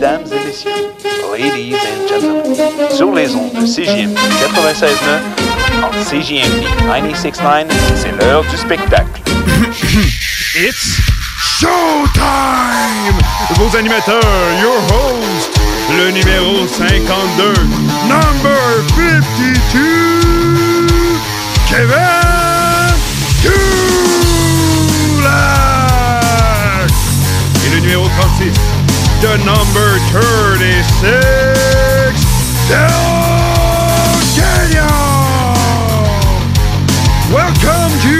mesdames et messieurs, ladies and gentlemen, sur les ondes de CJMP 96.9, en CJMP 96.9, c'est l'heure du spectacle. It's showtime! Vos animateurs, your host, le numéro 52, number 52, Kevin Dulac! Et le numéro 36, the number 36, Del Canyon! Welcome to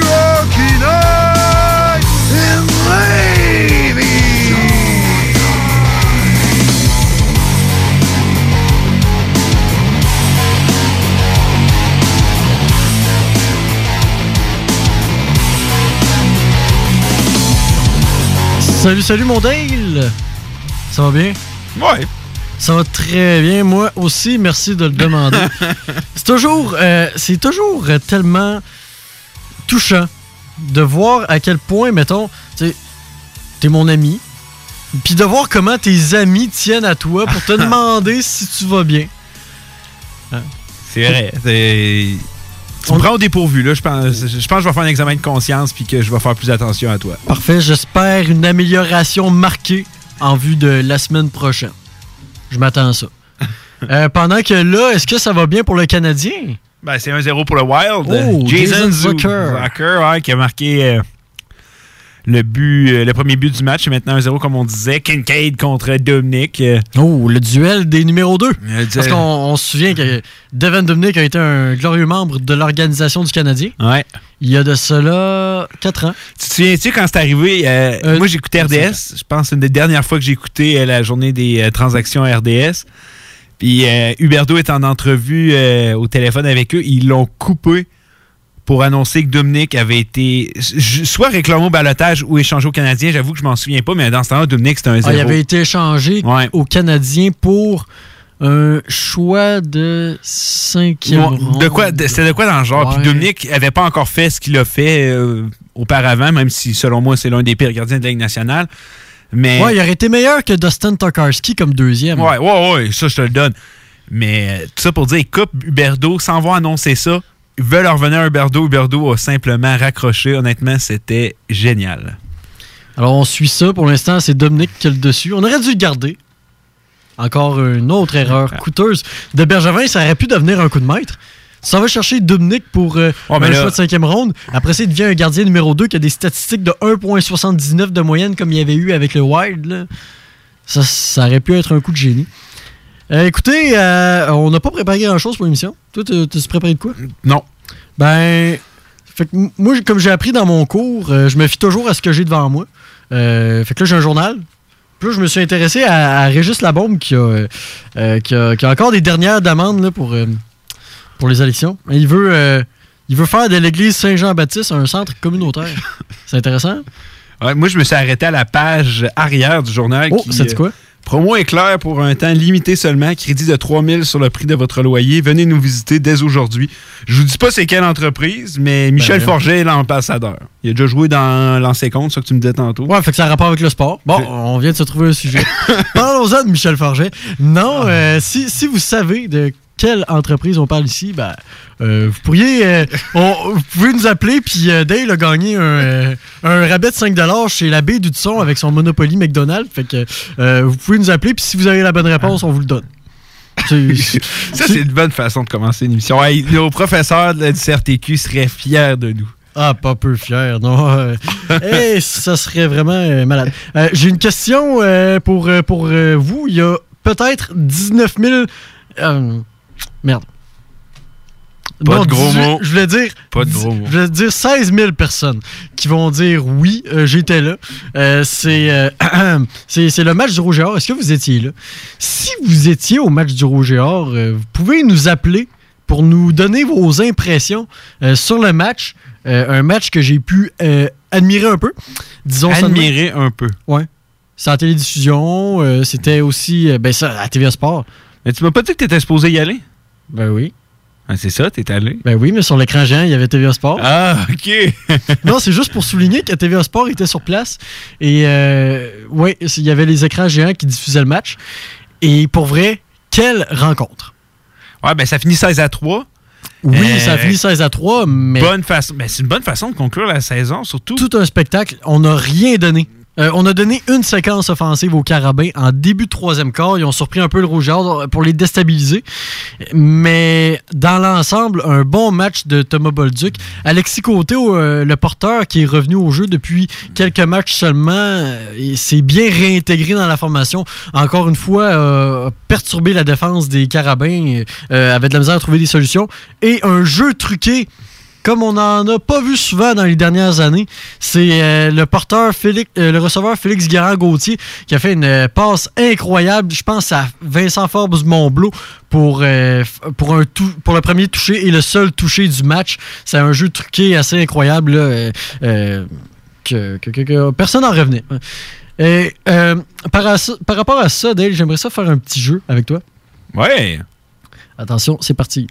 Night in Levy! Salut, salut mon Dale! Ça va bien? Ouais. Ça va très bien, moi aussi, merci de le demander. c'est toujours, euh, c'est toujours euh, tellement touchant de voir à quel point, mettons, tu t'es mon ami, puis de voir comment tes amis tiennent à toi pour te demander si tu vas bien. C'est vrai. Tu me prends au dépourvu, là. Je pense, je pense que je vais faire un examen de conscience puis que je vais faire plus attention à toi. Parfait, j'espère une amélioration marquée en vue de la semaine prochaine. Je m'attends à ça. Euh, pendant que là, est-ce que ça va bien pour le Canadien? Ben, c'est 1-0 pour le Wild. Oh, Jason Zu- Zucker. Zucker, ouais, qui a marqué euh, le but, euh, le premier but du match. C'est maintenant 1-0, comme on disait. Kincaid contre Dominic. euh, Oh, le duel des numéros 2. le Parce qu'on on se souvient que Devin Dominic a été un glorieux membre de l'organisation du Canadien. Ouais. Il y a de cela 4 ans. Tu te souviens-tu quand c'est arrivé? euh, Euh, moi, j'écoutais RDS. Je pense que c'est une des dernières fois que j'ai écouté euh, la journée des euh, transactions RDS. Puis euh, Huberdo est en entrevue euh, au téléphone avec eux. Ils l'ont coupé pour annoncer que Dominic avait été soit réclamé au balotage ou échangé au Canadien. J'avoue que je m'en souviens pas, mais dans ce temps-là, Dominic, c'était un Ah, zéro. il avait été échangé Ouais. au Canadien pour un choix de cinquième de quoi, c'était de quoi dans le genre? Puis Dominic avait pas encore fait ce qu'il a fait euh, auparavant, même si selon moi c'est l'un des pires gardiens de la Ligue nationale. Mais Ouais, il aurait été meilleur que Dustin Tokarski comme deuxième. Ouais, ouais, ouais, ça, je te le donne. Mais tout ça pour dire, coupe Huberdo sans avoir annoncé ça. Veulent revenir à Huberdo. Huberdo a simplement raccroché. Honnêtement, c'était génial. Alors, on suit ça. Pour l'instant, c'est Dominic qui a le dessus. On aurait dû le garder. Encore une autre erreur coûteuse. De Bergevin, ça aurait pu devenir un coup de maître. Ça va chercher Dominic pour euh, un là- choix de cinquième ronde. Après ça, il devient un gardien numéro 2 qui a des statistiques de 1,79 de moyenne comme il y avait eu avec le Wild. là. Ça, ça aurait pu être un coup de génie. Euh, écoutez, euh, on n'a pas préparé grand-chose pour l'émission. Toi, tu tu préparé de quoi? Non. Ben, fait que moi, comme j'ai appris dans mon cours, euh, je me fie toujours à ce que j'ai devant moi. Euh, fait que là, j'ai un journal. Puis là, je me suis intéressé à, à Régis Labombe qui a, qui, a, qui a encore des dernières demandes là, pour, pour les élections. Il veut, euh, il veut faire de l'église Saint-Jean-Baptiste un centre communautaire. C'est intéressant? Ouais, moi, je me suis arrêté à la page arrière du journal. Oh, qui, c'est quoi? Promo éclair pour un temps limité seulement. Crédit de 3000 sur le prix de votre loyer. Venez nous visiter dès aujourd'hui. Je vous dis pas c'est quelle entreprise, mais Michel Ben, Forget est l'ambassadeur. Il a déjà joué dans l'ancien compte, ça que tu me disais tantôt. Ouais, fait que ça a rapport avec le sport. Bon, on vient de se trouver un sujet. Parlons-en de Michel Forget. Non, euh, si, si vous savez de quelle entreprise on parle ici, ben, euh, vous pourriez euh, on- vous pouvez nous appeler, puis euh, Dale a gagné un, un rabais de 5$ chez la baie du son avec son Monopoly McDonald's. Fait que vous pouvez nous appeler, puis si vous avez la bonne réponse, on vous le donne. Ça, c'est une bonne façon de commencer une émission. Hey, nos professeurs de la- du CRTQ seraient fiers de nous. Ah, pas peu fier, non. Hey, ça serait vraiment malade. J'ai une question pour, pour vous. Il y a peut-être 19 000... merde. Pas de gros 18 mots. Je voulais dire... Pas de gros mots. Je voulais dire 16 000 personnes qui vont dire oui, euh, j'étais là. Euh, c'est euh, c'est le match du Rouge et Or. Est-ce que vous étiez là? Si vous étiez au match du Rouge et Or, vous pouvez nous appeler pour nous donner vos impressions sur le match. Un match que j'ai pu admirer un peu. Disons. Admirer un peu. Ouais. C'est en télédiffusion. C'était aussi ben ça, à TVA Sport. Mais tu m'as pas dit que t'étais supposé y aller? Ben oui. Ah, c'est ça, t'es allé? Ben oui, mais sur l'écran géant, il y avait TVA Sport. Ah, OK. non, c'est juste pour souligner que TVA Sport était sur place. Et euh, oui, il y avait les écrans géants qui diffusaient le match. Et pour vrai, quelle rencontre! Ouais, ben ça finit 16 à 3. Oui, ça finit 16 à 3, mais. Bonne façon. Ben, c'est une bonne façon de conclure la saison, surtout. Tout un spectacle. On n'a rien donné. Euh, on a donné une séquence offensive aux Carabins en début de troisième quart. Ils ont surpris un peu le Rougeard pour les déstabiliser. Mais dans l'ensemble, un bon match de Thomas Bolduc. Alexis Côté, euh, le porteur qui est revenu au jeu depuis quelques matchs seulement, euh, s'est bien réintégré dans la formation. Encore une fois, perturbé la défense des Carabins, avait de la misère à trouver des solutions. Et un jeu truqué comme on n'en a pas vu souvent dans les dernières années, c'est euh, le porteur Félix, euh, le receveur Félix Guérard-Gauthier qui a fait une euh, passe incroyable, je pense à Vincent Forbes Montbleau pour, pour, un pour le premier touché et le seul touché du match. C'est un jeu truqué assez incroyable que, personne n'en revenait. Et, par, par, rapport à ça, Dale, j'aimerais ça faire un petit jeu avec toi. Ouais. Attention, c'est parti.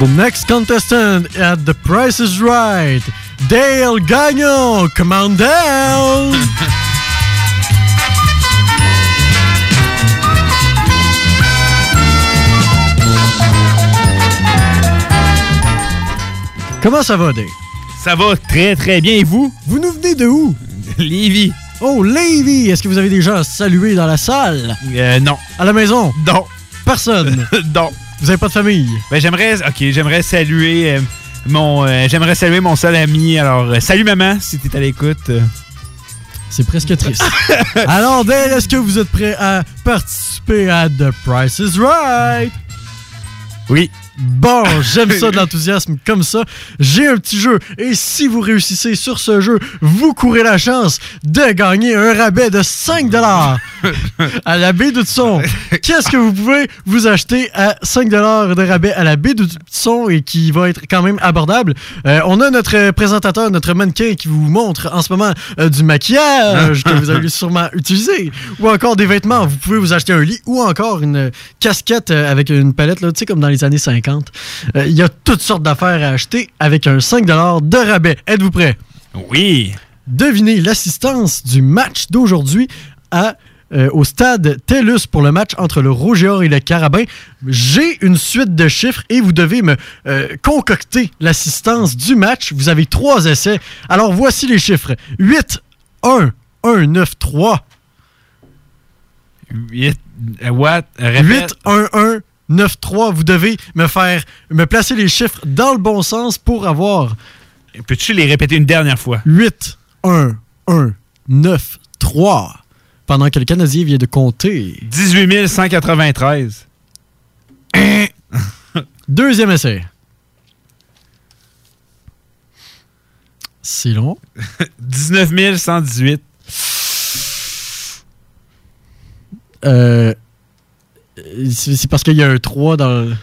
The next contestant at The Price is Right, Dale Gagnon. Come on down. Comment ça va, Dale? Ça va très très bien. Et vous? Vous nous venez de où? Lévi. Oh, Lévi! Est-ce que vous avez des gens à saluer dans la salle? Euh, non. À la maison? Non. Personne? non. Vous avez pas de famille? Ben, j'aimerais, ok, j'aimerais saluer euh, mon, euh, j'aimerais saluer mon seul ami. Alors, euh, salut maman, si t'es à l'écoute. C'est presque triste. Alors, Dale, est-ce que vous êtes prêt à participer à The Price is Right? Oui. Bon, j'aime ça de l'enthousiasme comme ça. J'ai un petit jeu et si vous réussissez sur ce jeu, vous courez la chance de gagner un rabais de 5 à la baie de son. Qu'est-ce que vous pouvez vous acheter à 5 de rabais à la baie de son et qui va être quand même abordable? Euh, on a notre présentateur, notre mannequin qui vous montre en ce moment euh, du maquillage que vous allez sûrement utiliser ou encore des vêtements. Vous pouvez vous acheter un lit ou encore une casquette euh, avec une palette, tu sais, comme dans les années 50. Euh, il y a toutes sortes d'affaires à acheter avec un 5 de rabais. Êtes-vous prêts? Oui. Devinez l'assistance du match d'aujourd'hui à euh, au stade TELUS pour le match entre le Rougeor et le Carabin. J'ai une suite de chiffres et vous devez me euh, concocter l'assistance du match. Vous avez trois essais. Alors voici les chiffres. 8, 1, 1, 9, 3. 8, what? 8, 1, 1, 9-3. Vous devez me faire me placer les chiffres dans le bon sens pour avoir. Peux-tu les répéter une dernière fois? 8, 1, 1, 9, 3. Pendant que le Canadien vient de compter. 18 193. Deuxième essai. C'est long. 19 118. Euh, c'est parce qu'il y a un 3 dans le...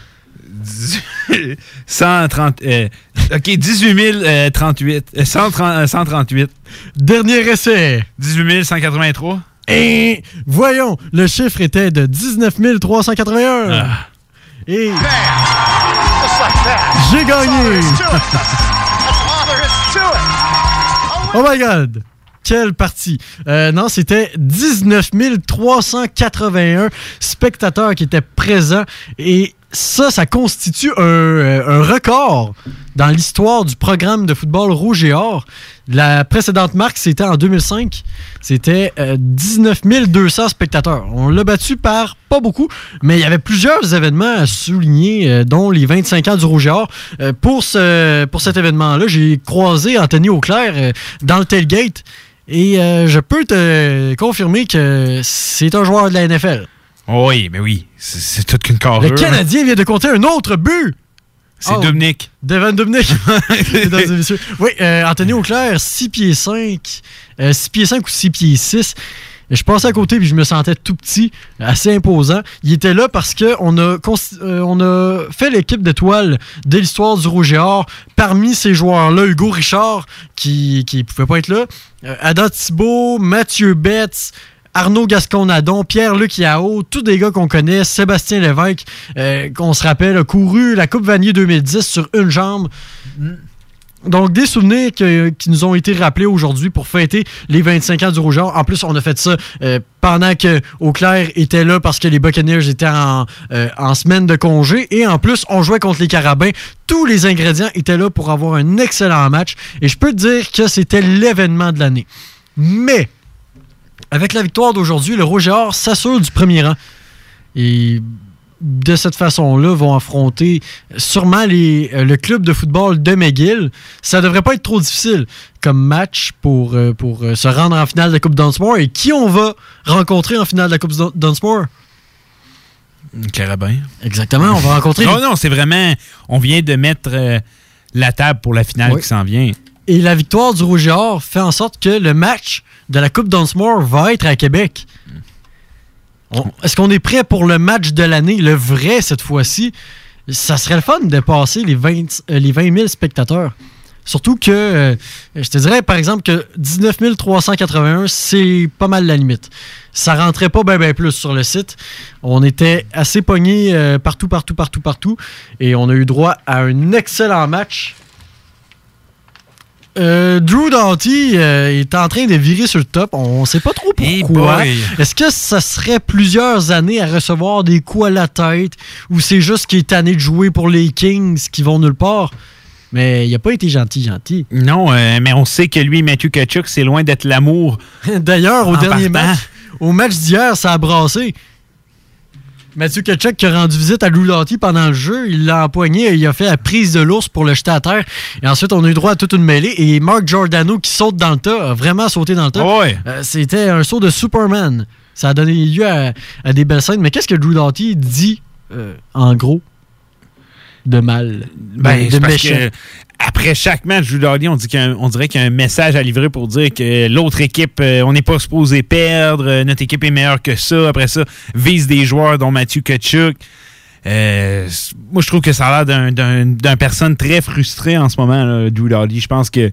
130. Euh, ok, 18 038. 138. Dernier essai. 18 183. Et voyons, le chiffre était de 19 381. Ah. Et j'ai gagné. oh my god quelle partie! Euh, non, c'était 19 381 spectateurs qui étaient présents et ça, ça constitue un, euh, record dans l'histoire du programme de football rouge et or. La précédente marque, c'était en 2005. C'était 19 euh, 200 spectateurs. On l'a battu par pas beaucoup, mais il y avait plusieurs événements à souligner, dont les 25 ans du rouge et or. pour, ce, pour cet événement-là, j'ai croisé Anthony Auclair dans le tailgate. Et euh, je peux te confirmer que c'est un joueur de la NFL. Oui, mais oui. C'est toute qu'une carrure. Le Canadien vient de compter un autre but. C'est oh, Dominique. Devin Dominique. oui, euh, Anthony Auclair, 6 pieds 5. 6 euh, pieds 5 ou 6 pieds 6. Je passais à côté puis je me sentais tout petit, assez imposant. Il était là parce qu'on a, euh, on fait l'équipe d'étoiles de l'histoire du Rouge et Or. Parmi ces joueurs-là, Hugo Richard, qui ne pouvait pas être là, euh, Adam Thibault, Mathieu Betts, Arnaud Gasconadon, Pierre-Luc Yao, tous des gars qu'on connaît, Sébastien Lévesque, euh, qu'on se rappelle, a couru la Coupe Vanier 2010 sur une jambe. Donc, des souvenirs qui nous ont été rappelés aujourd'hui pour fêter les 25 ans du Rougeur. En plus, on a fait ça euh, pendant que Auclair était là parce que les Buccaneers étaient en, euh, en, semaine de congé. Et en plus, on jouait contre les Carabins. Tous les ingrédients étaient là pour avoir un excellent match. Et je peux te dire que c'était l'événement de l'année. Mais, avec la victoire d'aujourd'hui, le Rouge s'assure du premier rang. Et de cette façon-là, vont affronter sûrement les, euh, le club de football de McGill. Ça devrait pas être trop difficile comme match pour, euh, pour euh, se rendre en finale de la Coupe Dunsmore. Et qui on va rencontrer en finale de la Coupe Dunsmore? Carabin. Exactement, on va rencontrer... non, non, c'est vraiment... On vient de mettre la table pour la finale qui s'en vient. Et la victoire du Rouge et Or fait en sorte que le match de la Coupe Dunsmore va être à Québec. Est-ce qu'on est prêt pour le match de l'année, le vrai cette fois-ci? Ça serait le fun de passer les 20, euh, les 000 spectateurs. Surtout que, euh, je te dirais par exemple que 19 381, c'est pas mal la limite. Ça rentrait pas bien plus sur le site. On était assez pogné euh, partout, partout, partout, partout. Et on a eu droit à un excellent match euh, Drew Doughty euh, est en train de virer sur le top. On ne sait pas trop pourquoi. Est-ce que ça serait plusieurs années à recevoir des coups à la tête ou c'est juste qu'il est tanné de jouer pour les Kings qui vont nulle part? Mais il n'a pas été gentil, gentil. Non, euh, mais on sait que lui, Matthew Kachuk, c'est loin d'être l'amour. D'ailleurs, au dernier match, au match d'hier, ça a brassé. Mathieu Kachuk qui a rendu visite à Lou pendant le jeu, il l'a empoigné et il a fait la prise de l'ours pour le jeter à terre. Et ensuite, on a eu droit à toute une mêlée. Et Mark Giordano qui saute dans le tas, a vraiment sauté dans le tas. Euh, c'était un saut de Superman. Ça a donné lieu à, des belles scènes. Mais qu'est-ce que Drew Doughty dit, euh, en gros, de mal? Ben, de, méchant? après chaque match, on, dit on dirait qu'il y a un message à livrer pour dire que l'autre équipe, euh, on n'est pas supposé perdre, euh, notre équipe est meilleure que ça. Après ça, vise des joueurs dont Mathieu Kachuk. Euh, moi, je trouve que ça a l'air d'un personne très frustré en ce moment, là, Drew Je pense que.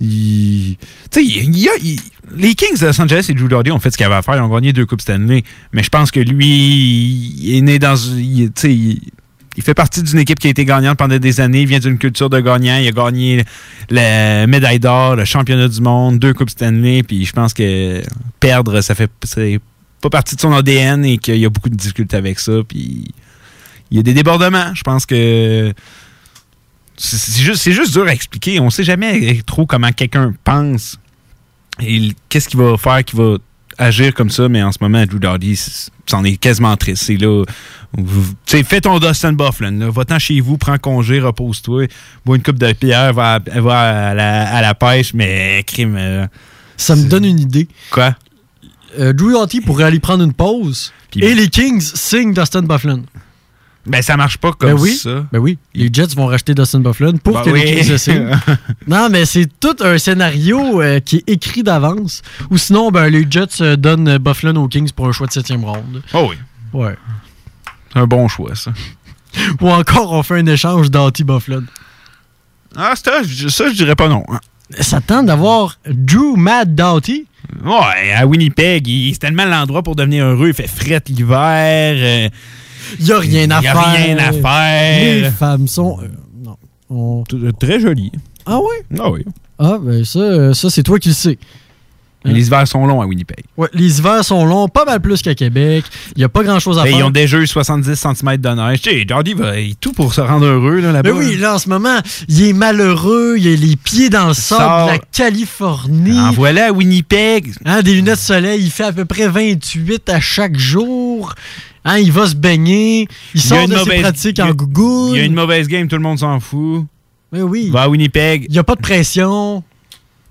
Il, il, il, les Kings de Los Angeles et Drew Doughty ont fait ce qu'ils avaient à faire. Ils ont gagné deux Coupes Stanley. Mais je pense que lui, il est né dans. Il, il fait partie d'une équipe qui a été gagnante pendant des années. Il vient d'une culture de gagnant. Il a gagné la médaille d'or, le championnat du monde, deux Coupes Stanley. Puis je pense que perdre, ça fait pas partie de son ADN et qu'il y a beaucoup de difficultés avec ça. Puis il y a des débordements. Je pense que c'est juste, juste dur à expliquer. On sait jamais trop comment quelqu'un pense et qu'est-ce qu'il va faire qui va agir comme ça, mais en ce moment, Drew Doughty, c'en est quasiment triste. C'est là, fais ton Dustin Bufflin. Va-t'en chez vous, prends congé, repose-toi, bois une coupe de pierre, va, à, la, pêche, mais crime. Euh, ça me donne une idée. Quoi? Euh, Drew pourrait aller prendre une pause et les Kings signent Dustin Bufflin. Ben, ça marche pas comme ben oui, ça. Ben oui, les Jets vont racheter Dustin Bufflin pour ben que les Kings se non, mais c'est tout un scénario euh, qui est écrit d'avance. Ou sinon, ben, les Jets euh, donnent Bufflin aux Kings pour un choix de septième ronde. Oh oui. Ouais. C'est un bon choix, ça. Ou encore, on fait un échange d'anti-Bufflin. Ah, ça, ça, je dirais pas non. Hein. Ça tente d'avoir Drew Mad Doughty. Ouais, à Winnipeg, c'est tellement l'endroit pour devenir heureux. Il fait fret l'hiver. Euh, il n'y a rien à faire. Il n'y a rien à faire. Les femmes sont. Euh, non. Très jolies. Ah oui? Ah oui. Ah, ben ça, ça c'est toi qui le sais. Les hivers sont longs à Winnipeg. Ouais, les hivers sont longs, pas mal plus qu'à Québec. Il n'y a pas grand-chose à faire. Ils ont déjà eu 70 cm de neige. Tu sais, Jordi va tout pour se rendre heureux là-bas. Mais oui, là, en ce moment, il est malheureux. Il a les pieds dans le sable de la Californie. En voilà à Winnipeg. Hein, des lunettes de soleil. Il fait à peu près 28 à chaque jour. Hein, il va se baigner. Il, sort de ses pratiques en gougou. Il y a une mauvaise game, tout le monde s'en fout. Mais oui. Va à Winnipeg. Il n'y a pas de pression.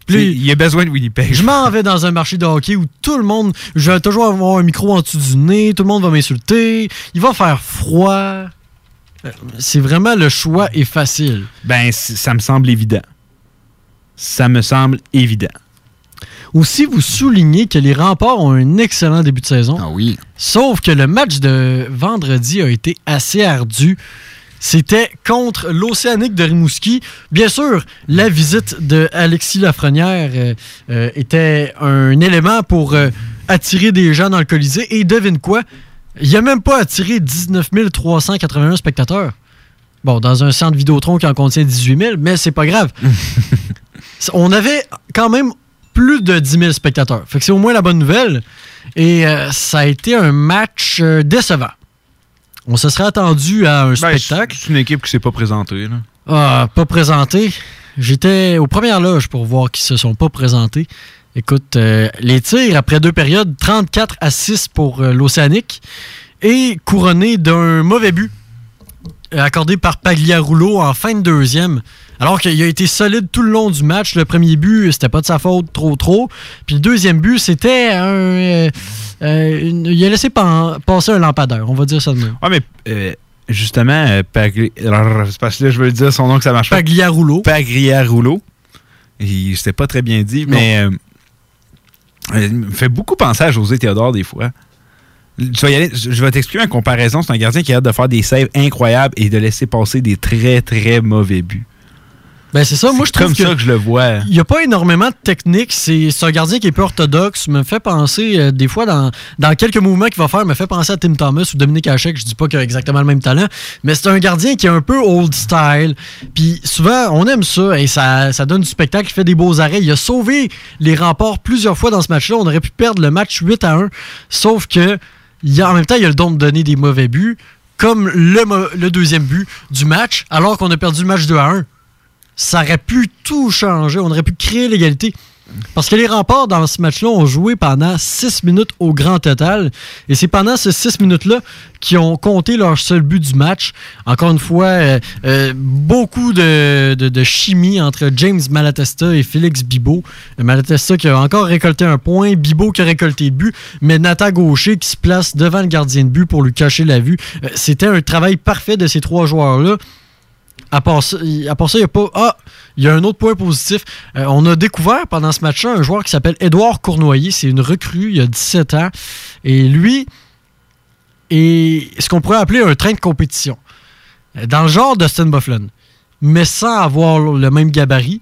il a besoin de Winnipeg. Je m'en vais dans un marché de hockey où tout le monde, je vais toujours avoir un micro en dessous du nez, tout le monde va m'insulter, il va faire froid. Euh, c'est vraiment le choix est facile. Ben, ça me semble évident. Ça me semble évident. Aussi, vous soulignez que les remparts ont un excellent début de saison. Ah oui. Sauf que le match de vendredi a été assez ardu. C'était contre l'Océanique de Rimouski. Bien sûr, la visite de Alexis Lafrenière euh, euh, était un élément pour euh, attirer des gens dans le Colisée. Et devine quoi? Il a même pas attiré 19 381 spectateurs. Bon, dans un centre Vidéotron qui en contient 18 000, mais c'est pas grave. On avait quand même plus de 10 000 spectateurs. Fait que c'est au moins la bonne nouvelle. Et ça a été un match décevant. On se serait attendu à un Ben, spectacle. C'est une équipe qui s'est pas présentée. Là. Ah, pas présenté. J'étais aux premières loges pour voir qui se sont pas présentés. Écoute, euh, les tirs après deux périodes, 34 à 6 pour euh, l'Océanique et couronné d'un mauvais but euh, accordé par Pagliarulo en fin de deuxième. Alors qu'il a été solide tout le long du match. Le premier but, c'était pas de sa faute trop trop. Puis le deuxième but, c'était un... euh, euh, une- il a laissé pan- passer un lampadaire, on va dire ça de même. Ouais, mais euh, justement, euh, Pagli... parce que là, je veux le dire son nom que ça marche pas. Pagliarulo. Pagliarulo. C'était pas très bien dit, mais il me fait beaucoup penser à José Théodore des fois. Tu vas y aller- je je vais t'expliquer en comparaison. C'est un gardien qui a hâte de faire des saves incroyables et de laisser passer des très, très mauvais buts. Ben c'est ça, moi je C'est comme trouve que... ça que je le vois. Il n'y a pas énormément de technique. C'est un gardien qui est peu orthodoxe. Me fait penser, euh, des fois, dans, dans quelques mouvements qu'il va faire, me fait penser à Tim Thomas ou Dominique Hachek. Je dis pas qu'il a exactement le même talent, mais c'est un gardien qui est un peu old style. Puis souvent, on aime ça et ça, ça donne du spectacle. Il fait des beaux arrêts. Il a sauvé les remparts plusieurs fois dans ce match-là. On aurait pu perdre le match 8 à 1. Sauf que, il a, en même temps, il a le don de donner des mauvais buts, comme le, le deuxième but du match, alors qu'on a perdu le match 2 à 1 ça aurait pu tout changer. On aurait pu créer l'égalité. Parce que les remparts dans ce match-là ont joué pendant 6 minutes au grand total. Et c'est pendant ces 6 minutes-là qu'ils ont compté leur seul but du match. Encore une fois, euh, euh, beaucoup de, de- chimie entre James Malatesta et Félix Bibo. Euh, Malatesta qui a encore récolté un point, Bibo qui a récolté le but, mais Nathan Gaucher qui se place devant le gardien de but pour lui cacher la vue. Euh, C'était un travail parfait de ces trois joueurs-là. À part ça, il n'y a pas. Ah, il y a un autre point positif. Euh, on a découvert pendant ce match-là un joueur qui s'appelle Édouard Cournoyer. C'est une recrue, il a 17 ans. Et lui est ce qu'on pourrait appeler un train de compétition. Euh, Dans le genre Dustin Bufflin, mais sans avoir le même gabarit.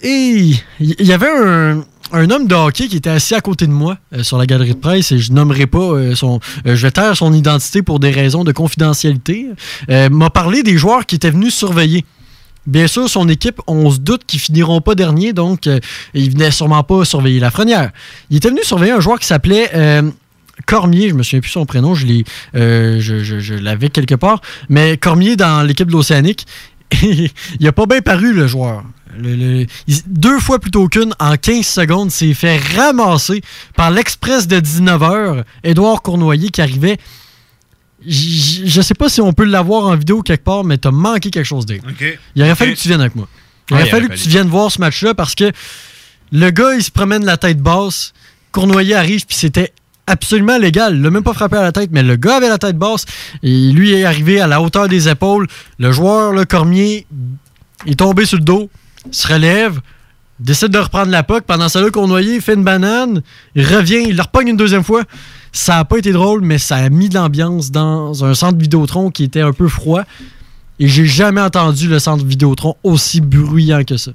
Et il y avait un, un homme de hockey qui était assis à côté de moi euh, sur la galerie de presse et je nommerai pas euh, son. euh, je vais taire son identité pour des raisons de confidentialité. M'a parlé des joueurs qui étaient venus surveiller. Bien sûr, son équipe, on se doute qu'ils finiront pas dernier, donc euh, il venait sûrement pas surveiller la frenière. Il était venu surveiller un joueur qui s'appelait Cormier, je me souviens plus son prénom, je l'ai, je l'avais quelque part, mais Cormier dans l'équipe de l'Océanique, il a pas bien paru le joueur. Le- le- il- deux fois plutôt qu'une, en 15 secondes, s'est fait ramasser par l'express de 19h, Édouard Cournoyer, qui arrivait. j- Je sais pas si on peut l'avoir en vidéo quelque part, mais t'as manqué quelque chose d'eux. Il aurait fallu que tu viennes avec moi. Il Ouais, aurait il fallu aurait que tu viennes voir ce match-là parce que le gars, il se promène la tête basse. Cournoyer arrive, puis c'était absolument légal. Il l'a même pas frappé à la tête, mais le gars avait la tête basse. Et lui est arrivé à la hauteur des épaules. Le joueur, le Cormier, est tombé sur le dos, se relève, décide de reprendre la puck. Pendant ça, là, Cournoyer fait une banane, il revient, il le repogne une deuxième fois. Ça n'a pas été drôle, mais ça a mis de l'ambiance dans un centre Vidéotron qui était un peu froid. Et j'ai jamais entendu le centre Vidéotron aussi bruyant que ça.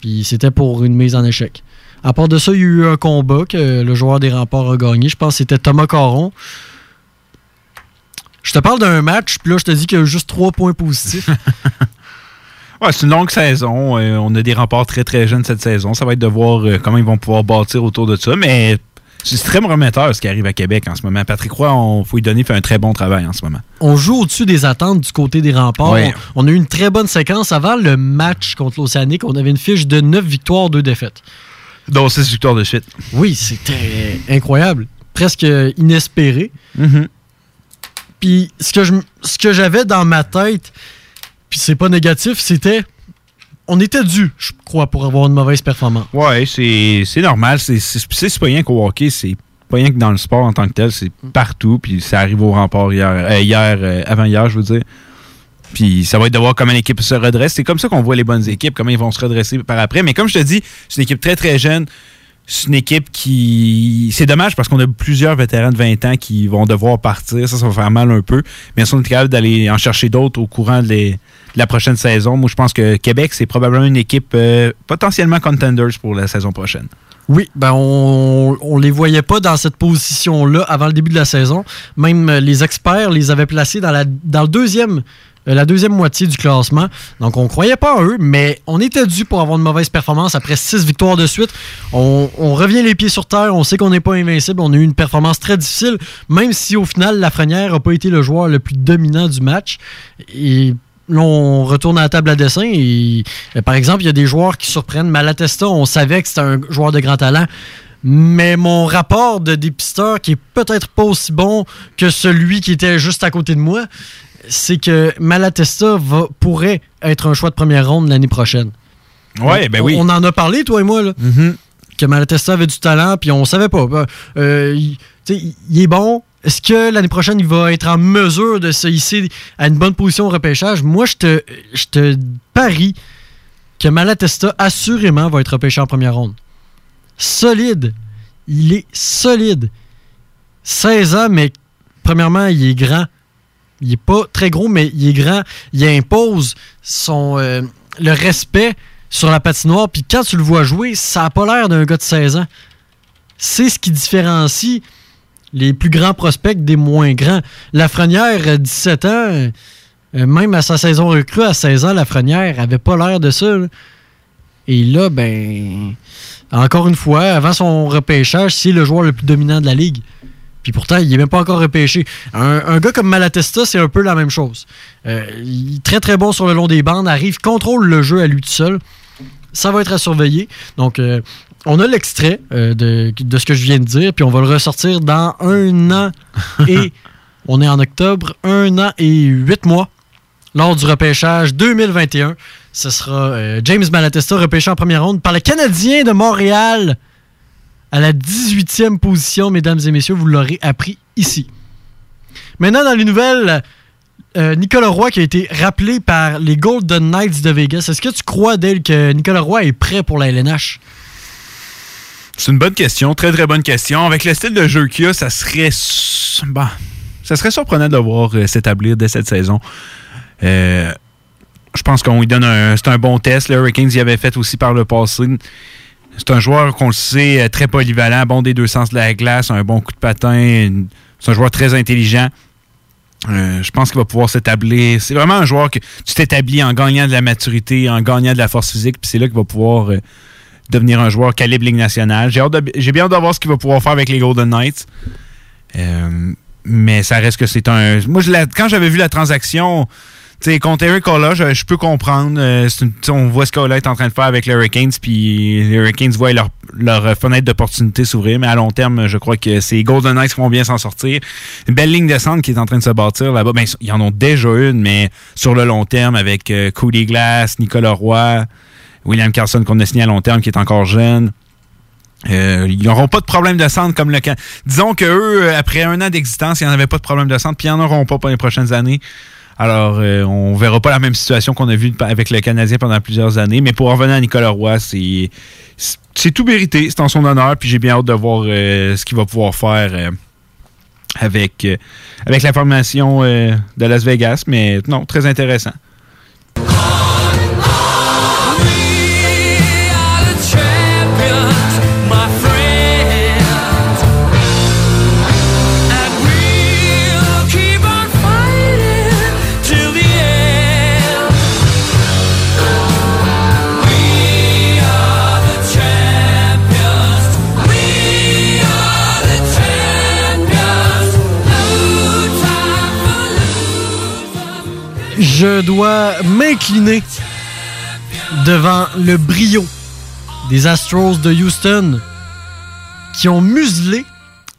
Puis c'était pour une mise en échec. À part de ça, il y a eu un combat que le joueur des remparts a gagné. Je pense que c'était Thomas Caron. Je te parle d'un match, puis là, je te dis qu'il y a juste trois points positifs. Ouais, c'est une longue saison. Euh, on a des remparts très très jeunes cette saison. Ça va être de voir euh, comment ils vont pouvoir bâtir autour de ça. Mais c'est très prometteur ce qui arrive à Québec en ce moment. Patrick Roy, il faut lui donner, fait un très bon travail en ce moment. On joue au-dessus des attentes du côté des remparts. Ouais. On, on a eu une très bonne séquence. Avant le match contre l'Océanique, on avait une fiche de 9 victoires, 2 défaites. Donc, 6 victoires de suite. Oui, c'était incroyable. Presque inespéré. Mm-hmm. Puis ce que j'avais dans ma tête, puis c'est pas négatif, c'était on était dû, je crois, pour avoir une mauvaise performance. Ouais, c'est normal. C'est pas rien qu'au hockey, c'est pas rien que dans le sport en tant que tel, c'est partout. Puis ça arrive au rempart hier, euh, hier euh, avant-hier, je veux dire. Puis ça va être de voir comment l'équipe se redresse. C'est comme ça qu'on voit les bonnes équipes, comment ils vont se redresser par après. Mais comme je te dis, c'est une équipe très très jeune. C'est une équipe qui. C'est dommage parce qu'on a plusieurs vétérans de 20 ans qui vont devoir partir. Ça, ça va faire mal un peu. Mais si on est capable d'aller en chercher d'autres au courant de, la prochaine saison, moi, je pense que Québec, c'est probablement une équipe euh, potentiellement contenders pour la saison prochaine. Oui, ben on, on les voyait pas dans cette position-là avant le début de la saison. Même euh, les experts les avaient placés dans, le deuxième la deuxième moitié du classement. Donc, on croyait pas en eux, mais on était dû pour avoir une mauvaise performance après six victoires de suite. On, revient les pieds sur terre. On sait qu'on n'est pas invincible. On a eu une performance très difficile, même si au final, Lafrenière n'a pas été le joueur le plus dominant du match. Et là, on retourne à la table à dessin. Et, euh, par exemple, il y a des joueurs qui surprennent. Malatesta, on savait que c'était un joueur de grand talent. Mais mon rapport de dépisteur, qui est peut-être pas aussi bon que celui qui était juste à côté de moi, c'est que Malatesta va, pourrait être un choix de première ronde l'année prochaine. Ouais, ben oui. On en a parlé, toi et moi, là, mm-hmm. que Malatesta avait du talent, puis on savait pas. Euh, il, est bon. Est-ce que l'année prochaine, il va être en mesure de se hisser à une bonne position au repêchage? Moi, je te, je te parie que Malatesta, assurément, va être repêché en première ronde. Solide. Il est solide. 16 ans, mais premièrement, il est grand. Il est pas très gros, mais il est grand. Il impose son, euh, le respect sur la patinoire. Puis quand tu le vois jouer, ça n'a pas l'air d'un gars de 16 ans. C'est ce qui différencie les plus grands prospects des moins grands. Lafrenière, 17 ans, euh, même à sa saison recrue à 16 ans, Lafrenière avait pas l'air de ça. Et là, ben, encore une fois, avant son repêchage, c'est le joueur le plus dominant de la ligue. Puis pourtant, il n'est même pas encore repêché. Un, gars comme Malatesta, c'est un peu la même chose. Euh, il est très très bon sur le long des bandes, arrive, contrôle le jeu à lui tout seul. Ça va être à surveiller. Donc, euh, on a l'extrait euh, de, ce que je viens de dire, puis on va le ressortir dans un an et on est en octobre, un an et huit mois lors du repêchage 2021. Ce sera James Malatesta repêché en première ronde par le Canadien de Montréal à la 18e position, mesdames et messieurs. Vous l'aurez appris ici. Maintenant, dans les nouvelles, euh, Nicolas Roy qui a été rappelé par les Golden Knights de Vegas. Est-ce que tu crois, Dale, que Nicolas Roy est prêt pour la LNH? C'est une bonne question, très très bonne question. Avec le style de jeu qu'il a, ça serait, bah, ça serait surprenant de voir euh, s'établir dès cette saison. Euh, je pense qu'on lui donne un, c'est un bon test. Le Hurricanes y avait fait aussi par le passé. C'est un joueur qu'on le sait, euh, très polyvalent, bon des deux sens de la glace, un bon coup de patin. C'est un joueur très intelligent. Euh, je pense qu'il va pouvoir s'établir. C'est vraiment un joueur que tu t'établis en gagnant de la maturité, en gagnant de la force physique, puis c'est là qu'il va pouvoir euh, devenir un joueur calibre Ligue nationale. J'ai bien hâte de voir ce qu'il va pouvoir faire avec les Golden Knights. mais ça reste que c'est un. Moi, quand j'avais vu la transaction, sais, contre Eric Ola, je, peux comprendre. Euh, on voit ce qu'Ola est en train de faire avec les Hurricanes, puis les Hurricanes voient leur, fenêtre d'opportunité s'ouvrir. Mais à long terme, je crois que c'est Golden Knights qui vont bien s'en sortir. Une belle ligne de centre qui est en train de se bâtir là-bas. Ben, ils en ont déjà une, mais sur le long terme, avec euh, Cody Glass, Nicolas Roy, William Carlson qu'on a signé à long terme, qui est encore jeune. Euh, ils n'auront pas de problème de centre comme le camp. Disons que eux, après un an d'existence, ils n'en avaient pas de problème de centre, puis ils n'en auront pas pour les prochaines années. Alors, euh, on verra pas la même situation qu'on a vue avec le Canadien pendant plusieurs années. Mais pour revenir à Nicolas Roy, c'est c'est tout mérité. C'est en son honneur. Puis j'ai bien hâte de voir euh, ce qu'il va pouvoir faire euh, avec, avec la formation de Las Vegas. Mais non, très intéressant. Je dois m'incliner devant le brio des Astros de Houston qui ont muselé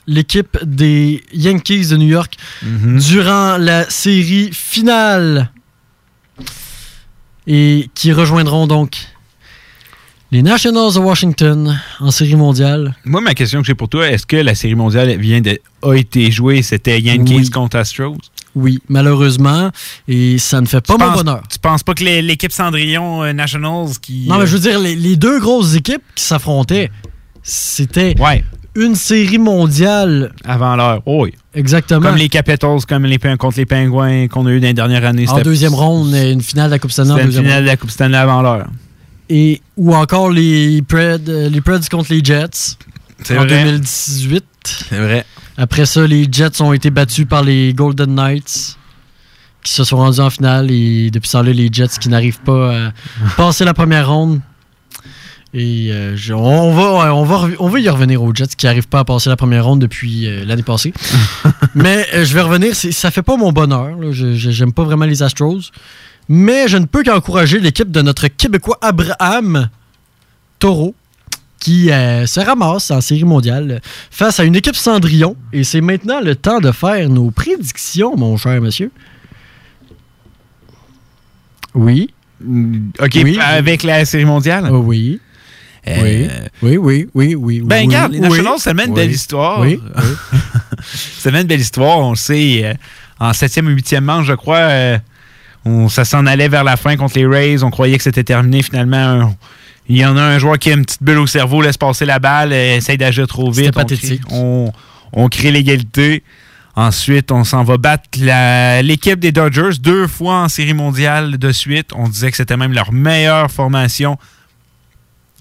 l'équipe des Yankees de New York mhm. durant la série finale et qui rejoindront donc les Nationals de Washington en série mondiale. Moi, ma question que j'ai pour toi, est-ce que la série mondiale vient de, a été jouée, c'était Yankees contre Astros? Oui, malheureusement. Et ça ne fait pas Tu mon penses- bonheur. Tu penses pas que l'équipe Cendrillon euh, Nationals qui. Non, mais je veux dire, les, les deux grosses équipes qui s'affrontaient, c'était euh, Ouais, une série mondiale, avant l'heure. Oh oui. exactement. Comme les Capitals, comme les contre les Pingouins qu'on a eu dans les dernières années. en deuxième ronde, une finale de la Coupe Stanley une deuxième finale de la Coupe Stanley avant l'heure. Et, ou encore les Preds, euh, les Preds contre les Jets en vrai. 2018. C'est vrai. Après ça, les Jets ont été battus par les Golden Knights qui se sont rendus en finale et depuis ça, là, les Jets qui n'arrivent pas à passer la première ronde. Et euh, je- on, va, on, va, rev- on va y revenir aux Jets qui n'arrivent pas à passer la première ronde depuis euh, l'année passée. Mais euh, je vais revenir, ça fait pas mon bonheur. là. Je- J'aime pas vraiment les Astros. Mais je ne peux qu'encourager l'équipe de notre Québécois Abraham Taureau qui euh, se ramasse en série mondiale face à une équipe Cendrillon. Et c'est maintenant le temps de faire nos prédictions, mon cher monsieur. Oui. OK, Oui. avec la Série mondiale? Oh, oui. Euh, Oui, oui, oui, oui. Ben, oui, regarde, les oui. Nationals, ça mène une Oui. belle histoire. Oui, oui. ça mène une belle histoire. On le sait, euh, en septième ou huitième manche, je crois, euh, on, ça s'en allait vers la fin contre les Rays. On croyait que c'était terminé. Finalement, il y en a un joueur qui a une petite bulle au cerveau, laisse passer la balle, euh, essaye d'agir trop vite. On On, on crée l'égalité. Ensuite, on s'en va battre l'équipe des Dodgers deux fois en série mondiale de suite. On disait que c'était même leur meilleure formation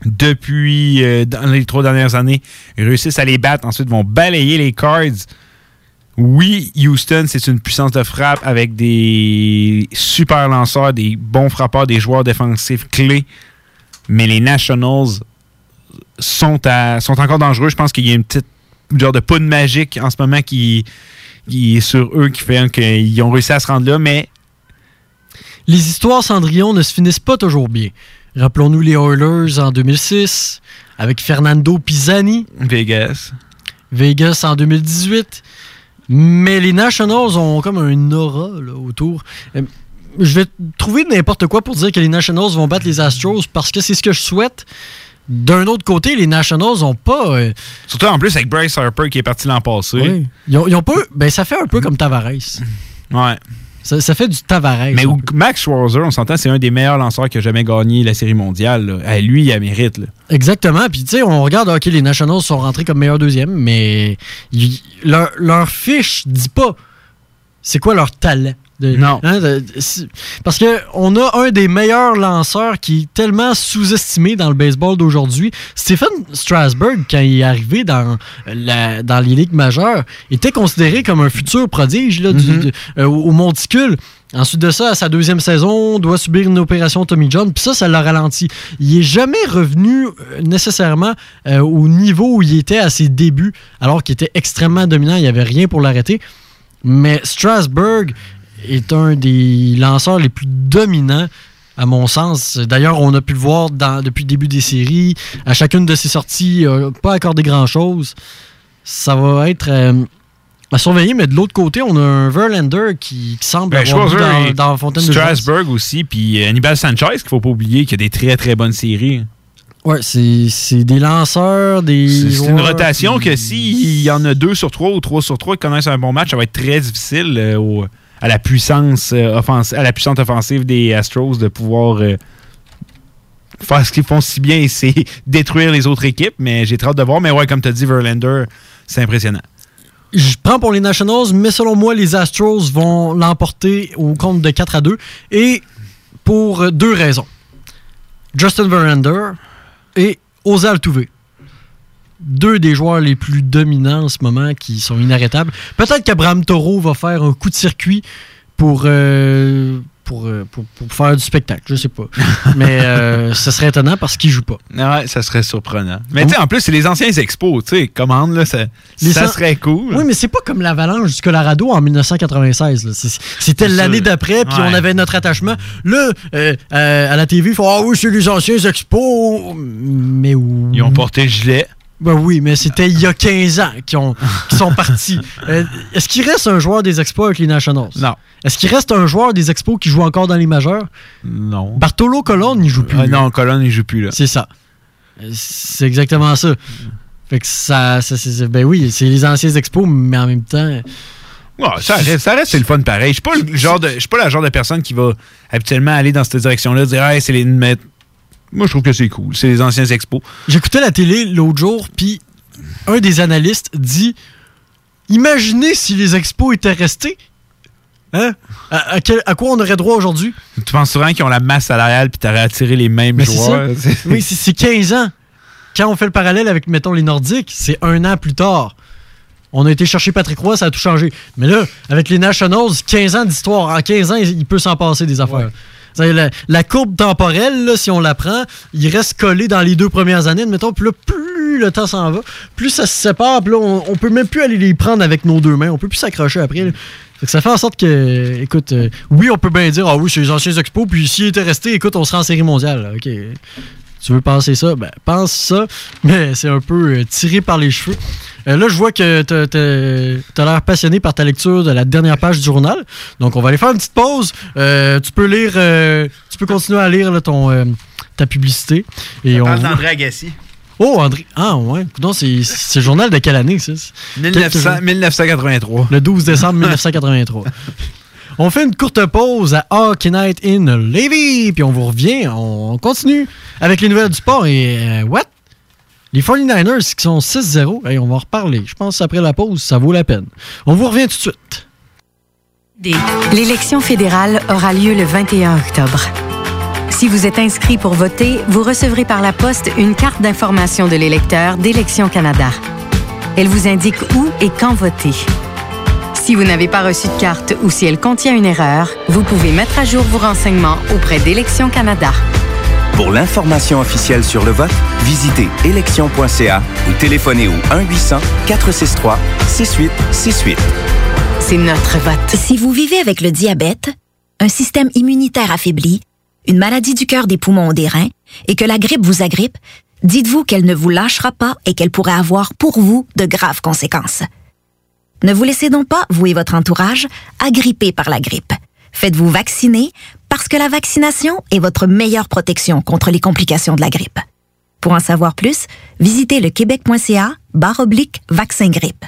depuis euh, dans les trois dernières années. Ils réussissent à les battre. Ensuite, ils vont balayer les Cards. Oui, Houston, c'est une puissance de frappe avec des super lanceurs, des bons frappeurs, des joueurs défensifs clés. Mais les Nationals sont, à- sont encore dangereux. Je pense qu'il y a une petite genre de poudre magique en ce moment qui, qui est sur eux, qui fait qu'ils ont réussi à se rendre là. Mais Les histoires Cendrillon ne se finissent pas toujours bien. Rappelons-nous les Oilers en 2006, avec Fernando Pisani, Vegas, Vegas en 2018. Mais les Nationals ont comme un aura là, autour. Je vais trouver n'importe quoi pour dire que les Nationals vont battre les Astros parce que c'est ce que je souhaite. D'un autre côté, les Nationals n'ont pas. euh, surtout en plus avec Bryce Harper qui est parti l'an passé. ouais, ils ont, ils ont pas. Ben, ça fait un peu comme Tavares. Ouais. Ça, ça fait du Tavares. Mais. Max Schwarzer, on s'entend, c'est un des meilleurs lanceurs qui a jamais gagné la série mondiale. Eh, lui, il a mérite. là. Exactement. Puis, tu sais, on regarde, OK, les Nationals sont rentrés comme meilleur deuxième, mais ils- leur, leur fiche dit pas c'est quoi leur talent. De- Non. hein, de- parce que on a un des meilleurs lanceurs qui est tellement sous-estimé dans le baseball d'aujourd'hui. Stephen Strasburg, quand il est arrivé dans, la, dans les ligues majeures, était considéré comme un futur prodige là, du- Mhm. de- euh, au au monticule. Ensuite de ça, à sa deuxième saison, doit subir une opération Tommy John. Puis ça, ça l'a ralenti. Il est jamais revenu euh, nécessairement euh, au niveau où il était à ses débuts, alors qu'il était extrêmement dominant. Il n'y avait rien pour l'arrêter. Mais Strasburg est un des lanceurs les plus dominants, à mon sens. D'ailleurs, on a pu le voir dans- depuis le début des séries. À chacune de ses sorties, il n'a pas accordé grand-chose. Ça va être euh, à surveiller, mais de l'autre côté, on a un Verlander qui, qui semble Ben, avoir dans, dans fontaine de jouvence. Strasburg aussi, puis euh, Anibal Sanchez, qu'il faut pas oublier, qui a des très très bonnes séries. Ouais, c'est des lanceurs, des. C'est une rotation qui- que s'il y en a deux sur trois ou trois sur trois qui connaissent un bon match, ça va être très difficile euh, au- à la puissance euh, offensive, à la offensive des Astros de pouvoir euh, faire ce qu'ils font si bien, c'est détruire les autres équipes. Mais j'ai très hâte de voir. Mais ouais, comme tu as dit, Verlander, c'est impressionnant. Je prends pour les Nationals, mais selon moi, les Astros vont l'emporter au compte de 4 à 2. Et pour deux raisons. Justin Verlander et José Altuve. Deux des joueurs les plus dominants en ce moment qui sont inarrêtables. Peut-être qu'Abraham Toro va faire un coup de circuit pour, euh, pour, euh, pour, pour faire du spectacle. Je sais pas. Mais euh, ce serait étonnant parce qu'il joue pas. Ouais, ça serait surprenant. Mais tu sais, en plus, c'est les anciens expos. Tu sais, commande, là, ça, serait cool. Oui, mais c'est pas comme l'avalanche du Colorado en 1996. là. C'est- C'était l'année d'après, puis Ouais. on avait notre attachement. Là, euh, euh, à la TV, ils font Ah oui, c'est les anciens expos. Mais où? Ils ont porté le gilet. Ben oui, mais c'était il y a 15 ans qu'ils ont- qu'ils sont partis. Euh, Est-ce qu'il reste un joueur des expos avec les Nationals? Non. Est-ce qu'il reste un joueur des expos qui joue encore dans les majeurs? Non. Bartolo Colon n'y joue plus. Lui. non, Colonne, il joue plus là. C'est ça. Euh, C'est exactement ça. Fait que ça, ça- c'est- ben oui, c'est les anciens expos, mais en même temps. ça reste, ça reste c'est le fun pareil. Je suis pas le genre de, je suis pas la genre de personne qui va habituellement aller dans cette direction-là, dire hey, c'est les. Moi, je trouve que c'est cool. C'est les anciens expos. J'écoutais la télé l'autre jour, puis un des analystes dit Imaginez si les expos étaient restés. Hein? À, quoi on aurait droit aujourd'hui? Tu penses souvent qu'ils ont la masse salariale puis t'aurais attiré les mêmes joueurs? oui, c'est 15 ans. Quand on fait le parallèle avec, mettons, les Nordiques, c'est un an plus tard. On a été chercher Patrick Roy, ça a tout changé. Mais là, avec les Nationals, 15 ans d'histoire. En 15 ans, il peut s'en passer des affaires. La, courbe temporelle, si on la prend, il reste collé dans les deux premières années, mettons, puis là, plus le temps s'en va, plus ça se sépare, puis là, on, peut même plus aller les prendre avec nos deux mains, on peut plus s'accrocher après. ça fait en sorte que, écoute, euh, oui, on peut bien dire, ah oui, c'est les anciens expos, puis s'il était resté, écoute, on sera en série mondiale. OK. Tu veux penser ça? Ben, pense ça, mais c'est un peu euh, tiré par les cheveux. Euh, là, je vois que tu as l'air passionné par ta lecture de la dernière page du journal. Donc, on va aller faire une petite pause. Euh, tu peux lire, tu peux continuer à lire ton, ta publicité. Et on parle d'André Agassi. Oh, André. Ah, ouais. Donc, c'est le journal de quelle année, ça? 1983. Le 12 décembre 1983. On fait une courte pause à Hockey Night in Levy, puis on vous revient, on continue avec les nouvelles du sport. Et euh, what? Les 49ers qui sont 6-0, on va en reparler. Je pense après la pause, ça vaut la peine. On vous revient tout de suite. L'élection fédérale aura lieu le 21 octobre. Si vous êtes inscrit pour voter, vous recevrez par la poste une carte d'information de l'électeur d'Élections Canada. Elle vous indique où et quand voter. Si vous n'avez pas reçu de carte ou si elle contient une erreur, vous pouvez mettre à jour vos renseignements auprès d'Élections Canada. Pour l'information officielle sur le vote, visitez élection.ca ou téléphonez au 1-800-463-6868. C'est notre vote. Si vous vivez avec le diabète, un système immunitaire affaibli, une maladie du cœur, des poumons ou des reins, et que la grippe vous agrippe, dites-vous qu'elle ne vous lâchera pas et qu'elle pourrait avoir pour vous de graves conséquences. Ne vous laissez donc pas, vous et votre entourage, agripper par la grippe. Faites-vous vacciner parce que la vaccination est votre meilleure protection contre les complications de la grippe. Pour en savoir plus, visitez le québec.ca barre oblique vaccin grippe.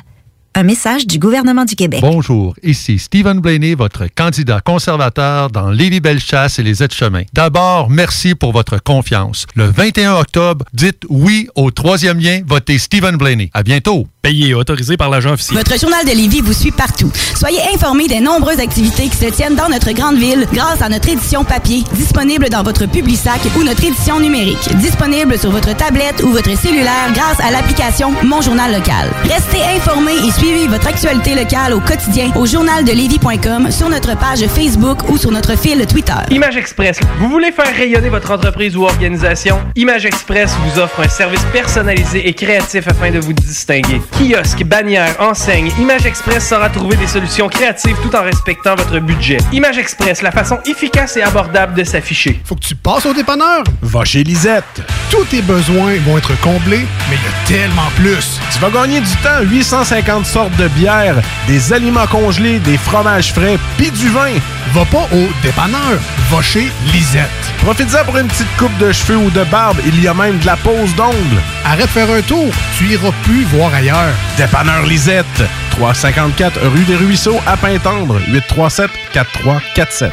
Un message du gouvernement du Québec. Bonjour, ici Stephen Blaney, votre candidat conservateur dans Lévis-Bellechasse et les aides-chemins. D'abord, merci pour votre confiance. Le 21 octobre, dites oui au troisième lien, votez Stephen Blaney. À bientôt. Payé et autorisé par l'agent officiel. Votre journal de Lévis vous suit partout. Soyez informés des nombreuses activités qui se tiennent dans notre grande ville grâce à notre édition papier, disponible dans votre Publisac ou notre édition numérique, disponible sur votre tablette ou votre cellulaire grâce à l'application Mon Journal Local. Restez informés et suivez votre actualité locale au quotidien au journaldelévis.com, sur notre page Facebook ou sur notre fil Twitter. Image Express. Vous voulez faire rayonner votre entreprise ou organisation? Image Express vous offre un service personnalisé et créatif afin de vous distinguer. Kiosque, bannière, enseigne, Image Express saura trouver des solutions créatives tout en respectant votre budget. Image Express, la façon efficace et abordable de s'afficher. Faut que tu passes au dépanneur. Va chez Lisette. Tous tes besoins vont être comblés, mais il y a tellement plus. Tu vas gagner du temps. 850 sortes de bières, des aliments congelés, des fromages frais, puis du vin. Va pas au dépanneur. Va chez Lisette. Profites-en pour une petite coupe de cheveux ou de barbe. Il y a même de la pose d'ongles. Arrête de faire un tour. Tu iras plus voir ailleurs. Dépanneur Lisette, 354 rue des Ruisseaux à Pintendre, 837 4347.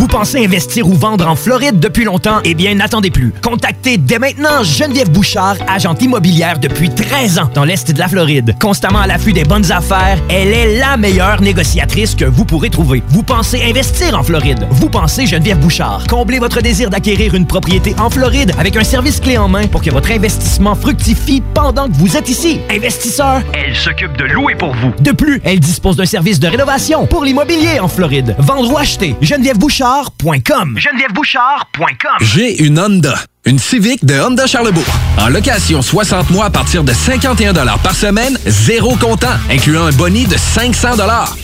Vous pensez investir ou vendre en Floride depuis longtemps? Eh bien, n'attendez plus. Contactez dès maintenant Geneviève Bouchard, agente immobilière depuis 13 ans dans l'Est de la Floride. Constamment à l'affût des bonnes affaires, elle est la meilleure négociatrice que vous pourrez trouver. Vous pensez investir en Floride? Vous pensez Geneviève Bouchard. Comblez votre désir d'acquérir une propriété en Floride avec un service clé en main pour que votre investissement fructifie pendant que vous êtes ici. Investisseur, elle s'occupe de louer pour vous. De plus, elle dispose d'un service de rénovation pour l'immobilier en Floride. Vendre ou acheter, Geneviève Bouchard Bouchard.com. J'ai une Honda. Une Civic de Honda Charlebourg. En location 60 mois à partir de 51 par semaine, zéro comptant, incluant un boni de 500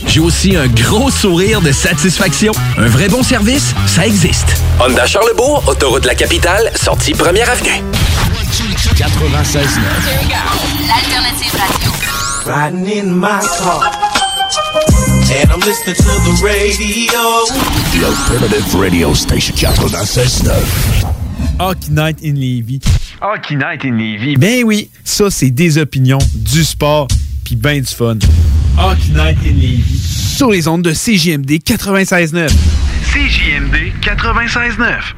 J'ai aussi un gros sourire de satisfaction. Un vrai bon service, ça existe. Honda Charlebourg, autoroute de la capitale, sortie première avenue. 96 L'alternative radio. And I'm listening to the radio. The alternative radio station 96.9. Hockey Night in Levy. Hockey Night in Levy. Ben oui, ça c'est des opinions, du sport, puis ben du fun. Hockey Night in Levy. Sur les ondes de CJMD 96.9. CJMD 96.9.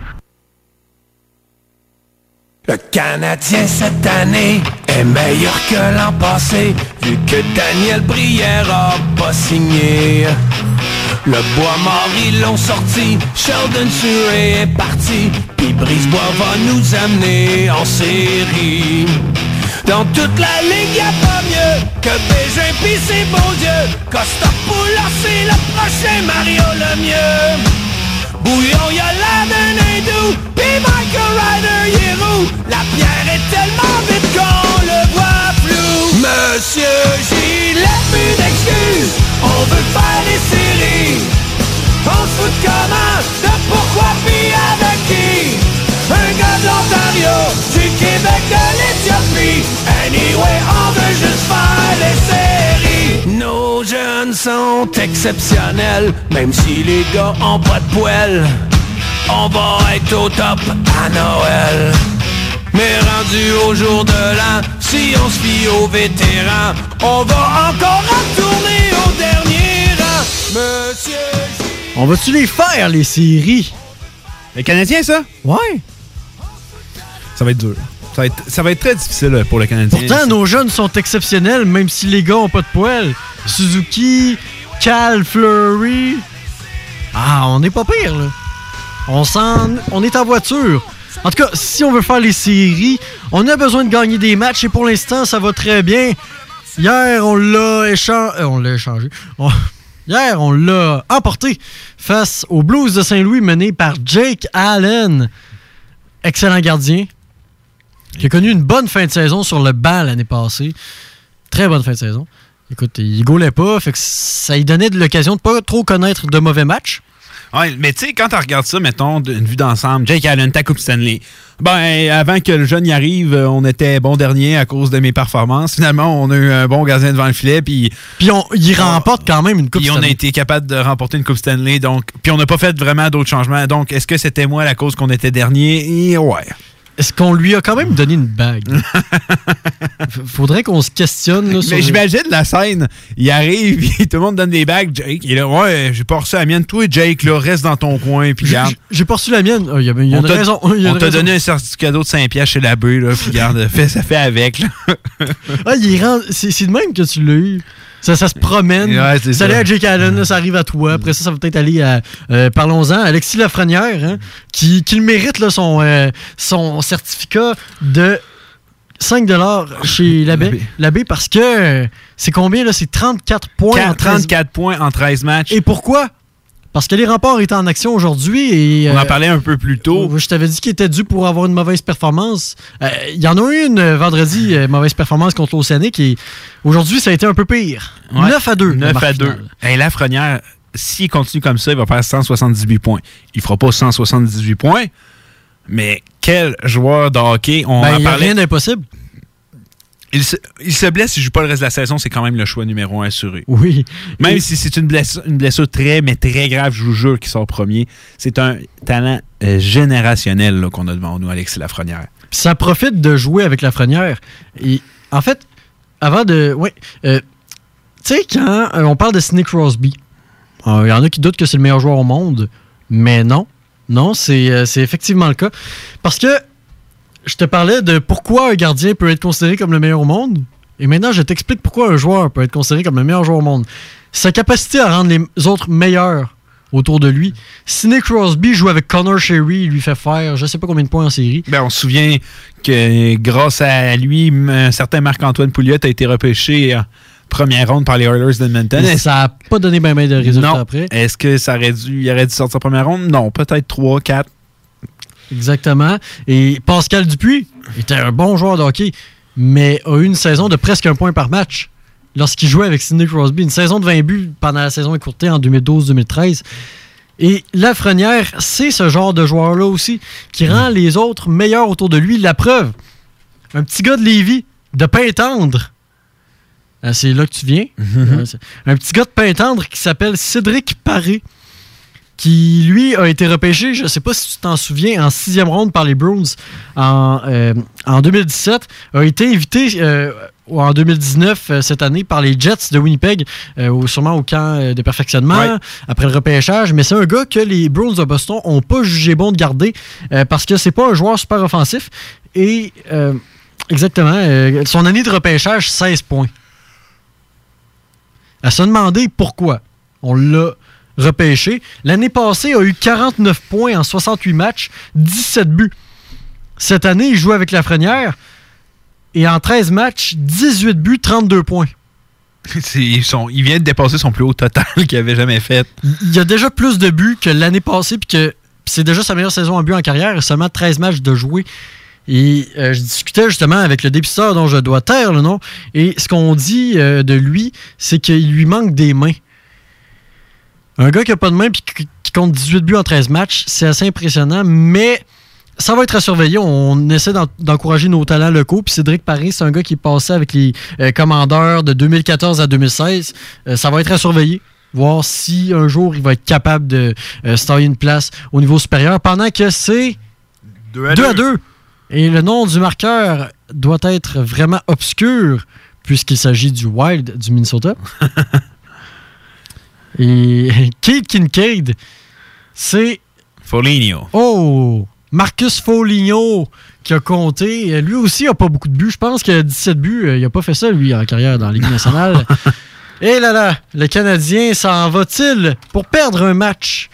Le Canadien cette année est meilleur que l'an passé, vu que Daniel Brière a pas signé. Le bois mort, ils l'ont sorti, Sheldon Surrey est parti, puis Brisebois va nous amener en série. Dans toute la ligue, y a pas mieux que Bégin pis ses beaux yeux. Costa Poula, c'est le prochain Mario le mieux. Bouillon, y'a la d'un doux, pis Michael Ryder, il roux. La pierre est tellement vite qu'on le voit flou. Monsieur Gilles, plus d'excuses, on veut faire des séries. On se fout de comment, de pourquoi, pis avec qui? Un gars de l'Ontario, du Québec, de l'Éthiopie. Anyway, on veut juste faire des séries. Sont exceptionnels, même si les gars ont pas de poêle. On va être au top à Noël. Mais rendu au jour de l'an, si on se fie aux vétérans, on va encore retourner au dernier rang. Monsieur On va-tu les faire, les séries? Les Canadiens, ça? Ouais. Ça va être dur. Ça va être, ça va être très difficile pour le Canadien. Pourtant, nos jeunes sont exceptionnels, même si les gars ont pas de poils. Suzuki, Cal, Fleury. Ah, on n'est pas pire, là. On, on est en voiture. En tout cas, si on veut faire les séries, on a besoin de gagner des matchs et pour l'instant, ça va très bien. Hier, on l'a échangé. on l'a échangé. Hier, on l'a emporté face aux Blues de Saint-Louis mené par Jake Allen. Excellent gardien. Qui a connu une bonne fin de saison sur le banc l'année passée. Très bonne fin de saison. Écoute, il gaulait pas, fait que ça lui donnait de l'occasion de pas trop connaître de mauvais matchs. Ouais, mais tu sais, quand tu regardes ça, mettons, d'une vue d'ensemble, Jake Allen, ta Coupe Stanley. Ben, avant que le jeune y arrive, euh, on était bon dernier à cause de mes performances. Finalement, on a eu un bon gardien devant le filet, puis. Puis on, il remporte quand même une Coupe Puis on a Stanley. été capable de remporter une Coupe Stanley, donc. Puis on n'a pas fait vraiment d'autres changements. Donc, est-ce que c'était moi la cause qu'on était dernier? Et ouais. Est-ce qu'on lui a quand même donné une bague? Faudrait qu'on se questionne. Là, sur Mais j'imagine la scène, il arrive, tout le monde donne des bagues. Jake, il est là, ouais, j'ai pas reçu la mienne. Toi, Jake, là, reste dans ton coin, puis garde. J'ai pas reçu la mienne. Ah, Il y a, il y a on une t'a- raison. il y a on une t'a raison. donné un certificat de 5 piastres chez la bœuf, là, puis garde, fais, ça fait avec, là. Ah, il rend- c'est c'est de même que tu l'as eu. Ça, ça se promène. Ouais, ça allait à Jake Allen, là, ça arrive à toi. Après ça, ça va peut-être aller à. euh, Parlons-en, Alexis Lafrenière, hein, qui, qui le mérite, là, son, euh, son certificat de 5 chez l'abbé. L'abbé, parce que euh, c'est combien, là? C'est 34 points. en 13 34 points en 13 matchs. Et pourquoi? Parce que les remparts étaient en action aujourd'hui et. On en euh, parlait un peu plus tôt. je t'avais dit qu'il était dû pour avoir une mauvaise performance. Euh, Il y en a eu une euh, vendredi, mauvaise performance contre l'Océanique et aujourd'hui, ça a été un peu pire. Ouais. 9 à 2. 9 la à marque 2. finale. Hey, Lafrenière, s'il continue comme ça, il va faire 178 points. Il fera pas 178 points, mais quel joueur de hockey. On Ben, en il y a parlait. rien d'impossible. Il se, il se blesse, il joue pas le reste de la saison, c'est quand même le choix numéro un assuré. Oui. Même Et- si c'est une blessure, une blessure très, mais très grave, je vous jure, qui sort premier. C'est un talent euh, générationnel qu'on a devant nous, Alexis Lafrenière. Ça profite de jouer avec Lafrenière. Et en fait, avant de. Ouais. euh, tu sais, quand euh, on parle de Sidney Crosby, euh, il y en a qui doutent que c'est le meilleur joueur au monde, mais non. Non, c'est c'est effectivement le cas. Parce que je te parlais de pourquoi un gardien peut être considéré comme le meilleur au monde. Et maintenant, je t'explique pourquoi un joueur peut être considéré comme le meilleur joueur au monde. Sa capacité à rendre les autres meilleurs autour de lui. Sidney Crosby joue avec Connor Sherry, il lui fait faire je sais pas combien de points en série. Ben, on se souvient que grâce à lui, un certain Marc-Antoine Pouliot a été repêché en première ronde par les Oilers d'Edmonton. Ça n'a pas donné bien de résultats non. après. Est-ce que ça aurait dû, il aurait dû sortir en première ronde? Non, peut-être 3, 4. Exactement. Et Pascal Dupuis était un bon joueur de hockey, mais a eu une saison de presque un point par match lorsqu'il jouait avec Sidney Crosby. Une saison de 20 buts pendant la saison écourtée en 2012-2013. Et Lafrenière, c'est ce genre de joueur-là aussi qui rend les autres meilleurs autour de lui. La preuve, un petit gars de Lévis, de Pintendre. Ah, c'est là que tu viens? Mhm. un petit gars de Pintendre qui s'appelle Cédric Paré qui lui a été repêché, je ne sais pas si tu t'en souviens, en sixième ronde par les Bruins en, euh, en 2017, a été invité euh, en 2019 euh, cette année par les Jets de Winnipeg, euh, sûrement au camp euh, de perfectionnement Ouais. après le repêchage. Mais c'est un gars que les Bruins de Boston ont pas jugé bon de garder euh, parce que c'est pas un joueur super offensif et euh, exactement euh, son année de repêchage 16 points. À se demander pourquoi on l'a repêché. L'année passée, il a eu 49 points en 68 matchs, 17 buts. Cette année, il joue avec la Frenière et en 13 matchs, 18 buts, 32 points. C'est- ils sont- il vient de dépasser son plus haut total qu'il avait jamais fait. Il y a déjà plus de buts que l'année passée, puis que puis c'est déjà sa meilleure saison en but en carrière, et seulement 13 matchs de jouer. Et euh, je discutais justement avec le dépisteur dont je dois taire le nom, et ce qu'on dit euh, de lui, c'est qu'il lui manque des mains. Un gars qui a pas de main puis qui compte 18 buts en 13 matchs, c'est assez impressionnant, mais ça va être à surveiller. On essaie d'en- d'encourager nos talents locaux. Puis Cédric Paris, c'est un gars qui est passé avec les euh, commandeurs de 2014 à 2016. Euh, ça va être à surveiller. Voir si un jour il va être capable de euh, se tailler une place au niveau supérieur pendant que c'est 2 à 2 à 2. Et le nom du marqueur doit être vraiment obscur puisqu'il s'agit du Wild du Minnesota. Et Kate Kincaid, c'est Foligno. Oh! Marcus Foligno qui a compté. Lui aussi a pas beaucoup de buts. Je pense qu'il a 17 buts. Euh, Il a pas fait ça, lui, en carrière dans la Ligue nationale. Et là là, le Canadien s'en va-t-il pour perdre un match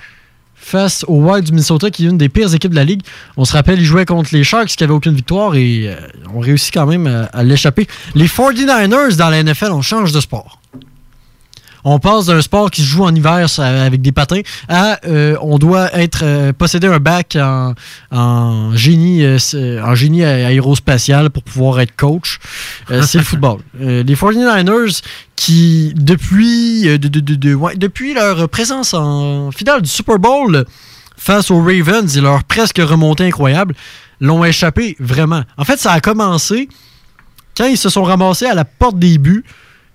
face au Wild du Minnesota, qui est une des pires équipes de la Ligue? On se rappelle, ils jouaient contre les Sharks qui n'avaient aucune victoire et euh, ont réussi quand même à, à l'échapper. Les 49ers dans la NFL, on change de sport. On passe d'un sport qui se joue en hiver avec des patins à euh, on doit être euh, posséder un bac en, en génie euh, en génie a- aérospatial pour pouvoir être coach. Euh, c'est le football. Euh, les 49ers qui depuis euh, de- de- de- de- ouais, depuis leur présence en finale du Super Bowl face aux Ravens et leur presque remontée incroyable l'ont échappé vraiment. En fait, ça a commencé quand ils se sont ramassés à la porte des buts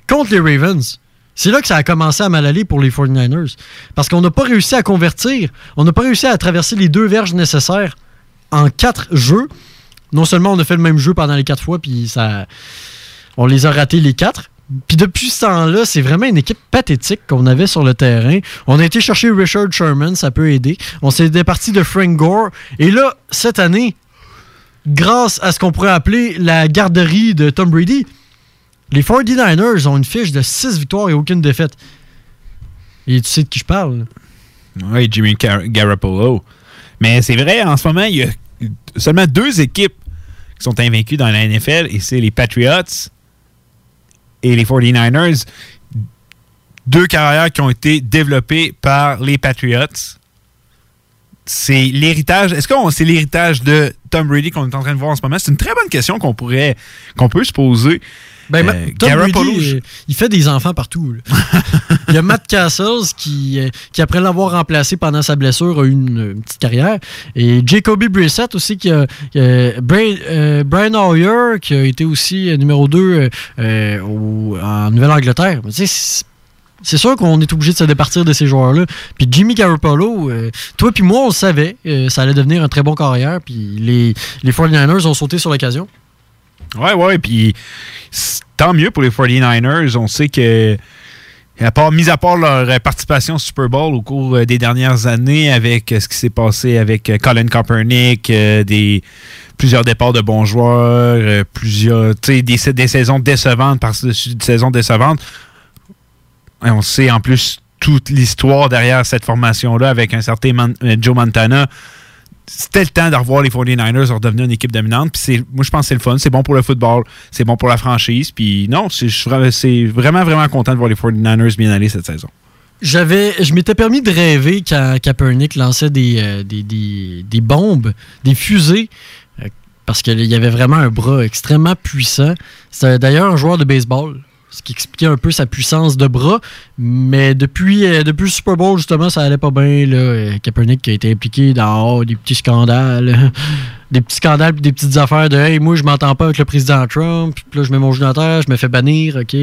contre les Ravens. C'est là que ça a commencé à mal aller pour les 49ers. Parce qu'on n'a pas réussi à convertir, on n'a pas réussi à traverser les deux verges nécessaires en quatre jeux. Non seulement on a fait le même jeu pendant les quatre fois, puis ça, on les a ratés les quatre. Puis depuis ce temps-là, c'est vraiment une équipe pathétique qu'on avait sur le terrain. On a été chercher Richard Sherman, ça peut aider. On s'est départi de Frank Gore. Et là, cette année, grâce à ce qu'on pourrait appeler la garderie de Tom Brady, les 49ers ont une fiche de 6 victoires et aucune défaite. Et tu sais de qui je parle. Oui, Jimmy Gar- Garoppolo. Mais c'est vrai, en ce moment, il y a seulement deux équipes qui sont invaincues dans la NFL et c'est les Patriots et les 49ers. Deux carrières qui ont été développées par les Patriots. C'est l'héritage. Est-ce que c'est l'héritage de Tom Brady qu'on est en train de voir en ce moment? C'est une très bonne question qu'on pourrait qu'on peut se poser. Ben, Euh, Tom Garoppolo, Brady, euh, il fait des enfants partout. il y a Matt Castles qui, euh, qui après l'avoir remplacé pendant sa blessure, a eu une, une petite carrière. Et Jacoby Brissett aussi, qui a, Brian, euh, Brian Hoyer, qui a été aussi euh, numéro 2 en Nouvelle-Angleterre. Mais tu sais, c'est- c'est sûr qu'on est obligé de se départir de ces joueurs-là. Puis Jimmy Garoppolo, euh, toi puis moi, on le savait, euh, ça allait devenir un très bon carrière. Puis les, les 49ers ont sauté sur l'occasion. Ouais, ouais, puis tant mieux pour les 49ers. On sait que, à part, mis à part leur euh, participation au Super Bowl au cours euh, des dernières années, avec euh, ce qui s'est passé avec Colin Kaepernick, des, plusieurs départs de bons joueurs, plusieurs, des, des saisons décevantes par-dessus des saisons décevantes. Et on sait en plus toute l'histoire derrière cette formation-là avec un certain Joe Montana c'était le temps de revoir les 49ers redevenir une équipe dominante. Puis moi, je pense que c'est le fun. C'est bon pour le football. C'est bon pour la franchise. Puis non, c'est, je suis vraiment, vraiment content de voir les 49ers bien aller cette saison. J'avais, je m'étais permis de rêver quand Kaepernick lançait des, euh, des, des- des bombes, des fusées, euh, parce qu'il y avait vraiment un bras extrêmement puissant. C'était d'ailleurs un joueur de baseball, ce qui expliquait un peu sa puissance de bras. Mais depuis, euh, depuis le Super Bowl, justement, ça allait pas bien. Là. Euh, Kaepernick a été impliqué dans oh, des petits scandales. des petits scandales puis des petites affaires de Hey, moi, je m'entends pas avec le président Trump. Puis là, je mets mon genou à terre, je me fais bannir. OK,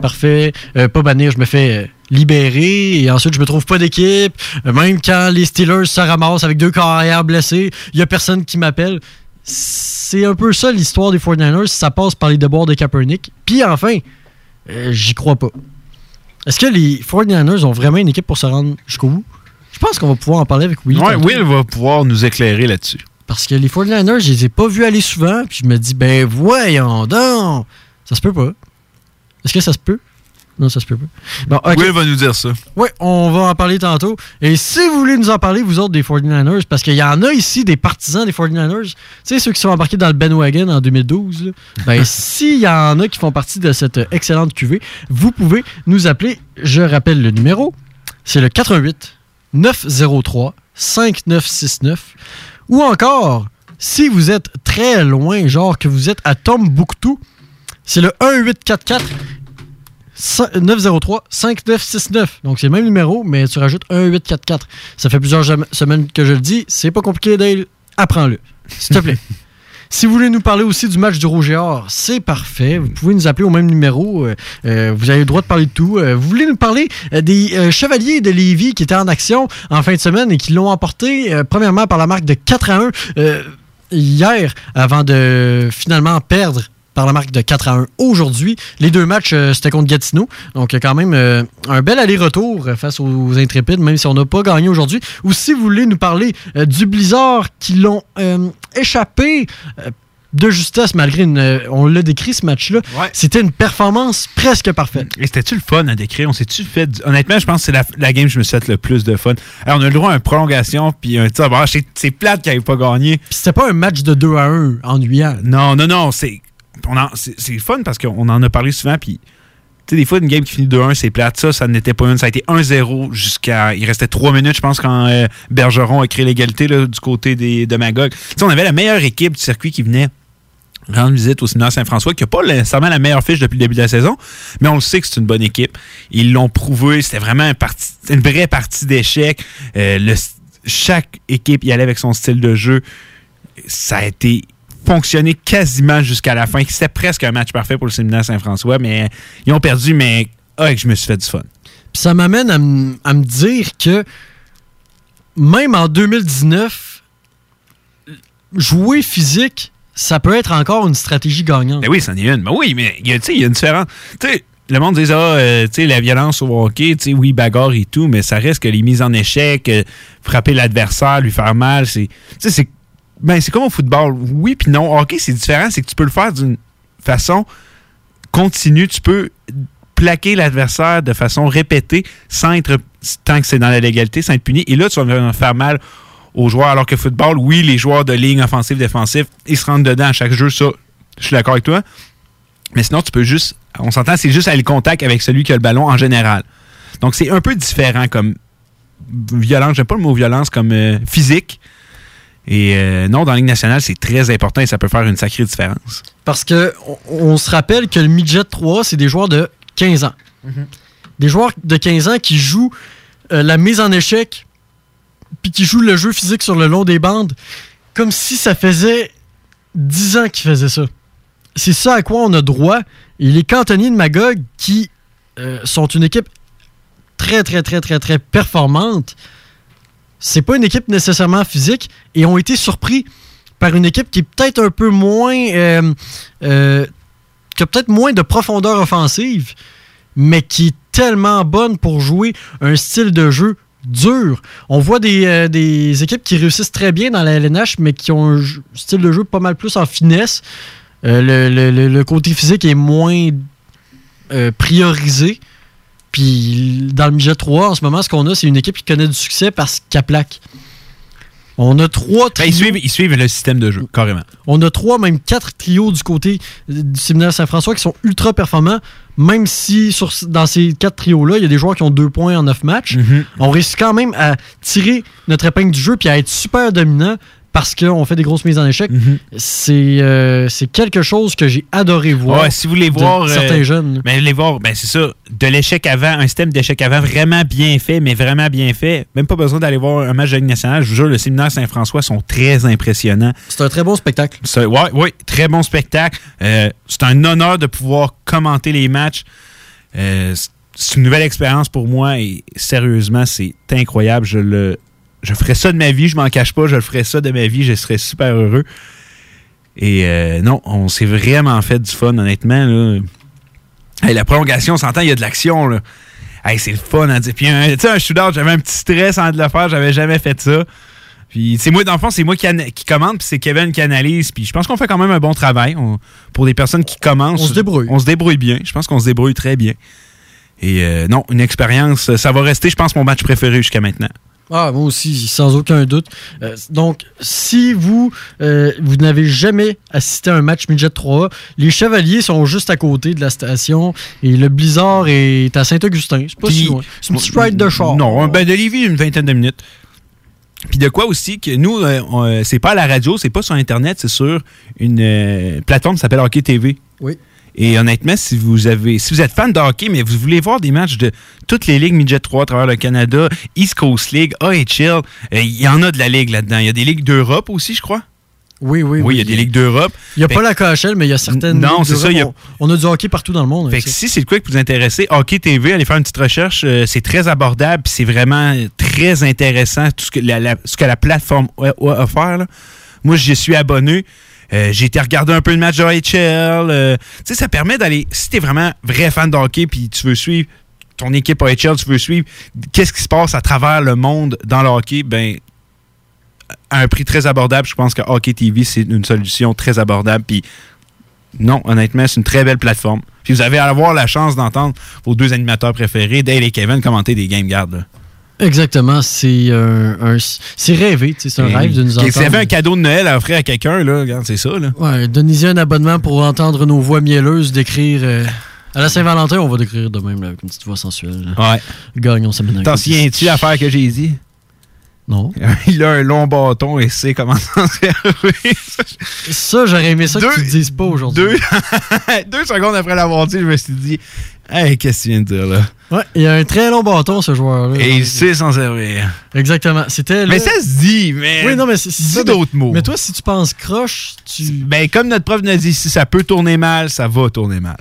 parfait. Euh, pas bannir, je me fais libérer. Et ensuite, je me trouve pas d'équipe. Même quand les Steelers se ramassent avec deux carrières blessés, il y a personne qui m'appelle. C'est un peu ça l'histoire des 49ers. Ça passe par les déboires de Kaepernick. Puis enfin, euh, j'y crois pas. Est-ce que les 49ers ont vraiment une équipe pour se rendre jusqu'au bout? Je pense qu'on va pouvoir en parler avec Will. Ouais, tantôt. Will va pouvoir nous éclairer là-dessus. Parce que les 49ers, je les ai pas vus aller souvent. Puis je me dis, ben voyons donc. Ça se peut pas. Est-ce que ça se peut? Non, ça se peut pas. Bon, ok. Will va nous dire ça. Oui, on va en parler tantôt. Et si vous voulez nous en parler, vous autres, des 49ers, parce qu'il y en a ici des partisans des 49ers, tu sais, ceux qui sont embarqués dans le bandwagon en 2012, là, ben, s'il y en a qui font partie de cette euh, excellente cuvée, vous pouvez nous appeler. Je rappelle le numéro. C'est le 88 903 5969. Ou encore, si vous êtes très loin, genre que vous êtes à Tombouctou, c'est le 1844 903 5969. Donc c'est le même numéro, mais tu rajoutes 1844. Ça fait plusieurs semaines que je le dis. C'est pas compliqué, Dale. Apprends-le. S'il te plaît. Si vous voulez nous parler aussi du match du Rouge et Or, c'est parfait. Vous pouvez nous appeler au même numéro. Euh, euh, vous avez le droit de parler de tout. Euh, vous voulez nous parler des euh, Chevaliers de Lévis qui étaient en action en fin de semaine et qui l'ont emporté, premièrement, par la marque de 4 à 1 euh, hier, avant de finalement perdre par la marque de 4 à 1 aujourd'hui. Les deux matchs, euh, c'était contre Gatineau. Donc, il y a quand même euh, un bel aller-retour face aux Intrépides, même si on n'a pas gagné aujourd'hui. Ou si vous voulez nous parler euh, du Blizzard qui l'ont échappé de justesse, malgré une. on l'a décrit ce match-là. C'était une performance presque parfaite. Et c'était-tu le fun à décrire? On s'est-tu fait. Honnêtement, je pense que c'est la, la game que je me suis fait le plus de fun. Alors, on a le droit à une prolongation, puis un tir. C'est plate qu'il n'ait pas gagné. Puis c'était pas un match de 2 à 1 ennuyant. Non, non, non. C'est c'est fun parce qu'on en a parlé souvent, puis. Tu sais, des fois, une game qui finit 2-1, c'est plate. Ça, ça n'était pas une. Ça a été 1-0 jusqu'à. Il restait 3 minutes, je pense, quand euh, Bergeron a créé l'égalité du côté des, de Magog. On avait la meilleure équipe du circuit qui venait rendre visite au séminaire Saint-François, qui n'a pas nécessairement la meilleure fiche depuis le début de la saison, mais on le sait que c'est une bonne équipe. Ils l'ont prouvé, c'était vraiment un parti, une vraie partie d'échecs. Euh, chaque équipe y allait avec son style de jeu. Ça a été fonctionné quasiment jusqu'à la fin. C'était presque un match parfait pour le séminaire Saint-François, mais ils ont perdu, mais ah, que je me suis fait du fun. Puis ça m'amène à, me dire que même en 2019, jouer physique, ça peut être encore une stratégie gagnante. Ben oui, c'en est une. Ben oui, mais il y a, une différence. Le monde dit, ah, euh, tu sais, la violence au hockey, tu sais, oui, bagarre et tout, mais ça reste que les mises en échec, euh, frapper l'adversaire, lui faire mal, c'est. Tu sais, c'est. Ben, c'est comme au football. Oui, puis non. Hockey, c'est différent. C'est que tu peux le faire d'une façon continue. Tu peux plaquer l'adversaire de façon répétée sans être. tant que c'est dans la légalité, sans être puni. Et là, tu vas faire mal aux joueurs. Alors que football, oui, les joueurs de ligne offensive, défensive, ils se rentrent dedans à chaque jeu. Ça, je suis d'accord avec toi. Mais sinon, tu peux juste. On s'entend, c'est juste aller le contact avec celui qui a le ballon en général. Donc, c'est un peu différent comme violence. J'aime pas le mot violence comme euh, physique. Et euh, non, dans la Ligue nationale, c'est très important et ça peut faire une sacrée différence. Parce que on, on se rappelle que le midget 3, c'est des joueurs de 15 ans. Des joueurs de 15 ans qui jouent euh, la mise en échec, puis qui jouent le jeu physique sur le long des bandes, comme si ça faisait 10 ans qu'ils faisaient ça. C'est ça à quoi on a droit. Et les cantonniers de Magog, qui euh, sont une équipe très, très, très, très, très performante, c'est pas une équipe nécessairement physique et ont été surpris par une équipe qui est peut-être un peu moins. euh, euh, qui a peut-être moins de profondeur offensive, mais qui est tellement bonne pour jouer un style de jeu dur. On voit des, euh, équipes qui réussissent très bien dans la LNH, mais qui ont un style de jeu pas mal plus en finesse. Le, le- le- côté physique est moins priorisé. Puis dans le midget 3, en ce moment, ce qu'on a, c'est une équipe qui connaît du succès parce qu'elle plaque. On a trois Ben, ils, suivent, ils suivent le système de jeu, carrément. on a trois, même quatre trios du côté du séminaire Saint-François qui sont ultra performants même si sur, dans ces quatre trios-là, il y a des joueurs qui ont deux points en neuf matchs, Mhm. on réussit quand même à tirer notre épingle du jeu puis à être super dominant parce qu'on fait des grosses mises en échec. C'est euh, c'est quelque chose que j'ai adoré voir. Ouais, si vous voulez voir. euh, certains jeunes. Mais les voir, ben c'est ça. De l'échec avant, un système d'échec avant vraiment bien fait, mais vraiment bien fait. Même pas besoin d'aller voir un match de Ligue nationale. Je vous jure, le séminaire Saint-François sont très impressionnants. C'est un très bon spectacle. Oui, oui, très bon spectacle. Euh, c'est un honneur de pouvoir commenter les matchs. C'est une nouvelle expérience pour moi et sérieusement, c'est incroyable. Je le, je ferais ça de ma vie, je m'en cache pas, je le ferais ça de ma vie, je serais super heureux. Et euh, non, on s'est vraiment fait du fun, honnêtement. Là. Hey, la prolongation, on s'entend, il y a de l'action. là. Hey, c'est le fun à dire. Puis, tu sais, un shootout, j'avais un petit stress avant de le faire, j'avais jamais fait ça. Puis, c'est moi, dans le fond, c'est moi qui, commande, puis c'est Kevin qui analyse. Puis, je pense qu'on fait quand même un bon travail. On- pour des personnes qui commencent. On se débrouille. On se débrouille bien. Je pense qu'on se débrouille très bien. Et euh, non, une expérience, ça va rester, je pense, mon match préféré jusqu'à maintenant. Ah, moi aussi, sans aucun doute. Euh, donc, si vous, euh, vous n'avez jamais assisté à un match Midget 3, les Chevaliers sont juste à côté de la station et le Blizzard est à Saint-Augustin. C'est pas si loin. C'est une petite ride de char. Non, ben de Lévis, une vingtaine de minutes. Puis de quoi aussi que nous, euh, c'est pas à la radio, c'est pas sur Internet, c'est sur une plateforme qui s'appelle Hockey TV. Oui. Et honnêtement, si vous avez, si vous êtes fan de hockey, mais vous voulez voir des matchs de toutes les ligues Midget 3 à travers le Canada, East Coast League, AHL, euh, il y en a de la ligue là-dedans. Il y a des ligues d'Europe aussi, je crois. Oui, oui, Oui, il y a des ligues d'Europe. Il n'y a Fait- pas la KHL, mais il y a certaines. Non, c'est ça, a- On, a du hockey partout dans le monde. Fait que si c'est le quoi que vous intéressez, Hockey TV, allez faire une petite recherche. euh, c'est très abordable, c'est vraiment très intéressant tout ce que la, la- ce que la plateforme a, a offert. là. Moi, j'y suis abonné. Euh, j'ai été regarder un peu le match de HL. euh, tu sais, ça permet d'aller. Si t'es vraiment vrai fan de hockey, puis tu veux suivre ton équipe AHL, tu veux suivre qu'est-ce qui se passe à travers le monde dans le hockey, ben à un prix très abordable, je pense que Hockey TV, c'est une solution très abordable. Puis non, honnêtement, c'est une très belle plateforme. Puis vous allez avoir la chance d'entendre vos deux animateurs préférés, Dale et Kevin, commenter des game guards. Exactement, c'est un, un- c'est rêvé, c'est un Et- rêve de nous Si entendre. vous avez un cadeau de Noël à offrir à quelqu'un, là, regarde, c'est ça. Là. Ouais, donnez-y un abonnement pour entendre nos voix mielleuses décrire. euh, à la Saint-Valentin, on va décrire de même là, avec une petite voix sensuelle. Ouais. Gagnons sa T'en souviens-tu l'affaire que j'ai dit? Non. Il a un long bâton et sait comment s'en servir. Ça, j'aurais aimé ça que tu ne dises pas aujourd'hui. Deux, deux secondes après l'avoir dit, je me suis dit, hey, qu'est-ce que tu viens de dire là? Ouais, il a un très long bâton, ce joueur-là. Et il sait s'en servir. Exactement. C'était Mais le- ça se dit, mais. Oui, non, mais c'est Dis mais- d'autres mots. Mais toi, si tu penses croche, tu. Ben, comme notre prof nous a dit, si ça peut tourner mal, ça va tourner mal.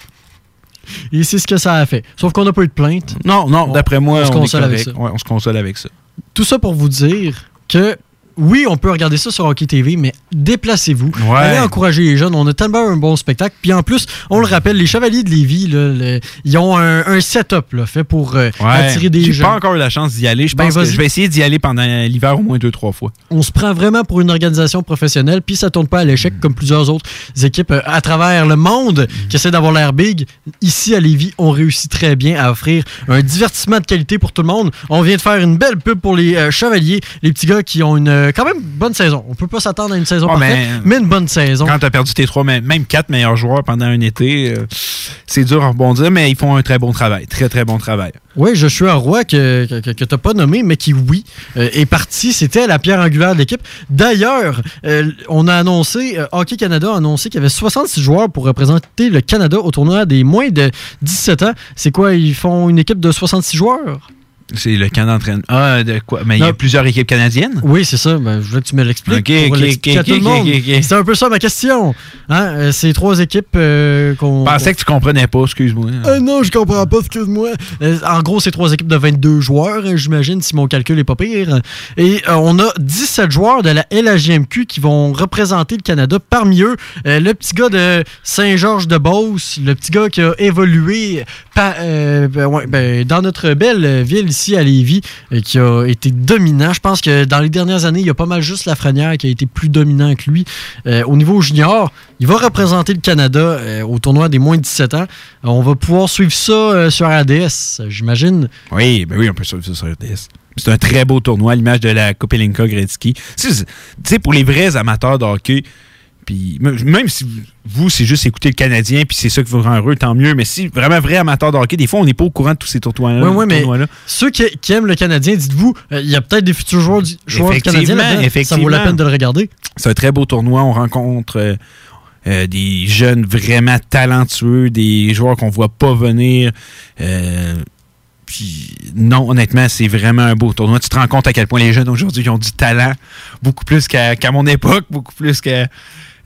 Et c'est ce que ça a fait. Sauf qu'on n'a pas eu de plainte. Non, non, On- d'après moi, on se on, est console avec correct. ça. Ouais, on se console avec ça. Tout ça pour vous dire que oui, on peut regarder ça sur Hockey TV, mais déplacez-vous. Ouais. Allez encourager les jeunes. On a tellement un bon spectacle. Puis en plus, on le rappelle, les Chevaliers de Lévis, là, le- ils ont un, un setup là, fait pour euh, attirer des J'ai jeunes. pas encore eu la chance d'y aller. Je Ben, pense que je vais essayer d'y aller pendant l'hiver au moins deux, trois fois. On se prend vraiment pour une organisation professionnelle, puis ça tourne pas à l'échec comme plusieurs autres équipes euh, à travers le monde qui essaient d'avoir l'air big. Ici à Lévis, on réussit très bien à offrir un divertissement de qualité pour tout le monde. On vient de faire une belle pub pour les euh, Chevaliers, les petits gars qui ont une euh, quand même bonne saison. On peut pas s'attendre à une saison Ah, parfaite, mais- mais, une bonne saison. Quand tu as perdu tes trois, même quatre meilleurs joueurs pendant un été, euh, c'est dur à rebondir, mais ils font un très bon travail. Très, très bon travail. Oui, Joshua Roy, que, que, que tu n'as pas nommé, mais qui, oui, euh, est parti. C'était la pierre angulaire de l'équipe. D'ailleurs, euh, on a annoncé, euh, Hockey Canada a annoncé qu'il y avait 66 joueurs pour représenter le Canada au tournoi des moins de 17 ans. C'est quoi, ils font une équipe de 66 joueurs? C'est le camp d'entraînement. Ah, de quoi? Mais il y a plusieurs équipes canadiennes? Oui, c'est ça. Ben, je voulais que tu me l'expliques pour l'expliquer à tout le monde. C'est un peu ça ma question. Hein? Euh, C'est trois équipes euh, qu'on... Je pensais que tu comprenais pas, excuse-moi. Euh, non, je comprends pas, excuse-moi. Euh, en gros, c'est trois équipes de 22 joueurs, hein, j'imagine, si mon calcul est pas pire. Et on a 17 joueurs de la LHJMQ qui vont représenter le Canada. Parmi eux, le petit gars de Saint-Georges-de-Beauce, le petit gars qui a évolué pa- ben, ouais, ben, dans notre belle ville ici à Lévis, qui a été dominant. Je pense que dans les dernières années, il y a pas mal juste Lafrenière qui a été plus dominant que lui. Euh, au niveau junior, il va représenter le Canada euh, au tournoi des moins de 17 ans. Euh, on va pouvoir suivre ça sur RDS, j'imagine. Oui, ben oui, on peut suivre ça sur RTS. C'est un très beau tournoi, l'image de la Coupe Elinka Gretzky. Tu sais, pour les vrais amateurs de hockey, Puis même si vous, c'est juste écouter le Canadien, puis c'est ça qui vous rend heureux, tant mieux. Mais si vraiment vrai amateur de hockey, des fois, on n'est pas au courant de tous ces tournois-là. Oui, oui, mais ceux qui, qui aiment le Canadien, dites-vous, euh, il y a peut-être des futurs joueurs du, joueurs du Canadien. Ça vaut la peine de le regarder. C'est un très beau tournoi. On rencontre euh, euh, des jeunes vraiment talentueux, des joueurs qu'on voit pas venir. Puis non, honnêtement, c'est vraiment un beau tournoi. Tu te rends compte à quel point les jeunes aujourd'hui ont du talent, beaucoup plus qu'à qu'à mon époque, beaucoup plus qu'à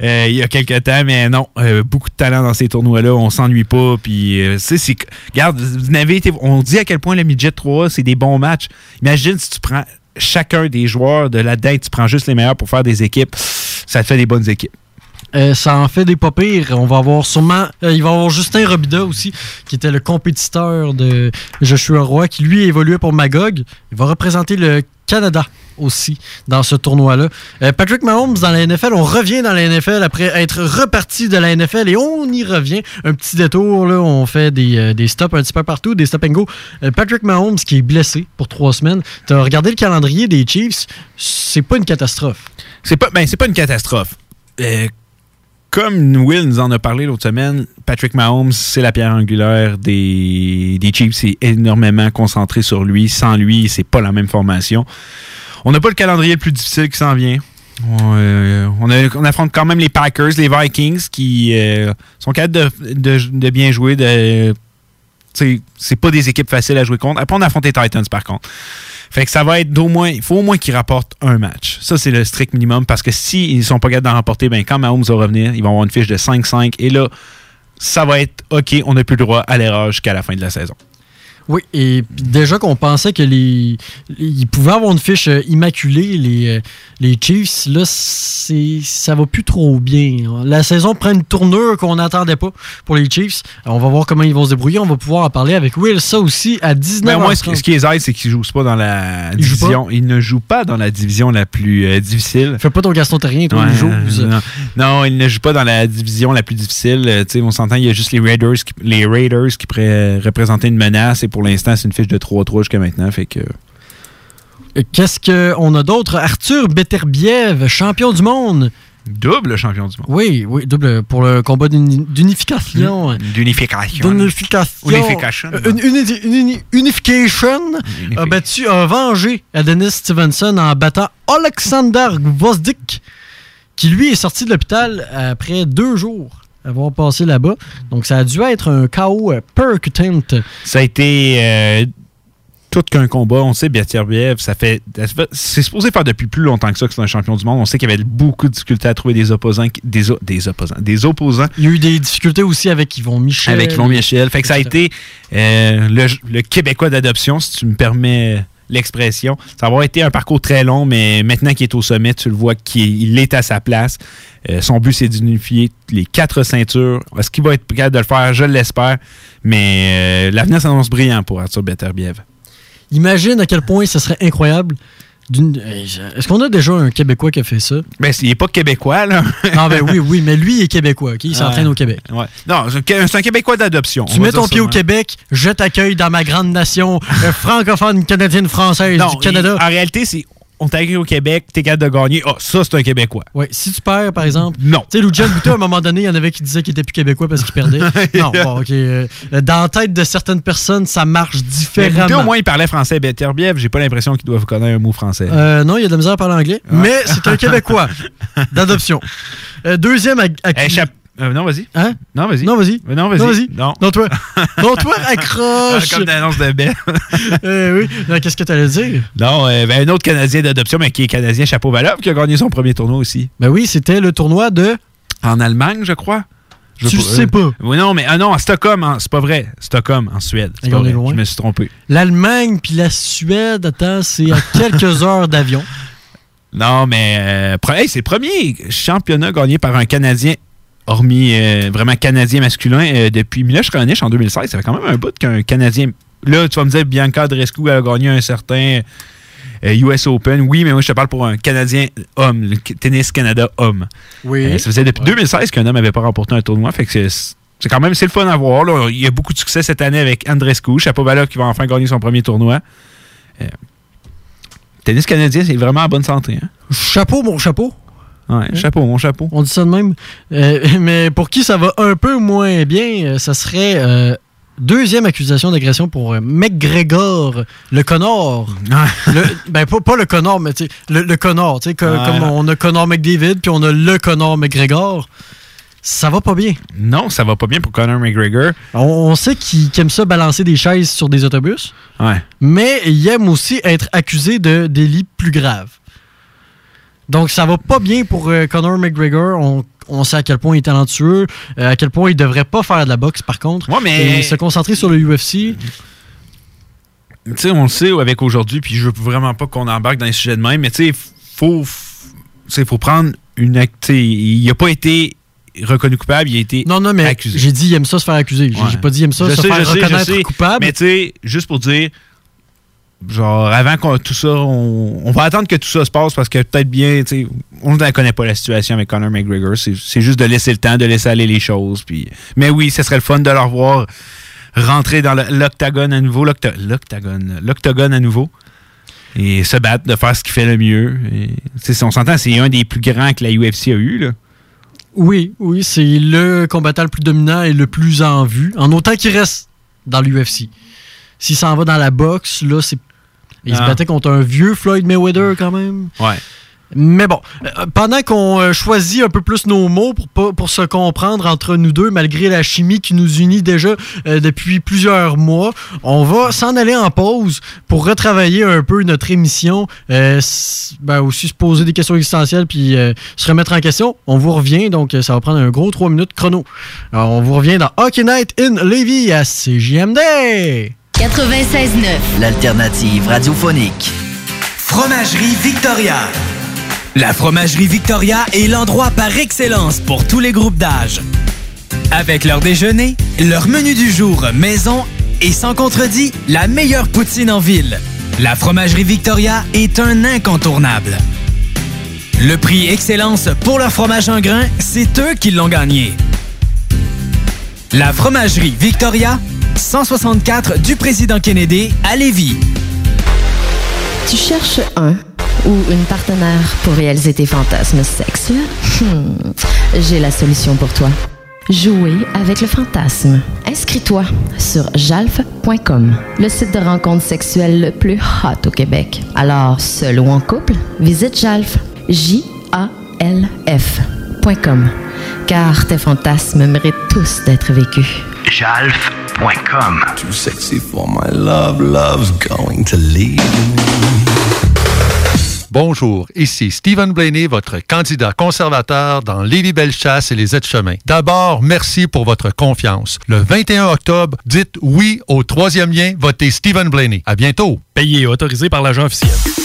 euh, il y a quelques temps, mais non, euh, beaucoup de talent dans ces tournois-là. On s'ennuie pas. Puis, euh, c'est. Regarde, vous n'avez été. On dit à quel point le midget 3 c'est des bons matchs. Imagine si tu prends chacun des joueurs de là-dedans, tu prends juste les meilleurs pour faire des équipes, ça te fait des bonnes équipes. Euh, ça en fait des pas pires. On va avoir sûrement. il va y avoir Justin Robida aussi, qui était le compétiteur de Joshua Roy, qui lui évoluait pour Magog. Il va représenter le Canada aussi dans ce tournoi-là. Euh, Patrick Mahomes dans la NFL, on revient dans la NFL après être reparti de la NFL et on y revient. Un petit détour, là, on fait des, euh, des stops un petit peu partout, des stop and go. Euh, Patrick Mahomes qui est blessé pour trois semaines. Tu regardé le calendrier des Chiefs, c'est pas une catastrophe. C'est pas, ben, c'est pas une catastrophe. Comme Will nous en a parlé l'autre semaine, Patrick Mahomes, c'est la pierre angulaire des, des Chiefs. C'est énormément concentré sur lui. Sans lui, c'est pas la même formation. On n'a pas le calendrier le plus difficile qui s'en vient. On, affronte quand même les Packers, les Vikings, qui euh, sont capables de, bien jouer. C'est pas des équipes faciles à jouer contre. Après, on affronte les Titans, par contre. Fait que ça va être d'au moins. Il faut au moins qu'ils rapportent un match. Ça, c'est le strict minimum parce que s'ils sont pas capables d'en remporter, ben, quand Mahomes va revenir, ils vont avoir une fiche de 5-5. Et là, ça va être OK, on n'a plus le droit à l'erreur jusqu'à la fin de la saison. Oui, et déjà qu'on pensait que les, ils pouvaient avoir une fiche euh, immaculée, les, euh, les Chiefs, là, c'est, ça va plus trop bien. La saison prend une tournure qu'on n'attendait pas pour les Chiefs. Alors, on va voir comment ils vont se débrouiller. On va pouvoir en parler avec Will, ça aussi, à 19h30. Mais moi, ce, ce qui les aide, c'est qu'ils jouent pas dans la Ils jouent division. Ils ne jouent pas dans la division la plus euh, difficile. Fais pas ton Gaston Terrien, toi, Ouais, il joue. non, non, ils ne jouent pas dans la division la plus difficile. Euh, on s'entend, il y a juste les Raiders qui, les Raiders qui pourraient représenter une menace. Et pour l'instant, c'est une fiche de 3-3 jusqu'à maintenant. Fait que. Euh, Qu'est-ce qu'on a d'autre? Arthur Beterbiev, champion du monde. Double champion du monde. Oui, oui, double pour le combat d'uni- d'unification. D'unification. D'unification. Unification. Euh, Une, uni- uni- unification a battu, a vengé Adonis Stevenson en battant Alexander Gvozdik, qui lui est sorti de l'hôpital après deux jours avoir passé là-bas. Donc ça a dû être un KO euh, percutant. Ça a été euh, tout qu'un combat. On sait, Beterbiev, ça fait. C'est supposé faire depuis plus longtemps que ça que c'est un champion du monde. On sait qu'il y avait beaucoup de difficultés à trouver des opposants. Des, opposants. Des opposants. Il y a eu des difficultés aussi avec Yvon Michel. Avec Yvon Michel. Fait que ça a été euh, le, le Québécois d'adoption, si tu me permets l'expression. Ça va été un parcours très long, mais maintenant qu'il est au sommet, tu le vois qu'il il est à sa place. Euh, son but, c'est d'unifier les quatre ceintures. Est-ce qu'il va être capable de le faire? Je l'espère. Mais euh, l'avenir s'annonce brillant pour Arthur Beterbiev. Imagine à quel point ce serait incroyable. Euh, Est-ce qu'on a déjà un Québécois qui a fait ça? Ben, il n'est pas québécois, là. non, ben oui, oui, mais lui, il est Québécois, OK? Il s'entraîne Ouais. au Québec. Ouais. Non, c'est un Québécois d'adoption. Tu mets ton ça, pied au hein. Québec, je t'accueille dans ma grande nation euh, francophone, canadienne, française Non, du Canada. il- en réalité, c'est on t'accueille au Québec, t'es capable de gagner. Ah, ça, c'est un Québécois. Ouais, si tu perds, par exemple. Non. Tu sais, Lucian Boutin, à un moment donné, il y en avait qui disaient qu'il était plus québécois parce qu'il perdait. non, bon, OK. euh, dans la tête de certaines personnes, ça marche différemment. écoutez, au moins, il parlait français. Beterbiev, j'ai pas l'impression qu'il doit connaître un mot français. Euh, non, il y a de la misère à parler anglais, mais c'est un Québécois d'adoption. Euh, deuxième chap- euh, non, vas-y. Hein? Non, vas-y. Non, vas-y. Euh, Non, vas-y. Non, vas-y. Non. Non, toi. Non, toi, accroche. Ah, Comme d'annonce de baie. Euh, oui. Non, Qu'est-ce que tu allais dire? non, euh, ben, un autre Canadien d'adoption, mais qui est Canadien Chapeau Valov, qui a gagné son premier tournoi aussi. Ben oui, c'était le tournoi de. En Allemagne, je crois. Je Tu sais pas. Oui, non, mais ah non, à Stockholm, c'est pas vrai. Stockholm, en Suède. C'est Et pas vrai. loin. Je me suis trompé. L'Allemagne puis la Suède, attends, c'est à quelques heures d'avion. Non, mais euh, hey, c'est le premier championnat gagné par un Canadien, hormis euh, vraiment Canadien masculin, euh, depuis Miloš Raonic en 2016. Ça fait quand même un bout qu'un Canadien. Là, tu vas me dire, Bianca Andreescu a gagné un certain euh, US Open. Oui, mais moi, je te parle pour un Canadien homme, le Tennis Canada homme. Oui. Euh, ça faisait depuis 2016 qu'un homme n'avait pas remporté un tournoi. Fait que c'est- c'est quand même c'est le fun à voir. là. Il y a beaucoup de succès cette année avec Andrescu, Chapovalov qui va enfin gagner son premier tournoi. Euh, tennis canadien, c'est vraiment en bonne santé. hein. Chapeau, mon chapeau. Ouais, chapeau, mon chapeau. On dit ça de même. Euh, mais pour qui ça va un peu moins bien, euh, ça serait euh, deuxième accusation d'agression pour McGregor, le connard. Le- ben, pas, pas le connard, mais le, le connard. tu sais, co- Ouais. Comme on a Connor McDavid, puis on a le connard McGregor. Ça va pas bien. Non, ça va pas bien pour Conor McGregor. On, on sait qu'il qu'il aime ça balancer des chaises sur des autobus. Ouais. Mais il aime aussi être accusé de délits plus graves. Donc ça va pas bien pour euh, Conor McGregor. On, on sait à quel point il est talentueux, euh, à quel point il devrait pas faire de la boxe par contre. mais- Et se concentrer sur le UFC. Tu sais, on le sait avec aujourd'hui, puis je veux vraiment pas qu'on embarque dans les sujets de même, mais tu sais, faut, faut prendre une act- tu sais, Il a pas été reconnu coupable, il a été Non, non, mais accusé. j'ai dit il aime ça se faire accuser. J'ai Ouais. pas dit il aime ça Je se sais, faire je sais, je reconnaître sais. coupable. Mais tu sais, juste pour dire, genre, avant que tout ça, on, va attendre que tout ça se passe parce que peut-être bien, on ne connaît pas la situation avec Conor McGregor. C'est juste de laisser le temps, de laisser aller les choses. Mais oui, ce serait le fun de le revoir rentrer dans l'octagone à nouveau, l'octa- l'octagone, l'octogone à nouveau. Et se battre, de faire ce qu'il fait le mieux. Et, on s'entend, c'est un des plus grands que la UFC a eu. Là. Oui, oui, c'est le combattant le plus dominant et le plus en vue, en autant qu'il reste dans l'UFC. S'il s'en va dans la boxe, là, c'est. Il se Ah. battait contre un vieux Floyd Mayweather quand même. Ouais. Mais bon, euh, pendant qu'on euh, choisit un peu plus nos mots pour, pas- pour se comprendre entre nous deux, malgré la chimie qui nous unit déjà euh, depuis plusieurs mois, on va s'en aller en pause pour retravailler un peu notre émission, euh, ben aussi se poser des questions existentielles puis euh, se remettre en question. On vous revient, donc ça va prendre un gros 3 minutes chrono. Alors on vous revient dans Hockey Night in Levy à CJMD. 96.9. L'alternative radiophonique. Fromagerie Victoria. La Fromagerie Victoria est l'endroit par excellence pour tous les groupes d'âge. Avec leur déjeuner, leur menu du jour maison et sans contredit, la meilleure poutine en ville. La Fromagerie Victoria est un incontournable. Le prix Excellence pour leur fromage en grain, c'est eux qui l'ont gagné. La Fromagerie Victoria, 164 du Président Kennedy à Lévis. Tu cherches un ou une partenaire pour réaliser tes fantasmes sexuels? Hmm, J'ai la solution pour toi. Jouer avec le fantasme. Inscris-toi sur jalf.com, le site de rencontre sexuelle le plus hot au Québec. Alors, seul ou en couple, visite jalf. J-A-L-F.com. Car tes fantasmes méritent tous d'être vécus. Jalf.com. Too sexy for my love, love's going to leave Bonjour, ici Stephen Blaney, votre candidat conservateur dans Lévis-Bellechasse et les Aides-Chemins. D'abord, merci pour votre confiance. Le 21 octobre, dites oui au troisième lien, votez Stephen Blaney. À bientôt. Payé et autorisé par l'agent officiel.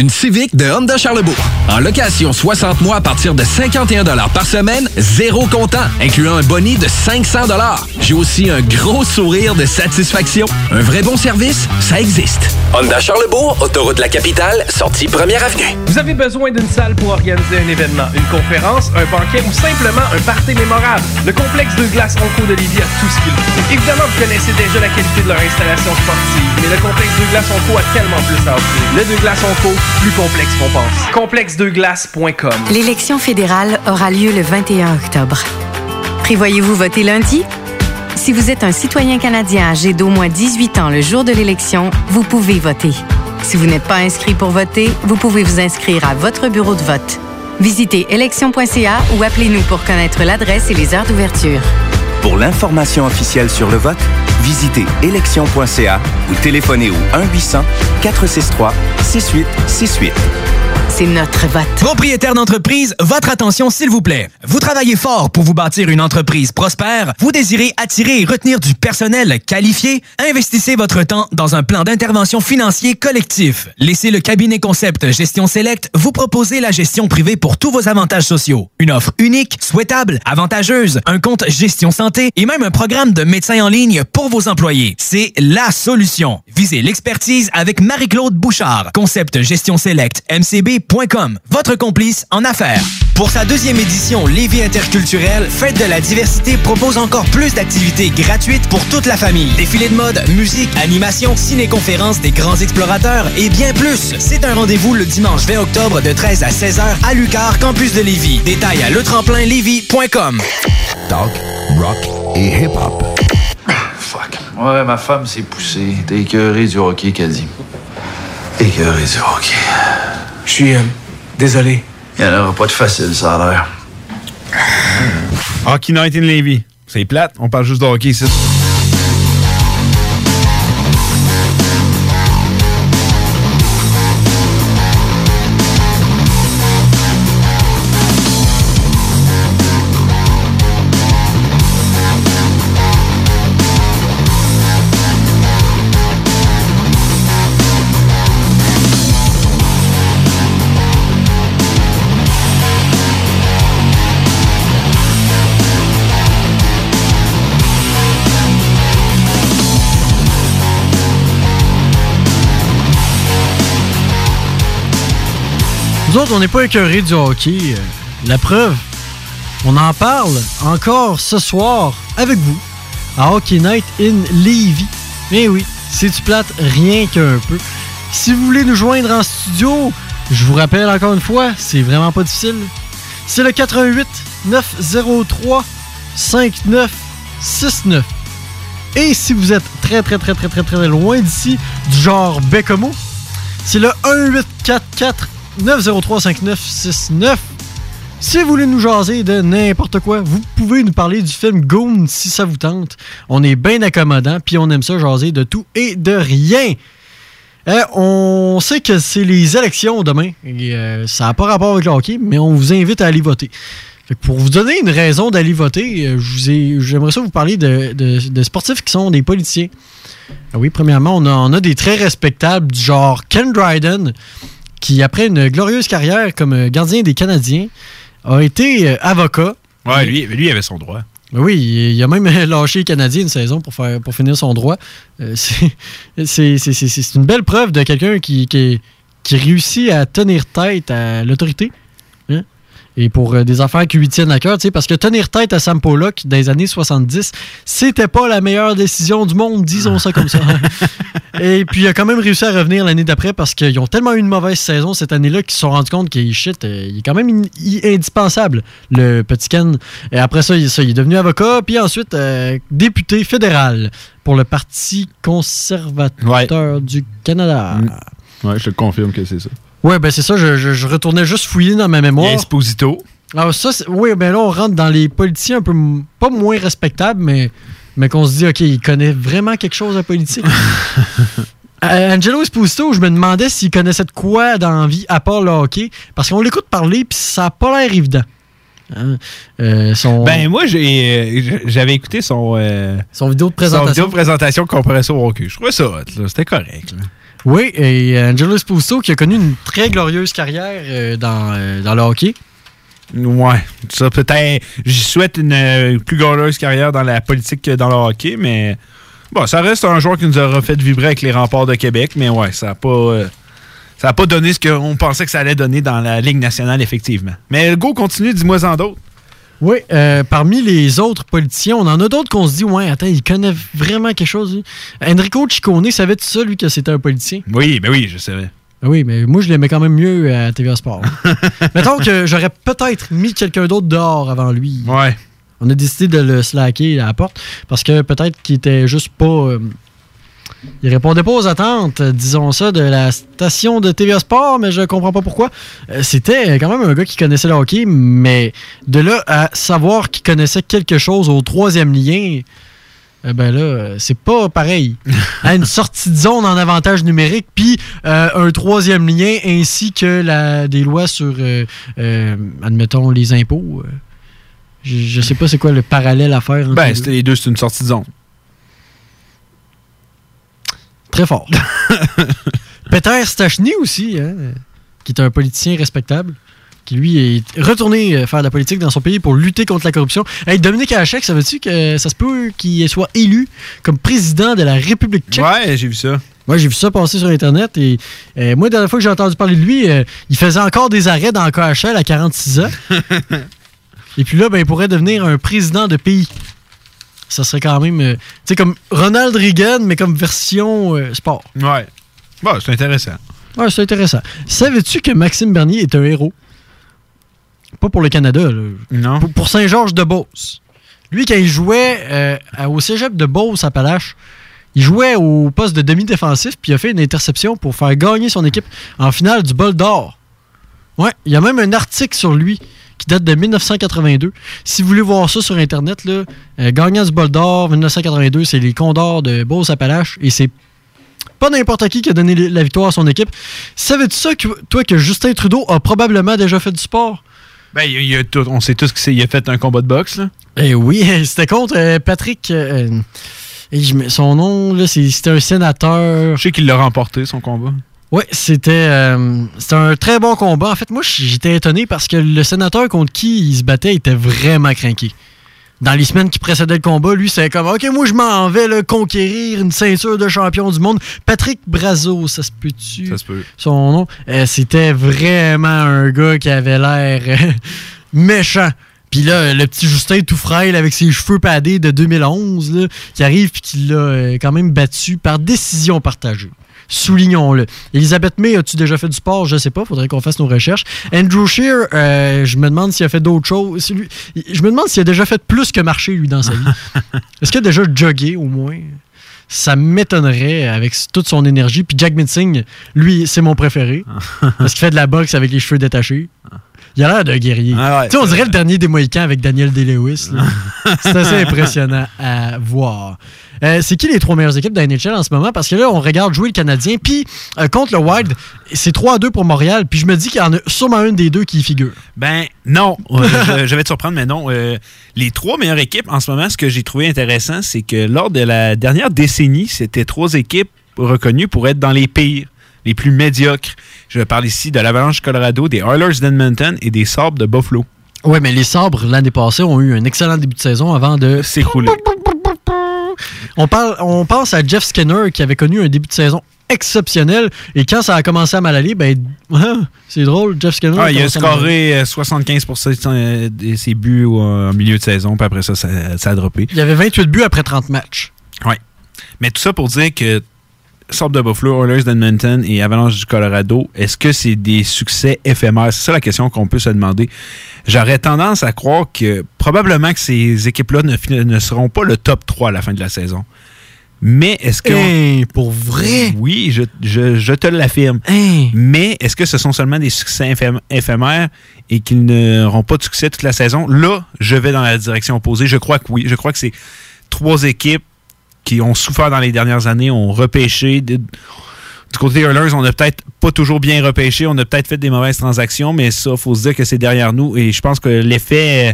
Une Civic de Honda Charlebourg. En location 60 mois à partir de 51 par semaine, zéro comptant, incluant un boni de 500 J'ai aussi un gros sourire de satisfaction. Un vrai bon service, ça existe. Honda Charlebourg, autoroute de la capitale, sortie première avenue. Vous avez besoin d'une salle pour organiser un événement, une conférence, un banquet ou simplement un party mémorable? Le complexe de glace Onco de Lévis a tout ce qu'il faut. Évidemment, vous connaissez déjà la qualité de leur installation sportive, mais le complexe de glace Onco a tellement plus à offrir. Le de glace Onco, plus complexe qu'on pense. Complexedeglace.com L'élection fédérale aura lieu le 21 octobre. Prévoyez-vous voter lundi? Si vous êtes un citoyen canadien âgé d'au moins 18 ans le jour de l'élection, vous pouvez voter. Si vous n'êtes pas inscrit pour voter, vous pouvez vous inscrire à votre bureau de vote. Visitez élection.ca ou appelez-nous pour connaître l'adresse et les heures d'ouverture. Pour l'information officielle sur le vote, visitez élection.ca ou téléphonez au 1-800-463-6868. C'est notre vote. Propriétaire d'entreprise, votre attention s'il vous plaît. Vous travaillez fort pour vous bâtir une entreprise prospère, vous désirez attirer et retenir du personnel qualifié, investissez votre temps dans un plan d'intervention financier collectif. Laissez le cabinet concept Gestion Select vous proposer la gestion privée pour tous vos avantages sociaux. Une offre unique, souhaitable, avantageuse, un compte gestion santé et même un programme de médecin en ligne pour vos employés. C'est la solution. L'expertise avec Marie-Claude Bouchard. Concept gestion select mcb.com. Votre complice en affaires. Pour sa deuxième édition Lévis interculturelle, Fête de la diversité propose encore plus d'activités gratuites pour toute la famille. Défilés de mode, musique, animation, ciné-conférences des grands explorateurs et bien plus. C'est un rendez-vous le dimanche 20 octobre de 13 à 16h à Lucar, campus de Lévis. Détails à letremplinlévis.com. Talk, rock et hip-hop. Ouais, ma femme s'est poussée. T'es écœuré du hockey, qu'a dit. Écœuré du hockey. Je suis euh, désolé. Il n'y en aura pas de facile, ça a l'air. Hockey Night in Levy. C'est plate, on parle juste de hockey ici. Nous autres, on n'est pas écœurés du hockey. Euh, La preuve, on en parle encore ce soir avec vous à Hockey Night in Levy. Mais oui, c'est du plate rien qu'un peu. Si vous voulez nous joindre en studio, je vous rappelle encore une fois, c'est vraiment pas difficile. C'est le 88 903 5969. Et si vous êtes très très très très très très loin d'ici, du genre Bécomo, c'est le 1844 903 5969. Si vous voulez nous jaser de n'importe quoi, vous pouvez nous parler du film Goon si ça vous tente. On est bien accommodant, puis on aime ça jaser de tout et de rien. Euh, on sait que c'est les élections demain. Et, euh, ça n'a pas rapport avec le hockey, mais on vous invite à aller voter. Fait que pour vous donner une raison d'aller voter, euh, j'aimerais ça vous parler de, sportifs qui sont des politiciens. Ah oui, premièrement, on on a des très respectables du genre Ken Dryden, qui, après une glorieuse carrière comme euh, gardien des Canadiens, a été euh, avocat. Ouais, lui, lui il avait son droit. Ben Oui, il a même lâché les Canadiens une saison pour, faire, pour finir son droit. Euh, c'est- une belle preuve de quelqu'un qui, qui, qui réussit à tenir tête à l'autorité. Et pour euh, des affaires qui lui tiennent à cœur, tu sais, parce que tenir tête à Sam Pollock dans les années 70, c'était pas la meilleure décision du monde, disons ça comme ça. Et puis il a quand même réussi à revenir l'année d'après parce qu'ils ont tellement eu une mauvaise saison cette année-là qu'ils se sont rendus compte qu'il shit, euh, il est quand même in- indispensable, le petit Ken. Et après ça, il, ça, il est devenu avocat, puis ensuite euh, député fédéral pour le Parti conservateur du Canada. Ouais, je te confirme que c'est ça. Ouais, ben c'est ça, je, je- je retournais juste fouiller dans ma mémoire. Il y a Esposito. Alors ça, oui, ben là, on rentre dans les politiciens un peu, pas moins respectables, mais, mais qu'on se dit, OK, il connaît vraiment quelque chose en politique. Euh, Angelo Esposito, je me demandais s'il connaissait de quoi dans la vie, à part le hockey, parce qu'on l'écoute parler, puis ça n'a pas l'air évident. Hein? Euh, son... Ben, moi, j'ai, euh, j'avais écouté son. Son vidéo de Son présentation. vidéo de présentation ça au hockey. Je trouvais ça hot. C'était correct. là. Oui, et euh, Angelo Esposito qui a connu une très glorieuse carrière euh, dans, euh, dans le hockey. Ouais, ça peut-être. J'y souhaite une plus glorieuse carrière dans la politique que dans le hockey, mais bon, ça reste un joueur qui nous aura fait vibrer avec les remparts de Québec, mais ouais, ça n'a pas. ça a pas donné ce qu'on pensait que ça allait donner dans la Ligue nationale, effectivement. Mais le go continue, dis-moi en d'autres. Oui, euh, parmi les autres politiciens, on en a d'autres qu'on se dit, ouais, attends, il connaît vraiment quelque chose. lui. Enrico Ciccone, savait-tu ça, lui, que c'était un politicien? Oui, ben oui, je savais. Ben Oui, mais moi, je l'aimais quand même mieux à TVA Sport. Mettons que j'aurais peut-être mis quelqu'un d'autre dehors avant lui. Ouais. On a décidé de le slacker à la porte parce que peut-être qu'il était juste pas. euh, il répondait pas aux attentes, disons ça, de la station de TVA Sport, mais je comprends pas pourquoi. Euh, C'était quand même un gars qui connaissait le hockey, mais de là à savoir qu'il connaissait quelque chose au troisième lien, eh ben là, c'est pas pareil. Hein, une sortie de zone en avantage numérique, puis euh, un troisième lien, ainsi que la, des lois sur, euh, euh, admettons, les impôts. Je, je sais pas c'est quoi le parallèle à faire. Ben, les deux, c'est une sortie de zone. Très fort. Peter Stachny aussi, hein, qui est un politicien respectable, qui lui est retourné euh, faire de la politique dans son pays pour lutter contre la corruption. Hey, Dominique Hachek, ça veut-tu que ça se peut qu'il soit élu comme président de la République tchèque? Ouais, j'ai vu ça. Moi, j'ai vu ça passer sur Internet et euh, moi, la dernière fois que j'ai entendu parler de lui, euh, il faisait encore des arrêts dans le KHL à 46 ans. et puis là, ben, il pourrait devenir un président de pays. Ça serait quand même, euh, tu sais, comme Ronald Reagan, mais comme version euh, sport. Ouais. Bon, c'est intéressant. Ouais, c'est intéressant. Savais-tu que Maxime Bernier est un héros? Pas pour le Canada, là. Non. Pour, pour Saint-Georges-de-Beauce. Lui, quand il jouait euh, au cégep de Beauce à Palache, il jouait au poste de demi-défensif, puis il a fait une interception pour faire gagner son équipe en finale du bol d'or. Ouais, il y a même un article sur lui qui date de 1982. Si vous voulez voir ça sur Internet, là, euh, gagnant du bol d'or 1982, c'est les Condors de Beauce-Appalaches et c'est pas n'importe qui qui a donné la victoire à son équipe. Savais-tu ça, que, toi, que Justin Trudeau a probablement déjà fait du sport? Ben, il a tout- on sait tous qu'il a fait un combat de boxe, là. Eh oui, c'était contre euh, Patrick. euh, euh, et je me- son nom, là, c'est- c'était un sénateur. Je sais qu'il l'a remporté, son combat. Oui, c'était euh, c'était un très bon combat. En fait, moi, j'étais étonné parce que le sénateur contre qui il se battait était vraiment craqué. Dans les semaines qui précédaient le combat, lui, c'était comme OK, moi, je m'en vais là, conquérir une ceinture de champion du monde. Patrick Brazo, ça se peut-tu? Ça se peut. Son nom. Euh, c'était vraiment un gars qui avait l'air euh, méchant. Puis là, le petit Justin tout frêle avec ses cheveux padés de 2011, là, qui arrive puis qui l'a quand même battu par décision partagée. Soulignons-le. Elisabeth May, as-tu déjà fait du sport? Je sais pas, faudrait qu'on fasse nos recherches. Andrew Shear, euh, je me demande s'il a fait d'autres choses. Lui- Je me demande s'il a déjà fait plus que marcher, lui, dans sa vie. Est-ce qu'il a déjà jogué, au moins? Ça m'étonnerait avec toute son énergie. Puis Jack Mitzing, lui, c'est mon préféré. parce qu'il fait de la boxe avec les cheveux détachés. Il a l'air d'un guerrier. Ah tu sais, on dirait le dernier des Mohicans avec Daniel Day-Lewis. C'est assez impressionnant à voir. Euh, c'est qui les trois meilleures équipes de la NHL en ce moment? Parce que là, on regarde jouer le Canadien, puis euh, contre le Wild, c'est 3 à 2 pour Montréal, puis je me dis qu'il y en a sûrement une des deux qui y figure. Ben non, Euh, je, je vais te surprendre, mais non. Les trois meilleures équipes en ce moment, ce que j'ai trouvé intéressant, c'est que lors de la dernière décennie, c'était trois équipes reconnues pour être dans les pires, les plus médiocres. Je parle ici de l'Avalanche Colorado, des Oilers d'Edmonton et des Sabres de Buffalo. Ouais, mais les Sabres, l'année passée, ont eu un excellent début de saison avant de s'écrouler. On, parle, on pense à Jeff Skinner qui avait connu un début de saison exceptionnel et quand ça a commencé à mal aller, ben c'est drôle, Jeff Skinner. Ah, il a scoré euh, 75% de ses buts au- en milieu de saison, puis après ça, ça, ça a droppé. Il y avait 28 buts après 30 matchs. Oui. Mais tout ça pour dire que Sabres de Buffalo, Oilers d'Edmonton et Avalanche du Colorado, est-ce que c'est des succès éphémères? C'est ça la question qu'on peut se demander. J'aurais tendance à croire que probablement que ces équipes-là ne, seront pas le top 3 à la fin de la saison. Mais est-ce que... Hey, pour vrai? Oui, je, je- je te l'affirme. Mais est-ce que ce sont seulement des succès éphém- éphémères et qu'ils n'auront pas de succès toute la saison? Là, je vais dans la direction opposée. Je crois que oui. Je crois que c'est trois équipes qui ont souffert dans les dernières années, ont repêché. Du côté des Oilers, on n'a peut-être pas toujours bien repêché, on a peut-être fait des mauvaises transactions, mais ça, faut se dire que c'est derrière nous. Et je pense que l'effet euh,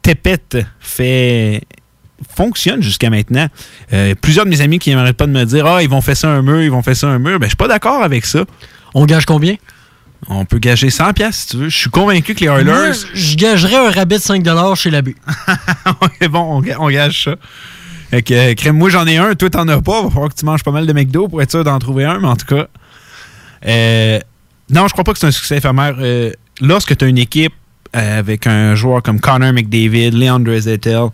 tépette fait fonctionne jusqu'à maintenant. Euh, plusieurs de mes amis qui n'arrêtent pas de me dire Ah, ils vont faire ça un mur, ils vont faire ça un mur. Ben, je suis pas d'accord avec ça. On gage combien? On peut gager 100 pièces si tu veux. Je suis convaincu que les Oilers. Moi, je gagerais un rabais de 5 chez l'abbé. Ok, bon, on, on gage ça. Fait que, crème, moi j'en ai un, toi t'en as pas. Va falloir que tu manges pas mal de McDo pour être sûr d'en trouver un, mais en tout cas. euh, non, je crois pas que c'est un succès éphémère. Euh, lorsque tu as une équipe euh, avec un joueur comme Connor McDavid, Leandre Zettel,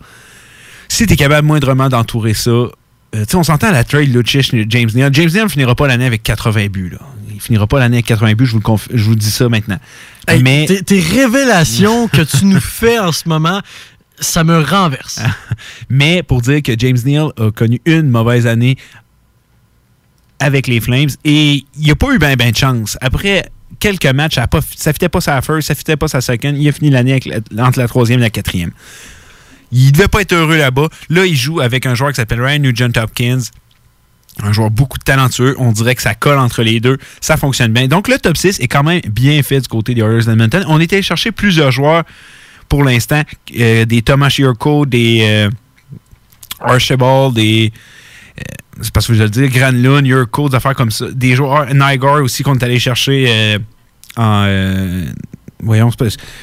si tu es capable moindrement d'entourer ça, euh, tu sais, on s'entend à la trade Lucic James Neal. James Neal ne finira pas l'année avec 80 buts. Là. Il finira pas l'année avec 80 buts, je vous, le conf- je vous dis ça maintenant. Hey, mais tes révélations que tu nous fais en ce moment, ça me renverse. Mais pour dire que James Neal a connu une mauvaise année avec les Flames et il n'a pas eu ben, ben de chance. Après quelques matchs, ça ne fitait pas sa first, ça fitait pas sa second. Il a fini l'année entre la troisième et la quatrième. Il devait pas être heureux là-bas. Là, il joue avec un joueur qui s'appelle Ryan Nugent Hopkins. Un joueur beaucoup talentueux. On dirait que ça colle entre les deux. Ça fonctionne bien. Donc, le top 6 est quand même bien fait du côté des Oilers d'Edmonton. On était allé chercher plusieurs joueurs pour l'instant. Euh, des Thomas Yurko, des euh, Archibald, des... euh, c'est parce que je veux le dire, Granlund, Yurko, des affaires comme ça. Des joueurs, Nygaard aussi qu'on est allé chercher en... voyons,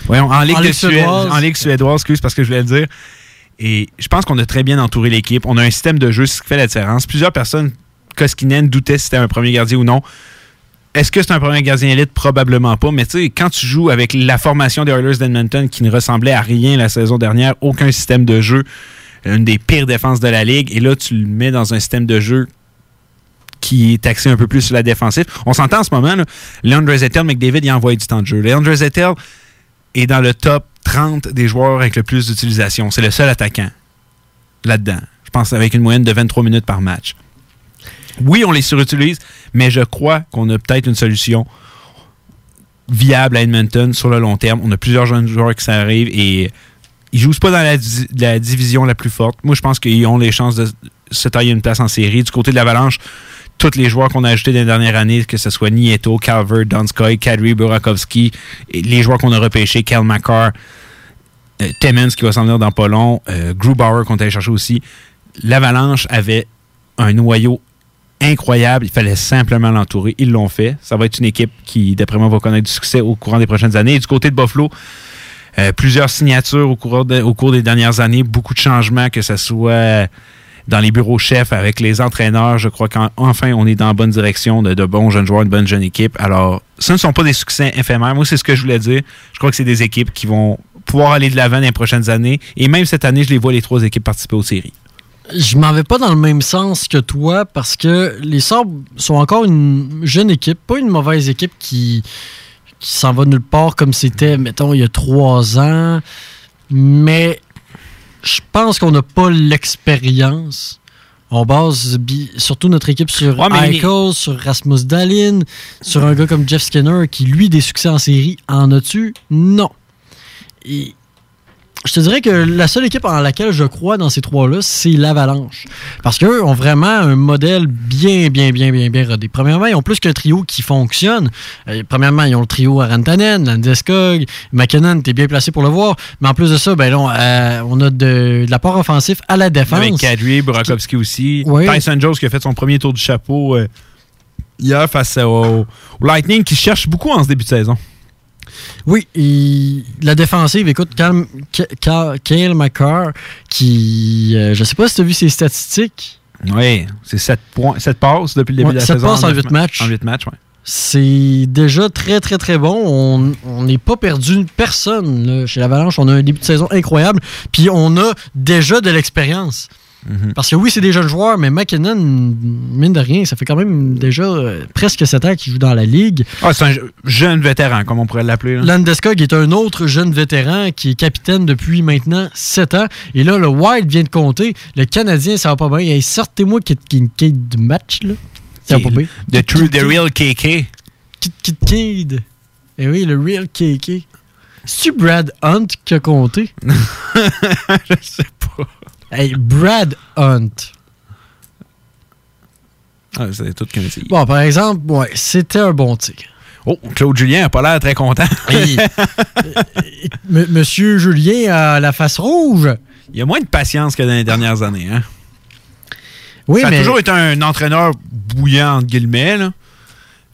voyons, en Ligue, En de Ligue Suède. En Ligue suédoise, excuse, parce que je voulais le dire. Et je pense qu'on a très bien entouré l'équipe. On a un système de jeu, ce qui fait la différence. Plusieurs personnes, Koskinen, doutaient si c'était un premier gardien ou non. Est-ce que c'est un premier gardien élite? Probablement pas. Mais tu sais, quand tu joues avec la formation des Oilers d'Edmonton qui ne ressemblait à rien la saison dernière, aucun système de jeu, une des pires défenses de la ligue, et là, tu le mets dans un système de jeu qui est axé un peu plus sur la défensive. On s'entend en ce moment, là, Leandre Zettel, McDavid, il a envoyé du temps de jeu. Leandre Zettel est dans le top 30 des joueurs avec le plus d'utilisation. C'est le seul attaquant là-dedans. Je pense avec une moyenne de 23 minutes par match. Oui, on les surutilise, mais je crois qu'on a peut-être une solution viable à Edmonton sur le long terme. On a plusieurs jeunes joueurs qui s'arrivent et ils jouent pas dans la, di- la division la plus forte. Moi, je pense qu'ils ont les chances de se tailler une place en série. Du côté de l'Avalanche, tous les joueurs qu'on a ajoutés dans les dernières années, que ce soit Nieto, Calvert, Donskoy, Kadri, Burakovsky, les joueurs qu'on a repêchés, Kel McCarr, euh, Timmins qui va s'en venir dans pas long, euh, Grubauer qu'on allé chercher aussi. L'Avalanche avait un noyau incroyable. Il fallait simplement l'entourer. Ils l'ont fait. Ça va être une équipe qui, d'après moi, va connaître du succès au courant des prochaines années. Et du côté de Buffalo, euh, plusieurs signatures au cours, des dernières années, beaucoup de changements, que ce soit dans les bureaux chefs avec les entraîneurs. Je crois qu'enfin, on est dans la bonne direction de, de bons jeunes joueurs, une bonne jeune équipe. Alors, ce ne sont pas des succès éphémères. Moi, c'est ce que je voulais dire. Je crois que c'est des équipes qui vont pouvoir aller de l'avant dans les prochaines années. Et même cette année, je les vois les trois équipes participer aux séries. Je m'en vais pas dans le même sens que toi parce que les Sabres sont encore une jeune équipe, pas une mauvaise équipe qui, qui s'en va nulle part comme c'était, mettons, il y a trois ans. Mais je pense qu'on n'a pas l'expérience. On base surtout notre équipe sur Ouais, est- Eichel, sur Rasmus Dahlin, sur un gars comme Jeff Skinner qui, lui, des succès en série, en a-tu? Non. Et je te dirais que la seule équipe en laquelle je crois dans ces trois-là, c'est l'Avalanche. Parce qu'eux ont vraiment un modèle bien, bien, bien, bien, bien rodé. Premièrement, ils ont plus qu'un trio qui fonctionne. Euh, premièrement, ils ont le trio à Rantanen, Landeskog, McKinnon, t'es bien placé pour le voir. Mais en plus de ça, ben, on, euh, on a de, de l'apport offensif à la défense. Avec Kadri, Burakovsky aussi. Oui. Tyson Jones qui a fait son premier tour du chapeau euh, hier face au, au Lightning qui cherche beaucoup en ce début de saison. Oui, la défensive, écoute, Kale McCarr, qui, euh, je sais pas si tu as vu ses statistiques. Oui, c'est 7 points, 7 passes depuis le début Ouais, de la saison. passes en neuf huit ma- matchs. En 8 matchs, oui. C'est déjà très, très, très bon. On- On n'est pas perdu personne là, chez l'Avalanche. On a un début de saison incroyable. Puis on a déjà de l'expérience. Mhm. Parce que oui, c'est des jeunes joueurs, mais McKinnon, mine de rien, ça fait quand même déjà euh, presque 7 ans qu'il joue dans la ligue. Ah, c'est un je- jeune vétéran, comme on pourrait l'appeler. Landeskog est un autre jeune vétéran qui est capitaine depuis maintenant 7 ans. Et là, le Wild vient de compter. Le Canadien, ça va pas bien. Hey, Sortez-moi Kit Kincaid du match. Là. Ça va pas bien. The true, the real KK. Kit Kincaid. Eh oui, le real KK. C'est-tu Brad Hunt qui a compté? Je sais pas. Hey, Brad Hunt. Ah, c'est tout qu'un tigre. Bon, par exemple, ouais, c'était un bon tir. Oh, Claude Julien a pas l'air très content. Monsieur Julien a la face rouge. Il y a moins de patience que dans les dernières années. Hein? Oui, ça a mais- toujours été un entraîneur bouillant, entre guillemets. là.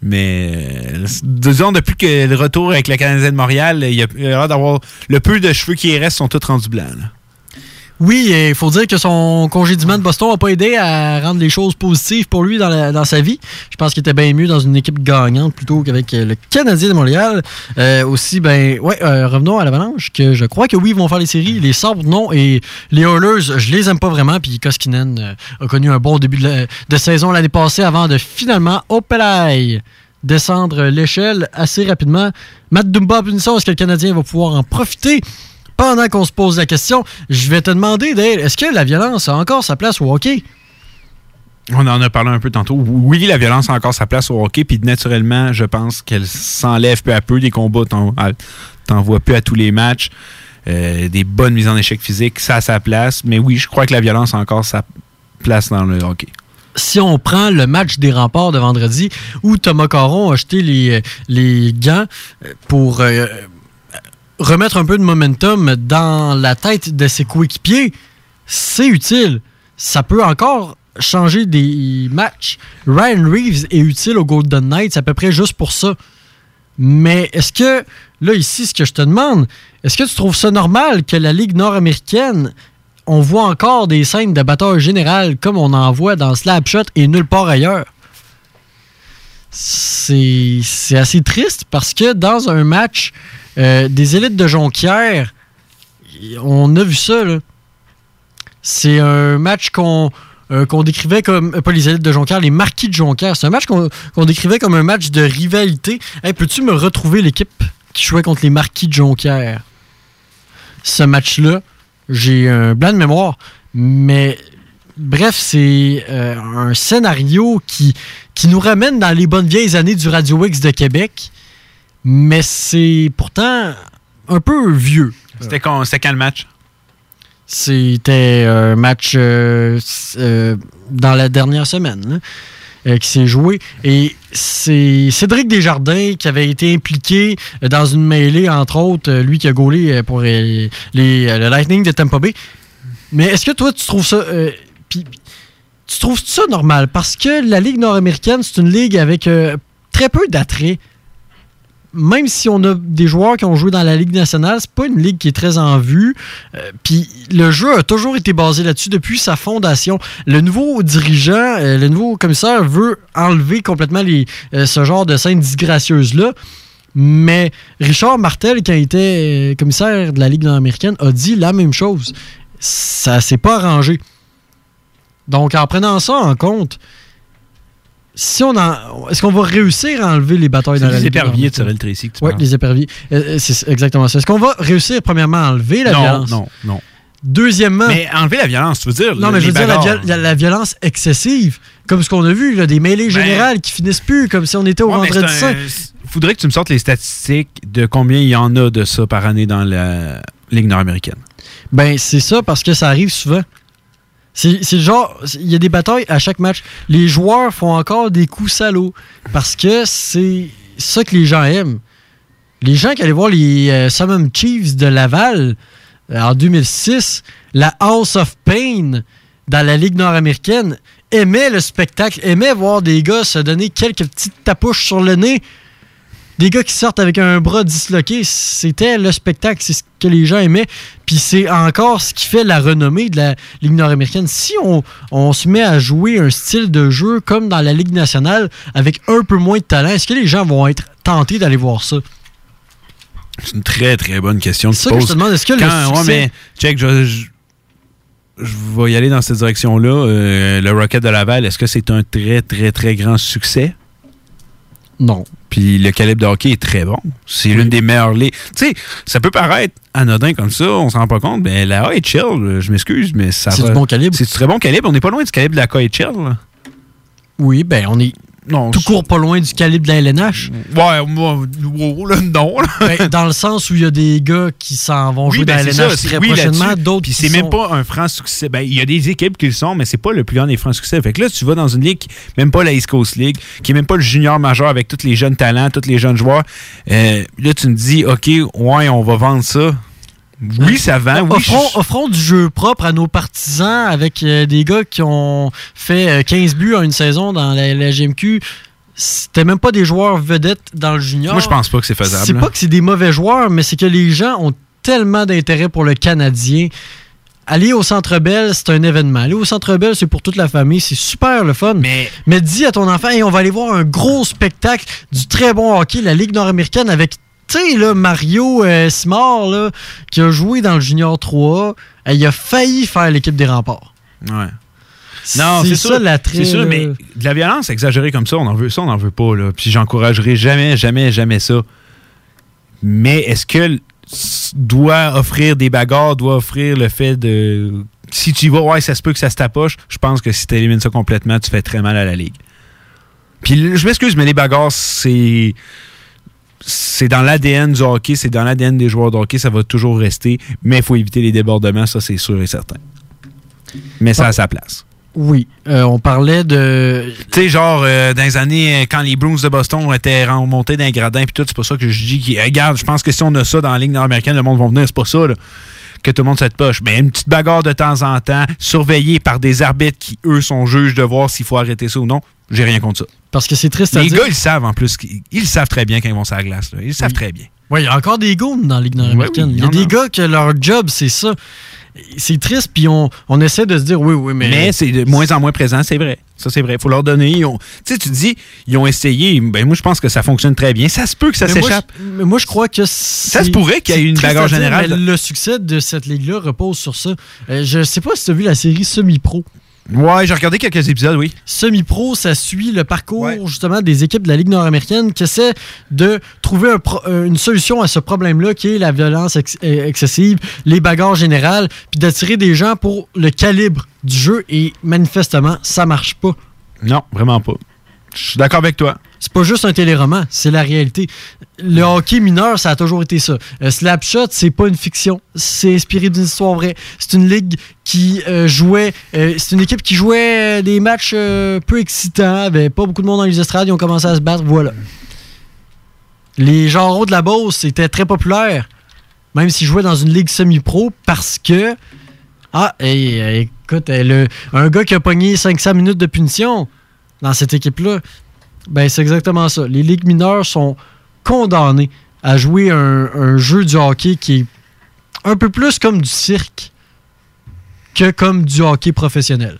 Mais euh, disons, depuis que le retour avec le Canadien de Montréal, il y a l'air d'avoir. Le peu de cheveux qui y restent sont tous rendus blancs. là. Oui, il faut dire que son congédiement de Boston n'a pas aidé à rendre les choses positives pour lui dans, sa vie. Je pense qu'il était bien mieux dans une équipe gagnante plutôt qu'avec euh, le Canadien de Montréal. Euh, aussi, ben, ouais, euh, revenons à l'Avalanche, que je crois que oui, ils vont faire les séries. Les Sabres, non. Et les Oilers, je les aime pas vraiment. Puis Koskinen a connu un bon début de, saison l'année passée avant de finalement, au Pelay, descendre l'échelle assez rapidement. Matt Dumba, est-ce que le Canadien va pouvoir en profiter? Pendant qu'on se pose la question, je vais te demander, Dale, est-ce que la violence a encore sa place au hockey? On en a parlé un peu tantôt. Oui, la violence a encore sa place au hockey, puis naturellement, je pense qu'elle s'enlève peu à peu des combats. T'en, vois plus à tous les matchs. euh, des bonnes mises en échec physiques, ça a sa place. Mais oui, je crois que la violence a encore sa place dans le hockey. Si on prend le match des remparts de vendredi où Thomas Caron a acheté les, les gants pour euh, remettre un peu de momentum dans la tête de ses coéquipiers, c'est utile. Ça peut encore changer des matchs. Ryan Reeves est utile au Golden Knights à peu près juste pour ça. Mais est-ce que, là, ici, ce que je te demande, est-ce que tu trouves ça normal que la Ligue nord-américaine, on voit encore des scènes de bataille générale comme on en voit dans Slapshot et nulle part ailleurs? C'est assez triste parce que dans un match euh, des élites de Jonquière, on a vu ça. C'est un match qu'on euh, décrivait comme, euh, pas les élites de Jonquière, les marquis de Jonquière. C'est un match qu'on qu'on décrivait comme un match de rivalité. Hey, Peux-tu me retrouver l'équipe qui jouait contre les marquis de Jonquière? Ce match-là, j'ai un blanc de mémoire, mais bref, c'est euh, un scénario qui, qui nous ramène dans les bonnes vieilles années du Radio X de Québec, mais c'est pourtant un peu vieux. C'était quand, c'était quand le match? C'était un match euh, euh, dans la dernière semaine là, euh, qui s'est joué. Et c'est Cédric Desjardins qui avait été impliqué dans une mêlée, entre autres, lui qui a gaulé pour les, le Lightning de Tampa Bay. Mais est-ce que toi, tu trouves ça. Puis- tu trouves ça normal? Parce que la Ligue nord-américaine, c'est une ligue avec euh, très peu d'attrait même si on a des joueurs qui ont joué dans la Ligue nationale, c'est pas une ligue qui est très en vue. Euh, Puis le jeu a toujours été basé là-dessus depuis sa fondation. Le nouveau dirigeant, euh, le nouveau commissaire veut enlever complètement ce genre de scène disgracieuse-là. Mais Richard Martel, a été euh, commissaire de la Ligue nord-américaine, a dit la même chose. Ça s'est pas arrangé. Donc, en prenant ça en compte, si on en- est-ce qu'on va réussir à enlever les batailles dans la les éperviers de? Sorel Tracy Oui, les éperviers. Euh, euh, c'est exactement ça. Est-ce qu'on va réussir, premièrement, à enlever la non, violence? non, non. Deuxièmement. Mais enlever la violence, tu veux dire? Non, mais je veux dire la, viol- la- la violence excessive. Comme ce qu'on a vu, là, des mêlées générales qui finissent plus, comme si on était au Ben Ouais, vendredi saint. faudrait que tu me sortes les statistiques de combien il y en a de ça par année dans la Ligue nord-américaine. Ben, c'est ça, parce que ça arrive souvent. C'est genre, il y a des batailles à chaque match. Les joueurs font encore des coups salauds parce que c'est ça que les gens aiment. Les gens qui allaient voir les euh, Chiefs de Laval euh, en 2006, la House of Pain dans la Ligue nord-américaine, aimaient le spectacle, aimaient voir des gars se donner quelques petites tapouches sur le nez. Des gars qui sortent avec un bras disloqué, c'était le spectacle, c'est ce que les gens aimaient. Puis c'est encore ce qui fait la renommée de la Ligue nord-américaine. Si on, on se met à jouer un style de jeu comme dans la Ligue nationale avec un peu moins de talent, est-ce que les gens vont être tentés d'aller voir ça? C'est une très, très bonne question. C'est ça que je te demande, est-ce que le ouais, succès- mais, check, je, je, je vais y aller dans cette direction-là. Euh, le Rocket de Laval, est-ce que c'est un très, très, très grand succès? Non. Puis le calibre de hockey est très bon. C'est l'une des meilleures ligues. Tu sais, ça peut paraître anodin comme ça, on s'en rend pas compte, mais la AHL, je m'excuse, mais ça C'est du bon calibre. C'est du très bon calibre. On n'est pas loin du calibre de la KHL. là. Oui, ben on est non, tout court pas loin du calibre de la LNH. Ouais, moi, wow, là, non. là. Ben, dans le sens où il y a des gars qui s'en vont jouer ben, dans la LNH ça, très oui, prochainement, d'autres Puis c'est même pas un franc succès. Ben, il y a des équipes qui le sont, mais c'est pas le plus grand des francs succès. Fait que là, tu vas dans une ligue, qui- même pas la East Coast League, qui est même pas le junior majeur avec tous les jeunes talents, tous les jeunes joueurs. Euh, là, tu me dis, OK, ouais, on va vendre ça. Oui, ça vend. Oui, offrons, je- offrons du jeu propre à nos partisans avec euh, des gars qui ont fait euh, 15 buts en une saison dans la, la GMQ. C'était même pas des joueurs vedettes dans le junior. Moi, je pense pas que c'est faisable. C'est pas que c'est des mauvais joueurs, mais c'est que les gens ont tellement d'intérêt pour le Canadien. Aller au Centre Bell, c'est un événement. Aller au Centre Bell, c'est pour toute la famille. C'est super le fun. Mais, dis à ton enfant, Hey, on va aller voir un gros spectacle du très bon hockey, la Ligue nord-américaine, avec, tu sais, là, Mario euh, Simard, là, qui a joué dans le Junior 3. Euh, il a failli faire l'équipe des remparts. Ouais. Non, C'est ça, l'attrait, C'est sûr, mais de la violence exagérée comme ça, on en veut ça, on n'en veut pas. Là. Puis j'encouragerai jamais, jamais, jamais ça. Mais est-ce que doit offrir des bagarres, doit offrir le fait de. Si tu y vas, ouais, ça se peut que ça se tapoche. Je pense que si tu élimines ça complètement, tu fais très mal à la ligue. Puis je m'excuse, mais les bagarres, c'est. C'est dans l'ADN du hockey, c'est dans l'ADN des joueurs de hockey, ça va toujours rester, mais il faut éviter les débordements, ça c'est sûr et certain. Mais ça a sa place. Oui, euh, on parlait de. Tu sais, genre, euh, dans les années, euh, quand les Bruins de Boston étaient remontés d'un gradin, puis tout, c'est pas ça que je dis. Qui, regarde, je pense que si on a ça dans la ligne nord-américaine, le monde va venir, c'est pas ça, là, que tout le monde cette poche. Mais une petite bagarre de temps en temps, surveillée par des arbitres qui, eux, sont juges de voir s'il faut arrêter ça ou non, j'ai rien contre ça. Parce que c'est triste à Les dire. gars, ils savent en plus. Ils le savent très bien quand ils vont sur la glace. là. Ils le savent très bien. Oui, il y a encore des goons dans la Ligue nord-américaine. Oui, il y a des gars que leur job, c'est ça. C'est triste, puis on, on essaie de se dire oui, oui, mais. Mais, c'est de moins en moins présent, c'est vrai. Ça, c'est vrai. Il faut leur donner. ont- Tu sais, tu dis, ils ont essayé. Ben, moi, je pense que ça fonctionne très bien. Ça se peut que ça s'échappe. Mais moi, je crois que Ça se pourrait qu'il y ait une bagarre dire, générale. mais Le succès de cette ligue-là repose sur ça. Euh, je sais pas si tu as vu la série Semi-Pro. Ouais, j'ai regardé quelques épisodes, oui. Semi-Pro, ça suit le parcours justement des équipes de la Ligue nord-américaine qui essaient de trouver un euh, une solution à ce problème-là qui est la violence ex- euh, excessive, les bagarres générales, puis d'attirer des gens pour le calibre du jeu et manifestement, ça marche pas. Non, vraiment pas. Je suis d'accord avec toi. C'est pas juste un téléroman, c'est la réalité. Le hockey mineur, ça a toujours été ça. Euh, Slapshot, c'est pas une fiction. C'est inspiré d'une histoire vraie. C'est une ligue qui euh, jouait. euh, c'est une équipe qui jouait des matchs peu excitants. Avait pas beaucoup de monde dans les estrades. Ils ont commencé à se battre. Voilà. Les genres de la Beauce, c'était très populaire. Même s'ils jouaient dans une ligue semi-pro parce que. Ah, hey, écoute, un gars qui a pogné 500 minutes de punition dans cette équipe-là, ben c'est exactement ça. Les ligues mineures sont condamnées à jouer un, jeu du hockey qui est un peu plus comme du cirque que comme du hockey professionnel.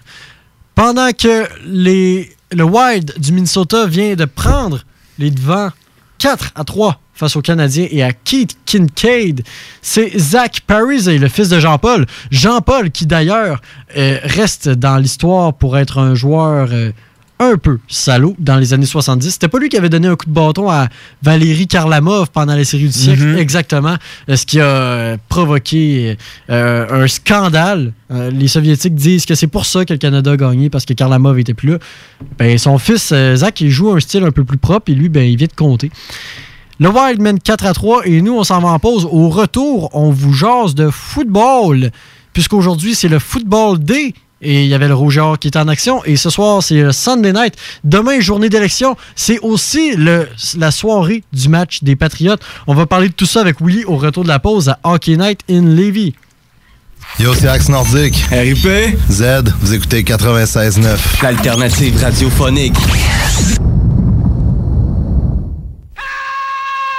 Pendant que les, le Wild du Minnesota vient de prendre les devants 4 à 3 face aux Canadiens et à Keith Kincaid, c'est Zach Parise, le fils de Jean-Paul. Jean-Paul qui d'ailleurs euh, reste dans l'histoire pour être un joueur euh, un peu salaud dans les années 70. C'était pas lui qui avait donné un coup de bâton à Valérie Karlamov pendant la série du siècle, Mhm. exactement, euh, ce qui a euh, provoqué euh, un scandale. Euh, les Soviétiques disent que c'est pour ça que le Canada a gagné, parce que Karlamov était plus là. Ben, son fils, Zach, il joue un style un peu plus propre, et lui, ben, il vient de compter. Le Wild mène 4 à 3 et nous, on s'en va en pause. Au retour, on vous jase de football, puisqu'aujourd'hui, c'est le Football Day. Et il y avait le Rouge et Or qui est en action. Et ce soir, c'est le Sunday night. Demain, journée d'élection. C'est aussi le, la soirée du match des Patriotes. On va parler de tout ça avec Willy au retour de la pause à Hockey Night in Levy. Yo, c'est Axe Nordique. RIP. Z, vous écoutez 96.9. L'alternative radiophonique.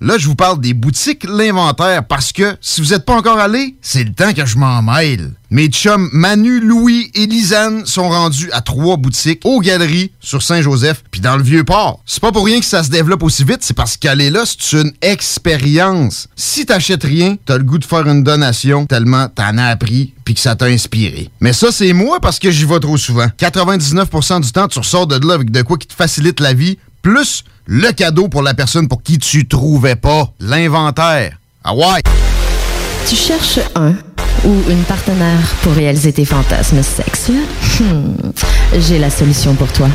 Là, je vous parle des boutiques L'Inventaire parce que si vous n'êtes pas encore allé, c'est le temps que je m'en mêle. Mes chums Manu, Louis et Lisanne sont rendus à trois boutiques aux Galeries sur Saint-Joseph puis dans le Vieux-Port. C'est pas pour rien que ça se développe aussi vite, c'est parce qu'aller là, c'est une expérience. Si t'achètes rien, t'as le goût de faire une donation tellement t'en as appris puis que ça t'a inspiré. Mais ça, c'est moi parce que j'y vais trop souvent. 99% du temps, tu ressors de là avec de quoi qui te facilite la vie, plus le cadeau pour la personne pour qui tu trouvais pas l'inventaire. Ah! Tu cherches un ou une partenaire pour réaliser tes fantasmes sexuels? Hmm, J'ai la solution pour toi.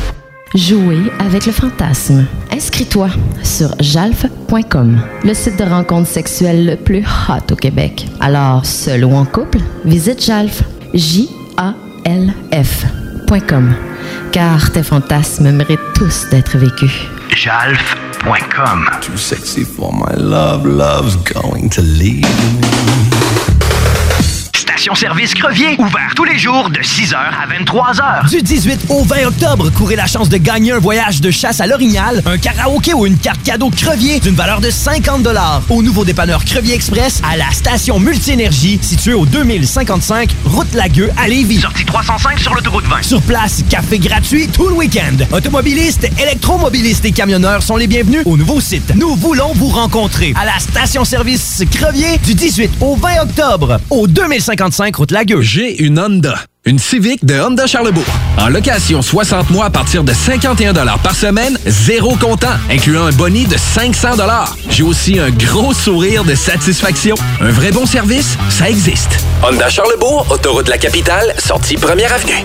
Jouer avec le fantasme. Inscris-toi sur jalf.com, le site de rencontre sexuelle le plus hot au Québec. Alors, seul ou en couple, visite jalf. J-A-L-F.com. Car tes fantasmes méritent tous d'être vécus. Jalf.com. Too sexy for my love, love's going to leave me. Station-service Crevier, ouvert tous les jours de 6h à 23h. Du 18 au 20 octobre, courez la chance de gagner un voyage de chasse à l'Orignal, un karaoké ou une carte cadeau Crevier d'une valeur de 50 au nouveau dépanneur Crevier Express à la station Multi-Énergie située au 2055 route Lagueux à Lévis. Sortie 305 sur l'autoroute 20. Sur place, café gratuit tout le week-end. Automobilistes, électromobilistes et camionneurs sont les bienvenus au nouveau site. Nous voulons vous rencontrer à la station-service Crevier du 18 au 20 octobre au 2055 route Lagueux. J'ai une Honda. Une Civic de Honda Charlebourg. En location 60 mois à partir de 51 par semaine, zéro comptant, incluant un boni de 500 J'ai aussi un gros sourire de satisfaction. Un vrai bon service, ça existe. Honda Charlebourg, autoroute de la capitale, sortie première avenue.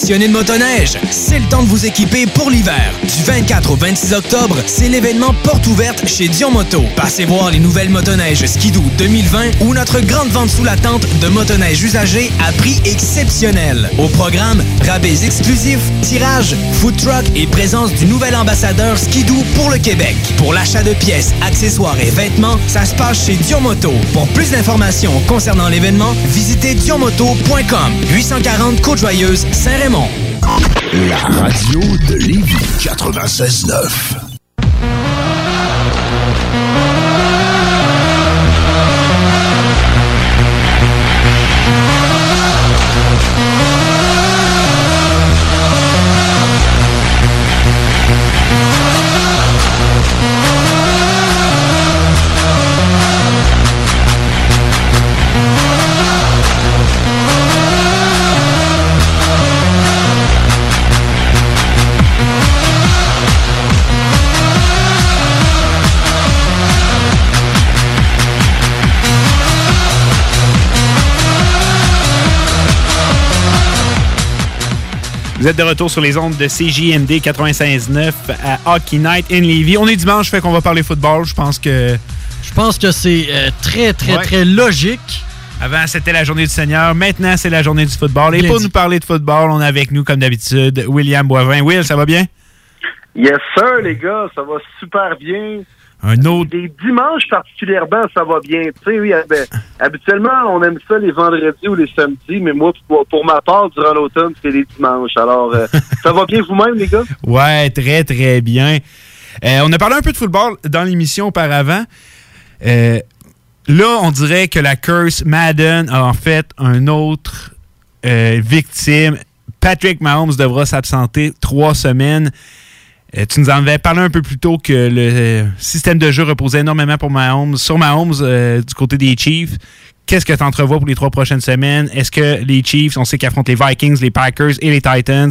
Passionné de motoneige, c'est le temps de vous équiper pour l'hiver. Du 24 au 26 octobre, c'est l'événement porte ouverte chez Dion Moto. Passez voir les nouvelles motoneiges Skidoo 2020 ou notre grande vente sous la tente de motoneige usagées à prix exceptionnel. Au programme, rabais exclusifs, tirage, food truck et présence du nouvel ambassadeur Skidoo pour le Québec. Pour l'achat de pièces, accessoires et vêtements, ça se passe chez Dion Moto. Pour plus d'informations concernant l'événement, visitez dionmoto.com. 840 Côte-Joyeuse, La radio de Lévis 96.9. Vous êtes de retour sur les ondes de CJMD 96.9 à Hockey Night in Levy. On est dimanche, fait qu'on va parler football. Je pense que... Je pense que c'est euh, très, très, très logique. Avant, c'était la journée du Seigneur. Maintenant, c'est la journée du football. Et Bien pour dit. nous parler de football, on est avec nous, comme d'habitude, William Boivin. Will, ça va bien? Yes, sir, les gars, ça va super bien. Un autre. Les dimanches particulièrement, ça va bien. Tu sais, oui, habituellement, on aime ça les vendredis ou les samedis, mais moi, pour, pour ma part, durant l'automne, c'est les dimanches. Alors, euh, ça va bien vous-même, les gars? Ouais, très, très bien. Euh, on a parlé un peu de football dans l'émission auparavant. Euh, là, on dirait que la curse Madden a en fait un autre victime. Patrick Mahomes devra s'absenter trois semaines. Euh, tu nous en avais parlé un peu plus tôt que le euh, système de jeu reposait énormément pour Mahomes, sur Mahomes euh, du côté des Chiefs. Qu'est-ce que tu entrevois pour les trois prochaines semaines? Est-ce que les Chiefs, on sait qu'ils affrontent les Vikings, les Packers et les Titans,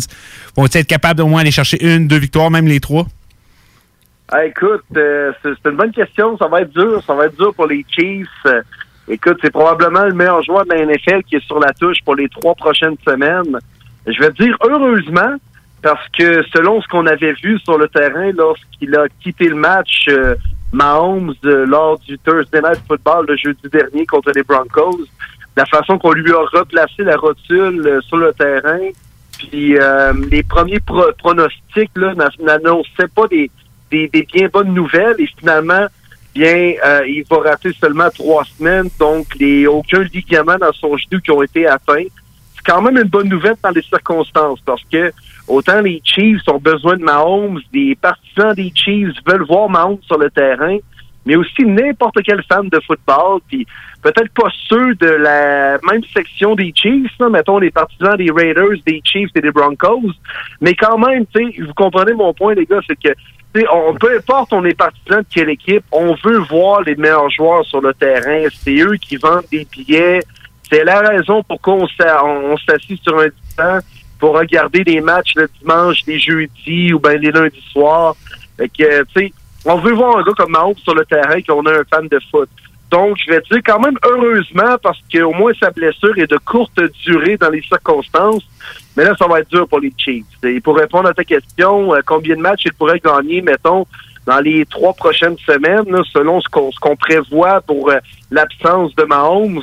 vont-ils être capables d'au moins aller chercher une, deux victoires, même les trois? Ah, écoute, c'est une bonne question. Ça va être dur. Ça va être dur pour les Chiefs. Écoute, c'est probablement le meilleur joueur de la NFL qui est sur la touche pour les trois prochaines semaines. Je vais dire heureusement, parce que selon ce qu'on avait vu sur le terrain lorsqu'il a quitté le match, euh, Mahomes, euh, lors du Thursday Night Football le jeudi dernier contre les Broncos, la façon qu'on lui a replacé la rotule euh, sur le terrain, puis euh, les premiers pro- pronostics n'annonçaient pas des, des, des bien bonnes nouvelles et finalement, bien, euh, il va rater seulement trois semaines, donc les aucun ligament dans son genou qui ont été atteints. C'est quand même une bonne nouvelle dans les circonstances parce que autant les Chiefs ont besoin de Mahomes, les partisans des Chiefs veulent voir Mahomes sur le terrain, mais aussi n'importe quel fan de football, puis peut-être pas ceux de la même section des Chiefs, là, mettons les partisans des Raiders, des Chiefs et des Broncos, mais quand même, tu sais, vous comprenez mon point, les gars, c'est que on, peu importe on est partisan de quelle équipe, on veut voir les meilleurs joueurs sur le terrain. C'est eux qui vendent des billets. C'est la raison pourquoi on s'a- on- on s'assit sur un divan pour regarder des matchs le dimanche, les jeudis ou ben les lundis soirs. Fait que, tu sais, on veut voir un gars comme Mahomes sur le terrain qu'on a un fan de foot. Donc, je vais dire quand même heureusement parce qu'au moins sa blessure est de courte durée dans les circonstances. Mais là, ça va être dur pour les Chiefs. Et pour répondre à ta question, euh, combien de matchs ils pourraient gagner, mettons, dans les trois prochaines semaines, selon ce qu'on ce qu'on prévoit pour euh, l'absence de Mahomes.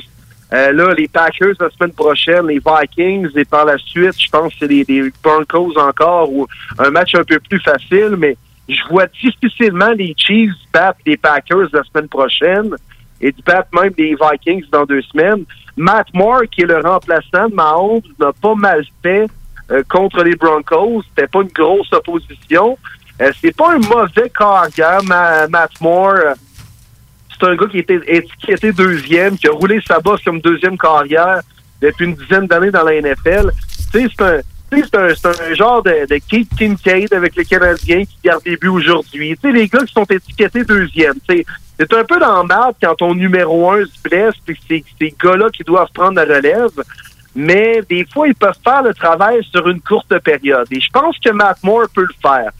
Euh, là, les Packers la semaine prochaine, les Vikings, et par la suite, je pense que c'est les, Broncos encore, ou un match un peu plus facile, mais je vois difficilement les Chiefs battre les Packers la semaine prochaine et battre même les Vikings dans deux semaines. Matt Moore, qui est le remplaçant de Mahomes, n'a pas mal fait euh, contre les Broncos. C'était pas une grosse opposition. Euh, c'est pas un mauvais carrière, Ma- Matt Moore. C'est un gars qui était étiqueté deuxième, qui a roulé sa bosse comme deuxième carrière depuis une dizaine d'années dans la NFL. C'est un, c'est un, genre de, de Keith Kincaid avec les Canadiens qui gardent des buts aujourd'hui. Les gars qui sont étiquetés deuxième. C'est un peu dans le quand ton numéro un se blesse, puis c'est ces gars-là qui doivent prendre la relève. Mais des fois, ils peuvent faire le travail sur une courte période. Et je pense que Matt Moore peut le faire.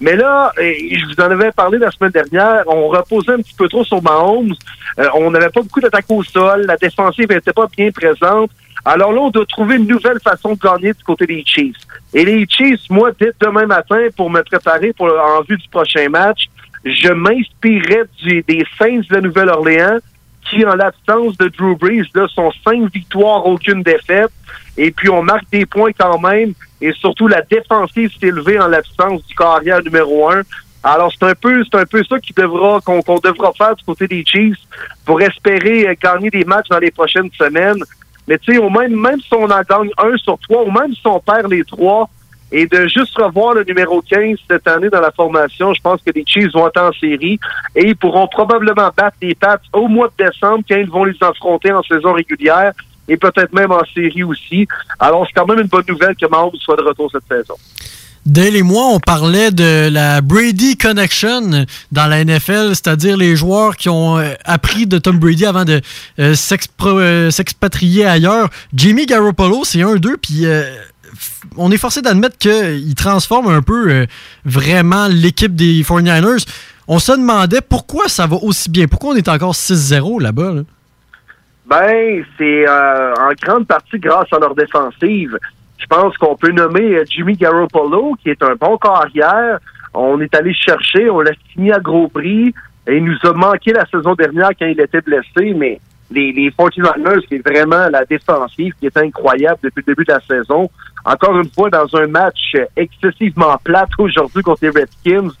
Mais là, je vous en avais parlé la semaine dernière, on reposait un petit peu trop sur Mahomes. Euh, on n'avait pas beaucoup d'attaques au sol. La défensive n'était pas bien présente. Alors là, on doit trouver une nouvelle façon de gagner du côté des Chiefs. Et les Chiefs, moi, dès demain matin, pour me préparer pour en vue du prochain match, je m'inspirerais du- des Saints de Nouvelle-Orléans qui, en l'absence de Drew Brees, là, sont cinq victoires, aucune défaite. Et puis, on marque des points quand même. Et surtout, la défensive s'est élevée en l'absence du carrière numéro un. Alors, c'est un peu, c'est un peu ça qui devra, qu'on, devra faire du côté des Chiefs pour espérer euh, gagner des matchs dans les prochaines semaines. Mais tu sais, au même, même si on en gagne un sur trois, ou même si on perd les trois, et de juste revoir le numéro 15 cette année dans la formation, je pense que les Chiefs vont être en série et ils pourront probablement battre les Pats au mois de décembre quand ils vont les affronter en saison régulière et peut-être même en série aussi. Alors, c'est quand même une bonne nouvelle que Mahomes soit de retour cette saison. Dale et moi, on parlait de la Brady Connection dans la NFL, c'est-à-dire les joueurs qui ont euh, appris de Tom Brady avant de euh, euh, s'expatrier ailleurs. Jimmy Garoppolo, c'est un d'eux, puis on est forcé d'admettre qu'il transforme un peu vraiment l'équipe des 49ers. On se demandait pourquoi ça va aussi bien, pourquoi on est encore 6-0 là-bas. là? Ben, c'est euh, en grande partie grâce à leur défensive. Je pense qu'on peut nommer euh, Jimmy Garoppolo, qui est un bon carrière. On est allé chercher, on l'a signé à gros prix. Et il nous a manqué la saison dernière quand il était blessé, mais les, les 49ers, c'est vraiment la défensive qui est incroyable depuis le début de la saison. Encore une fois, dans un match excessivement plate aujourd'hui contre les Redskins,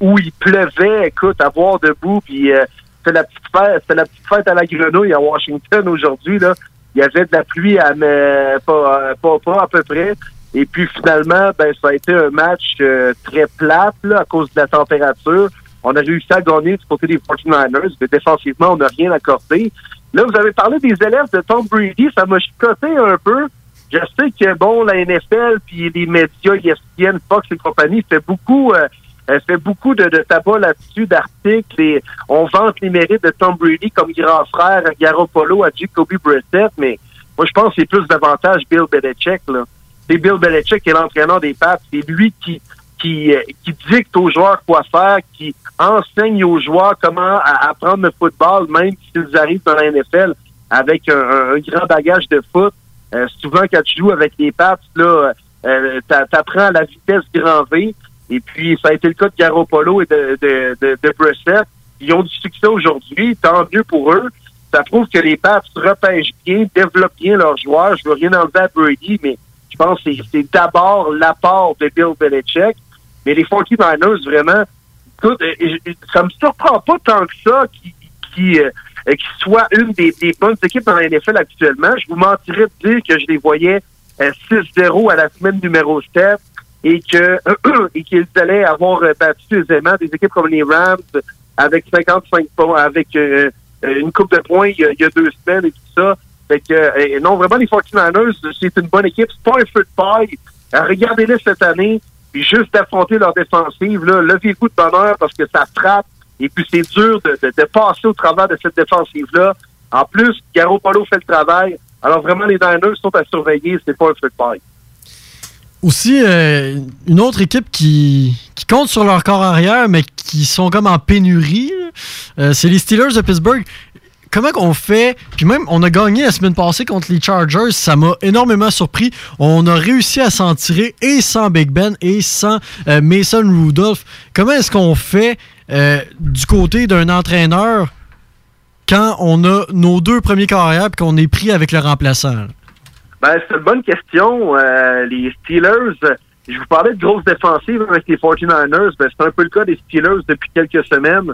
où il pleuvait, écoute, à boire debout, puis euh, c'était la petite fête, c'était la petite fête à la grenouille à Washington aujourd'hui, là. Il y avait de la pluie à mais pas, euh, pas, pas à peu près. Et puis finalement, ben ça a été un match euh, très plate là, à cause de la température. On a réussi à gagner du côté des 49ers, mais défensivement, on n'a rien accordé. Là, vous avez parlé des élèves de Tom Brady, ça m'a chicoté un peu. Je sais que, bon, la NFL, puis les médias, ESPN, Fox et compagnie, fait beaucoup, euh, euh, fait beaucoup de, de tabac là-dessus, d'articles, et on vante les mérites de Tom Brady comme grand frère à Garoppolo, à Jacoby Brissett, mais moi, je pense que c'est plus davantage Bill Belichick, là. C'est Bill Belichick qui est l'entraîneur des Pats. C'est lui qui, qui, euh, qui dicte aux joueurs quoi faire, qui enseigne aux joueurs comment apprendre le football, même s'ils arrivent dans la NFL avec un, un- grand bagage de foot. Euh, souvent, quand tu joues avec les Pats, là, euh, t'a- t'apprends à la vitesse grand V. Et puis, ça a été le cas de Garoppolo et de, de, de, de. Ils ont du succès aujourd'hui, tant mieux pour eux. Ça prouve que les Pats repêchent bien, développent bien leurs joueurs. Je veux rien enlever à Brady, mais je pense que c'est- d'abord l'apport de Bill Belichick. Mais les 49ers, vraiment, écoute, euh, ça me surprend pas tant que ça qui, qui, euh, euh, soit une des, bonnes équipes dans la NFL actuellement. Je vous mentirais de dire que je les voyais euh, 6-0 à la semaine numéro 7 et que et qu'ils allaient avoir euh, battu aisément des équipes comme les Rams avec 55 points, avec euh, euh, une coupe de points il y, a, deux semaines et tout ça. Fait que, non, vraiment, les 49ers, c'est une bonne équipe. C'est pas un feu de paille. Regardez-les cette année, puis juste d'affronter leur défensive, là, levez-vous de bonheur parce que ça frappe. Et puis, c'est dur de, de, de passer au travers de cette défensive-là. En plus, Garoppolo fait le travail. Alors, vraiment, les Niners sont à surveiller. C'est pas un feu de paille. Aussi, euh, une autre équipe qui, qui compte sur leur corps arrière, mais qui sont comme en pénurie, euh, c'est les Steelers de Pittsburgh. comment qu'on fait? Puis même, on a gagné la semaine passée contre les Chargers. Ça m'a énormément surpris. On a réussi à s'en tirer et sans Big Ben et sans euh, Mason Rudolph. Comment est-ce qu'on fait du côté d'un entraîneur quand on a nos deux premiers carrières et qu'on est pris avec le remplaçant? Ben, c'est une bonne question. Euh, les Steelers, je vous parlais de grosses défensives avec les 49ers. Ben, c'est un peu le cas des Steelers depuis quelques semaines.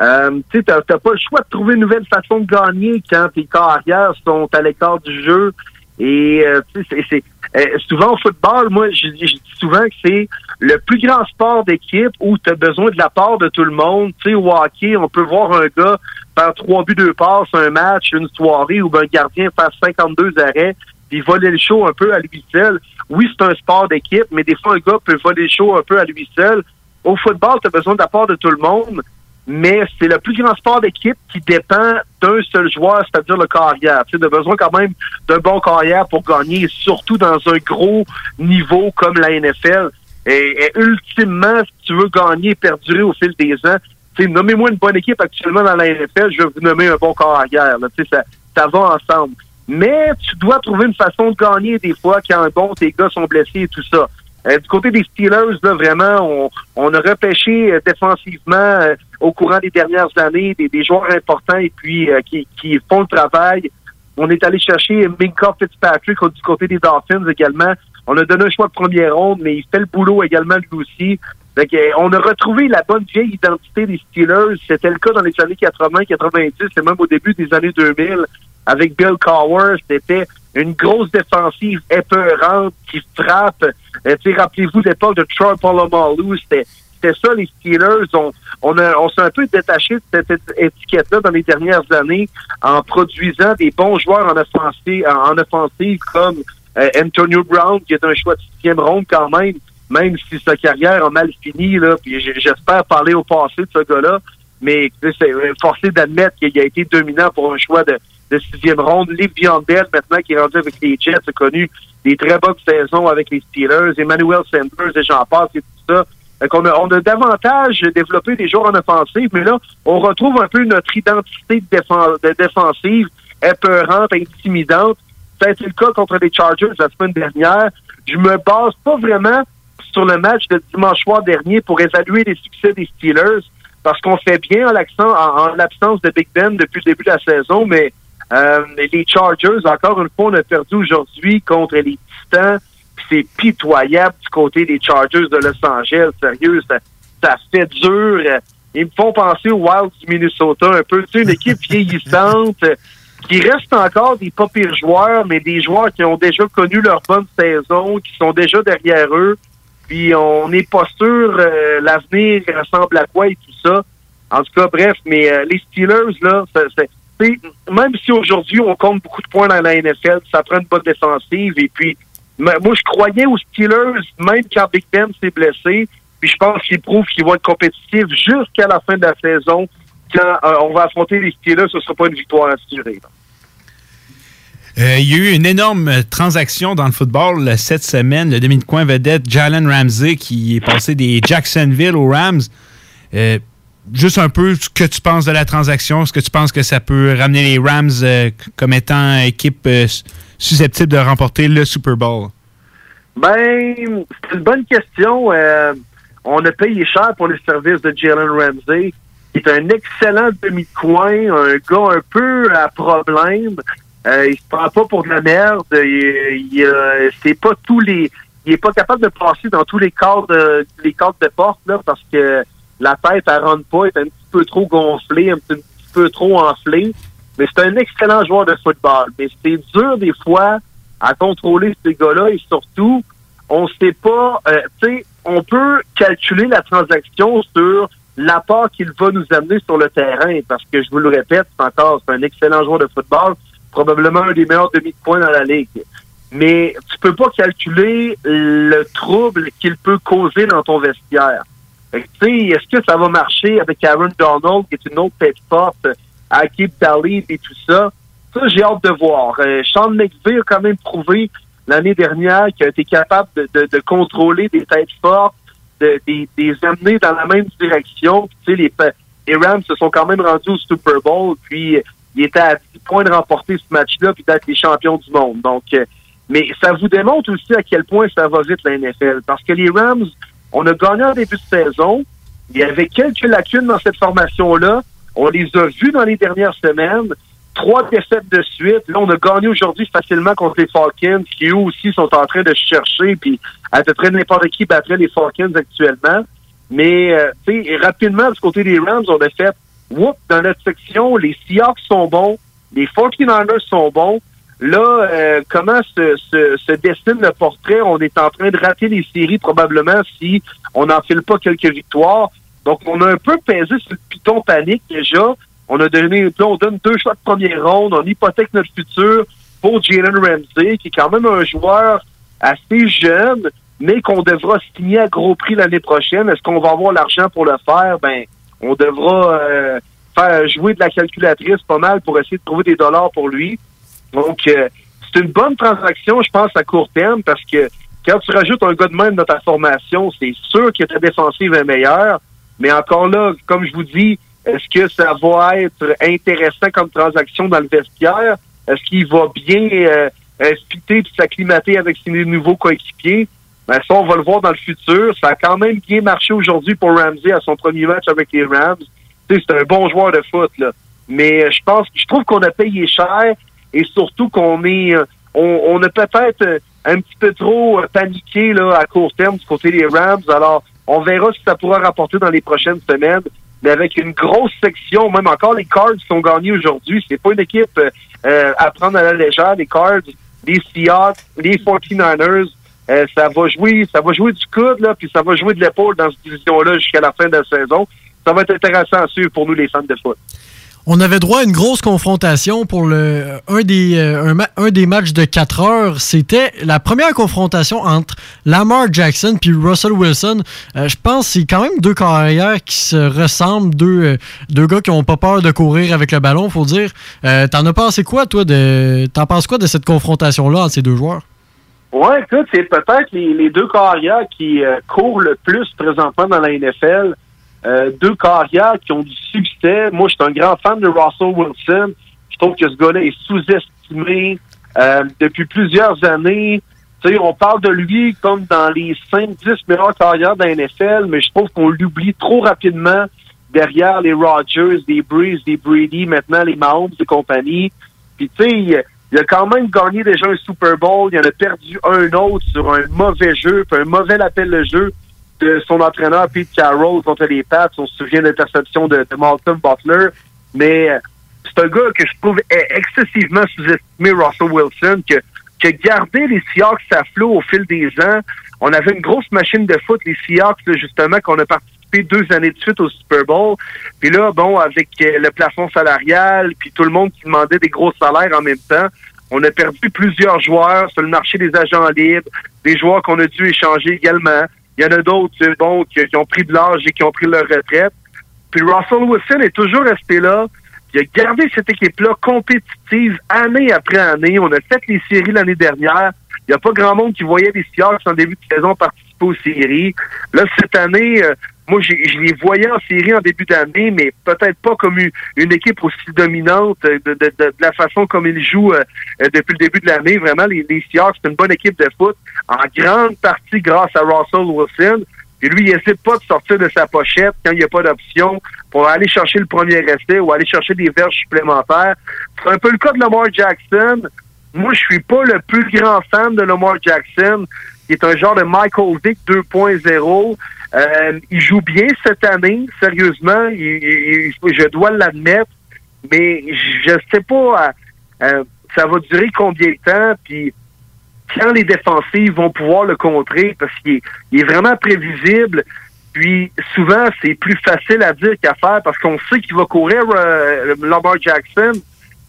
Euh, tu sais, pas le choix de trouver une nouvelle façon de gagner quand tes carrières sont à l'écart du jeu. Et euh, c'est- euh, souvent au football, moi, je, dis- je dis souvent que c'est le plus grand sport d'équipe où tu as besoin de la part de tout le monde. Tu sais, au hockey, on peut voir un gars faire trois buts, deux passes, un match, une soirée, ou ben, un gardien faire 52 arrêts, puis voler le show un peu à lui seul. Oui, c'est un sport d'équipe, mais des fois, un gars peut voler le show un peu à lui seul. Au football, tu as besoin part de tout le monde, mais c'est le plus grand sport d'équipe qui dépend d'un seul joueur, c'est-à-dire le carrière. Tu as besoin quand même d'un bon carrière pour gagner, surtout dans un gros niveau comme la NFL. Et, et ultimement, si tu veux gagner et perdurer au fil des ans, nommez-moi une bonne équipe actuellement dans la NFL, je vais vous nommer un bon carrière. Là, ça, ça va ensemble. Mais tu dois trouver une façon de gagner des fois quand bon, tes gars sont blessés et tout ça. Euh, du côté des Steelers, là, vraiment, on, on a repêché euh, défensivement euh, au courant des dernières années des, des joueurs importants et puis euh, qui, qui font le travail. On est allé chercher Minka Fitzpatrick du côté des Dolphins également. On a donné un choix de première ronde, mais il fait le boulot également lui aussi. Euh, on a retrouvé la bonne vieille identité des Steelers. C'était le cas dans les années 80, 90 et même au début des années 2000 avec Bill Cowher. C'était une grosse défensive épeurante qui frappe. Euh, Rappelez-vous l'époque de Troy Polamalu. C'était c'était ça, les Steelers. On, on, a- on s'est un peu détaché de cette éti- étiquette-là dans les dernières années en produisant des bons joueurs en offensive, en, en offensive comme euh, Antonio Brown, qui est un choix de sixième ronde quand même, même si sa carrière a mal fini. Là, puis j'espère parler au passé de ce gars-là, mais c'est euh, forcé d'admettre qu'il a été dominant pour un choix de, de sixième ronde. Liv Bell, maintenant, qui est rendu avec les Jets, a connu des très bonnes saisons avec les Steelers. Emmanuel Sanders et j'en passe et tout ça. Qu'on a, on a davantage développé des joueurs en offensive, mais là, on retrouve un peu notre identité de, de défensive, épeurante, intimidante. Ça a été le cas contre les Chargers la semaine dernière. Je me base pas vraiment sur le match de dimanche soir dernier pour évaluer les succès des Steelers, parce qu'on fait bien en l'accent, en, en l'absence de Big Ben depuis le début de la saison, mais euh, les Chargers, encore une fois, on a perdu aujourd'hui contre les Titans. Puis C'est pitoyable du côté des Chargers de Los Angeles. Sérieux, ça, ça fait dur. Ils me font penser aux Wilds du Minnesota un peu. Tu sais, une équipe vieillissante qui reste encore des pas pires joueurs, mais des joueurs qui ont déjà connu leur bonne saison, qui sont déjà derrière eux. Puis on n'est pas sûr euh, l'avenir ressemble à quoi et tout ça. En tout cas, bref, mais euh, les Steelers, là, c'est- même si aujourd'hui on compte beaucoup de points dans la NFL, ça prend une bonne défensive. Et puis, moi, je croyais aux Steelers, même quand Big Ben s'est blessé. Puis je pense qu'ils prouvent qu'ils vont être compétitifs jusqu'à la fin de la saison. Quand euh, on va affronter les Steelers, ce ne sera pas une victoire assurée. Euh, il y a eu une énorme transaction dans le football euh, cette semaine. Le demi de coin vedette Jalen Ramsey qui est passé des Jacksonville aux Rams. Juste un peu ce que tu penses de la transaction. Est-ce que tu penses que ça peut ramener les Rams euh, comme étant équipe euh, susceptible de remporter le Super Bowl? Ben, c'est une bonne question. Euh, on a payé cher pour les services de Jalen Ramsey. Il est un excellent demi-coin, un gars un peu à problème. Il se prend pas pour de la merde. Il, c'est pas tous les. Il est pas capable de passer dans tous les cadres, les cadres de porte là, parce que la tête elle rentre pas, est un petit peu trop gonflée, un petit, peu trop enflée. Mais c'est un excellent joueur de football. Mais c'est dur des fois à contrôler ces gars-là et surtout, on sait pas, euh, tu sais, on peut calculer la transaction sur l'apport qu'il va nous amener sur le terrain parce que je vous le répète, c'est encore, c'est un excellent joueur de football, probablement un des meilleurs demi de points dans la ligue. Mais tu peux pas calculer le trouble qu'il peut causer dans ton vestiaire. Est-ce que ça va marcher avec Aaron Donald, qui est une autre tête forte, Akib Talib et tout ça? Ça, j'ai hâte de voir. Euh, Sean McVay a quand même prouvé l'année dernière qu'il a été capable de, de- de contrôler des têtes fortes, de, des, des amener dans la même direction. Puis, les, les Rams se sont quand même rendus au Super Bowl. Puis il était à 10 points de remporter ce match-là puis d'être les champions du monde. Donc, euh, mais ça vous démontre aussi à quel point ça va vite la NFL. Parce que les Rams, on a gagné en début de saison. Il y avait quelques lacunes dans cette formation-là. On les a vus dans les dernières semaines. Trois défaites de suite. Là, on a gagné aujourd'hui facilement contre les Falcons, qui eux aussi sont en train de chercher, puis à peu près n'importe qui battrait les Falcons actuellement. Mais, euh, tu sais, rapidement, du côté des Rams, on a fait, whoop, dans notre section, les Seahawks sont bons, les 49ers sont bons. Là, euh, comment se, dessine le portrait? On est en train de rater les séries probablement si on n'enfile pas quelques victoires. Donc, on a un peu pesé sur le piton panique déjà. On a donné, on donne deux choix de première ronde, on hypothèque notre futur pour Jalen Ramsey, qui est quand même un joueur assez jeune, mais qu'on devra signer à gros prix l'année prochaine. Est-ce qu'on va avoir l'argent pour le faire? Ben, on devra euh, faire jouer de la calculatrice pas mal pour essayer de trouver des dollars pour lui. Donc, euh, c'est une bonne transaction, je pense, à court terme, parce que quand tu rajoutes un gars de même dans ta formation, c'est sûr que ta défensive est meilleure. Mais encore là, comme je vous dis, est-ce que ça va être intéressant comme transaction dans le vestiaire? Est-ce qu'il va bien euh, et s'acclimater avec ses nouveaux coéquipiers? Ben, ça, on va le voir dans le futur. Ça a quand même bien marché aujourd'hui pour Ramsey à son premier match avec les Rams. C'est un bon joueur de foot, là. Mais je pense, je trouve qu'on a payé cher et surtout qu'on est, euh, on, on a peut-être euh, un petit peu trop euh, paniqué là à court terme du côté des Rams. Alors, on verra ce que ça pourra rapporter dans les prochaines semaines. Mais avec une grosse section, même encore les Cards sont gagnés aujourd'hui, c'est pas une équipe à prendre à la légère. Les Cards, les Seahawks, les 49ers, ça va jouer, ça va jouer du coude là, puis ça va jouer de l'épaule dans cette division-là jusqu'à la fin de la saison. Ça va être intéressant à suivre pour nous les fans de foot. On avait droit à une grosse confrontation pour le un des euh, un, des matchs de 4 heures. C'était la première confrontation entre Lamar Jackson puis Russell Wilson. Euh, je pense que c'est quand même deux carrières qui se ressemblent, deux euh, deux gars qui ont pas peur de courir avec le ballon, faut dire. T'en as pensé quoi toi de t'en penses quoi de cette confrontation là entre ces deux joueurs? Ouais, écoute, c'est peut-être les, deux carrières qui courent le plus présentement dans la NFL. Euh, deux carrières qui ont du succès. Moi, je suis un grand fan de Russell Wilson. Je trouve que ce gars-là est sous-estimé euh, depuis plusieurs années. Sais, on parle de lui comme dans les 5-10 meilleures carrières la NFL, mais je trouve qu'on l'oublie trop rapidement derrière les Rodgers, les Breeze, les Brady, maintenant les Mahomes et compagnie. Puis tu sais, il a quand même gagné déjà un Super Bowl, il en a perdu un autre sur un mauvais jeu, puis un mauvais appel de jeu de son entraîneur Pete Carroll contre les Pats. On se souvient de l'interception de, Malcolm Butler. Mais euh, c'est un gars que je trouve excessivement sous-estimé, Russell Wilson, que, que garder les Seahawks à flot au fil des ans. On avait une grosse machine de foot, les Seahawks, justement, qu'on a participé deux années de suite au Super Bowl. Puis là, bon, avec euh, le plafond salarial, puis tout le monde qui demandait des gros salaires en même temps, on a perdu plusieurs joueurs sur le marché des agents libres, des joueurs qu'on a dû échanger également. Il y en a d'autres, bon, qui, ont pris de l'âge et qui ont pris leur retraite. Puis Russell Wilson est toujours resté là. Il a gardé cette équipe-là compétitive année après année. On a fait les séries l'année dernière. Il n'y a pas grand monde qui voyait les Seahawks en début de saison participer aux séries. Là, cette année, euh, moi, je les voyais en série en début d'année, mais peut-être pas comme une, équipe aussi dominante de, de, de, la façon comme ils jouent euh, euh, depuis le début de l'année. Vraiment, les, les Seahawks, c'est une bonne équipe de foot, en grande partie grâce à Russell Wilson. Et lui, il n'hésite pas de sortir de sa pochette quand il n'y a pas d'option pour aller chercher le premier essai ou aller chercher des verges supplémentaires. C'est un peu le cas de Lamar Jackson. Moi, je suis pas le plus grand fan de Lamar Jackson, qui est un genre de Michael Vick 2.0. Euh, il joue bien cette année, sérieusement. je dois l'admettre, mais je sais pas. Euh, euh, ça va durer combien de temps, puis quand les défensives vont pouvoir le contrer, parce qu'il est, vraiment prévisible. Puis souvent, c'est plus facile à dire qu'à faire parce qu'on sait qu'il va courir euh, Lamar Jackson,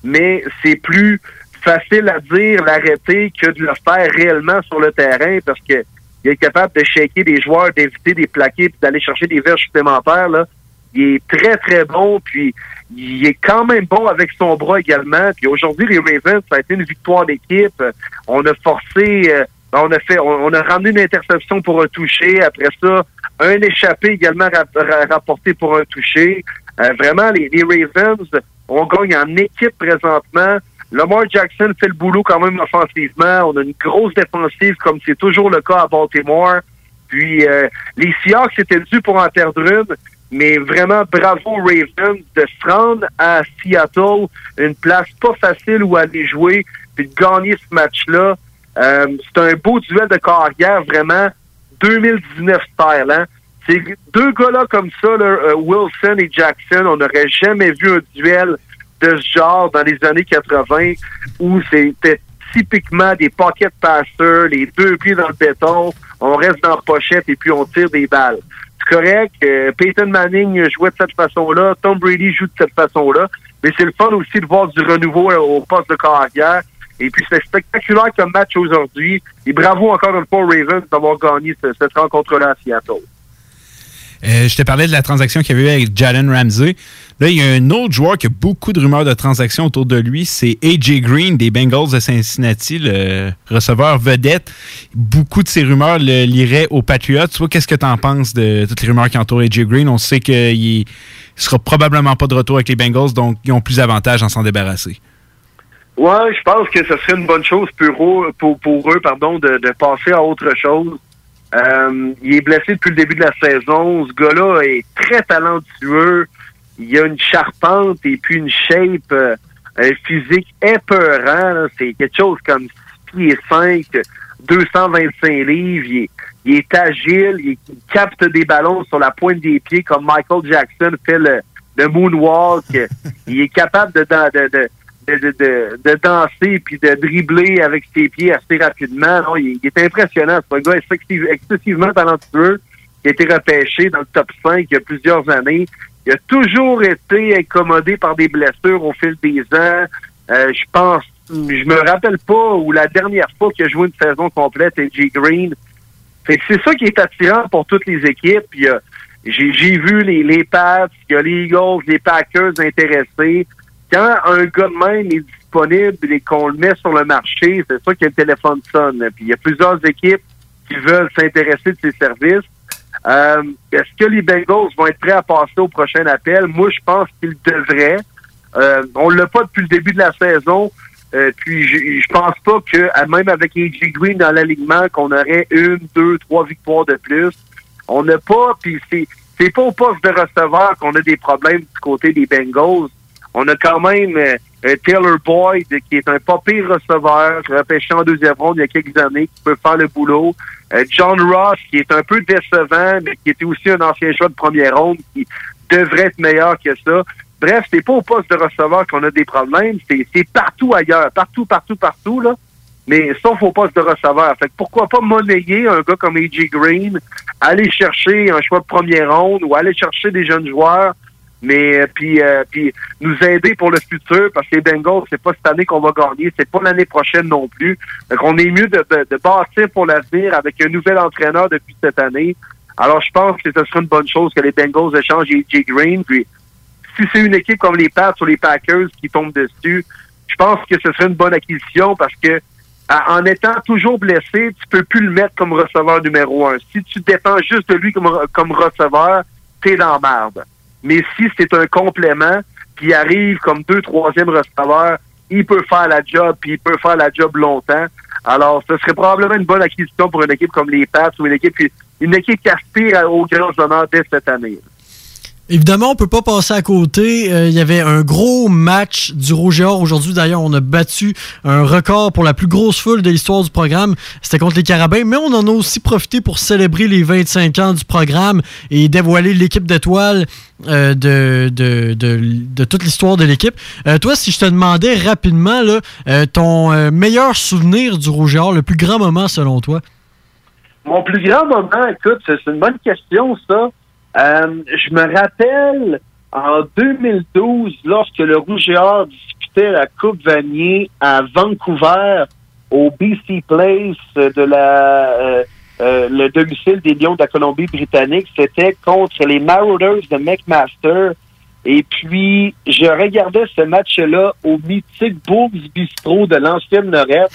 mais c'est plus facile à dire l'arrêter que de le faire réellement sur le terrain parce que il est capable de shaker des joueurs, d'éviter des plaqués, puis d'aller chercher des verges supplémentaires. Là. Il est très, très bon, puis il est quand même bon avec son bras également. Puis aujourd'hui, les Ravens, ça a été une victoire d'équipe. On a forcé, euh, on a fait, on, a ramené une interception pour un toucher. Après ça, un échappé également rapporté pour un toucher. Euh, vraiment, les, Ravens On gagne en équipe présentement. Lamar Jackson fait le boulot quand même offensivement. On a une grosse défensive comme c'est toujours le cas à Baltimore. Puis euh, les Seahawks étaient dû pour en mais vraiment bravo Ravens de se rendre à Seattle, une place pas facile où aller jouer, puis de gagner ce match-là. Euh, c'est un beau duel de carrière, vraiment 2019 style. Hein? Ces deux gars-là comme ça, euh, Wilson et Jackson, on n'aurait jamais vu un duel de ce genre dans les années 80 où c'était typiquement des pocket passers, les deux pieds dans le béton, on reste dans la pochette et puis on tire des balles. C'est correct. euh, Peyton Manning jouait de cette façon-là, Tom Brady joue de cette façon-là, mais c'est le fun aussi de voir du renouveau euh, au poste de carrière. Et puis c'est spectaculaire comme match aujourd'hui. Et bravo encore une fois aux Ravens d'avoir gagné ce- cette rencontre-là à Seattle. Euh, je te parlais de la transaction qu'il y avait eu avec Jalen Ramsey. Là, il y a un autre joueur qui a beaucoup de rumeurs de transactions autour de lui. C'est AJ Green des Bengals de Cincinnati, le receveur vedette. Beaucoup de ces rumeurs le liraient aux Patriots. Toi, qu'est-ce que tu en penses de toutes les rumeurs qui entourent AJ Green? On sait qu'il ne sera probablement pas de retour avec les Bengals, donc ils ont plus d'avantages à s'en débarrasser. Ouais, je pense que ce serait une bonne chose pour eux, pour, pour eux pardon, de, de passer à autre chose. Euh, il est blessé depuis le début de la saison. Ce gars-là est très talentueux. Il a une charpente et puis une shape euh, euh, physique épeurant. C'est quelque chose comme 6 pieds 5, 225 livres. Il est, il est agile, il, il capte des ballons sur la pointe des pieds comme Michael Jackson fait le, le moonwalk. il est capable de, de, de, de, de, de- de danser puis de dribbler avec ses pieds assez rapidement. Non, il, il est impressionnant. C'est un gars excessif- excessivement talentueux qui a été repêché dans le top 5 il y a plusieurs années. Il a toujours été incommodé par des blessures au fil des ans. Euh, je pense, je me rappelle pas où la dernière fois qu'il a joué une saison complète, AJ Green. C'est ça qui est attirant pour toutes les équipes. J'ai, vu les, les Pats, y a les Eagles, les Packers intéressés. Quand un gars de même est disponible et qu'on le met sur le marché, c'est ça que le téléphone sonne. Puis il y a plusieurs équipes qui veulent s'intéresser de ses services. Euh, Est-ce que les Bengals vont être prêts à passer au prochain appel? Moi, je pense qu'ils devraient. Euh, on l'a pas depuis le début de la saison. Euh, puis je, pense pas que même avec AJ Green dans l'alignement, qu'on aurait une, deux, trois victoires de plus. On n'a pas, puis c'est c'est pas au poste de receveur qu'on a des problèmes du côté des Bengals. On a quand même euh, Taylor Boyd, qui est un pas pire receveur, repêché en deuxième ronde il y a quelques années, qui peut faire le boulot. Euh, John Ross, qui est un peu décevant, mais qui était aussi un ancien choix de première ronde, qui devrait être meilleur que ça. Bref, c'est pas au poste de receveur qu'on a des problèmes, c'est c'est partout ailleurs, partout, partout, partout, là. Mais sauf au poste de receveur. Fait que pourquoi pas monnayer un gars comme AJ Green, aller chercher un choix de première ronde ou aller chercher des jeunes joueurs, mais euh, puis euh, puis nous aider pour le futur parce que les Bengals, c'est pas cette année qu'on va gagner, c'est pas l'année prochaine non plus. Donc on est mieux de, de, de bâtir pour l'avenir avec un nouvel entraîneur depuis cette année. Alors je pense que ce serait une bonne chose que les Bengals échangent AJ Green. Puis si c'est une équipe comme les Pats ou les Packers qui tombent dessus, je pense que ce serait une bonne acquisition parce que en étant toujours blessé, tu peux plus le mettre comme receveur numéro un. Si tu dépends juste de lui comme, comme receveur, t'es dans la merde. Mais si c'est un complément qui arrive comme deux, troisième receveur, il peut faire la job, puis il peut faire la job longtemps. Alors, ce serait probablement une bonne acquisition pour une équipe comme les Pats ou une équipe, qui- une équipe qui aspire aux grands honneurs dès cette année. Évidemment, on peut pas passer à côté. Euh, Il y avait un gros match du Rouge et Or aujourd'hui. D'ailleurs, on a battu un record pour la plus grosse foule de l'histoire du programme. C'était contre les Carabins, mais on en a aussi profité pour célébrer les 25 ans du programme et dévoiler l'équipe d'étoiles euh, de, toute l'histoire de l'équipe. Euh, toi, si je te demandais rapidement ton meilleur souvenir du Rouge et Or, le plus grand moment selon toi? Mon plus grand moment, écoute, c'est une bonne question, ça. Euh, je me rappelle en 2012, lorsque le Rouge et Or disputait la Coupe Vanier à Vancouver, au BC Place de la euh, euh, le domicile des Lions de la Colombie-Britannique, c'était contre les Marauders de McMaster. Et puis, je regardais ce match-là au mythique Bourgs Bistro de l'ancienne Lorette.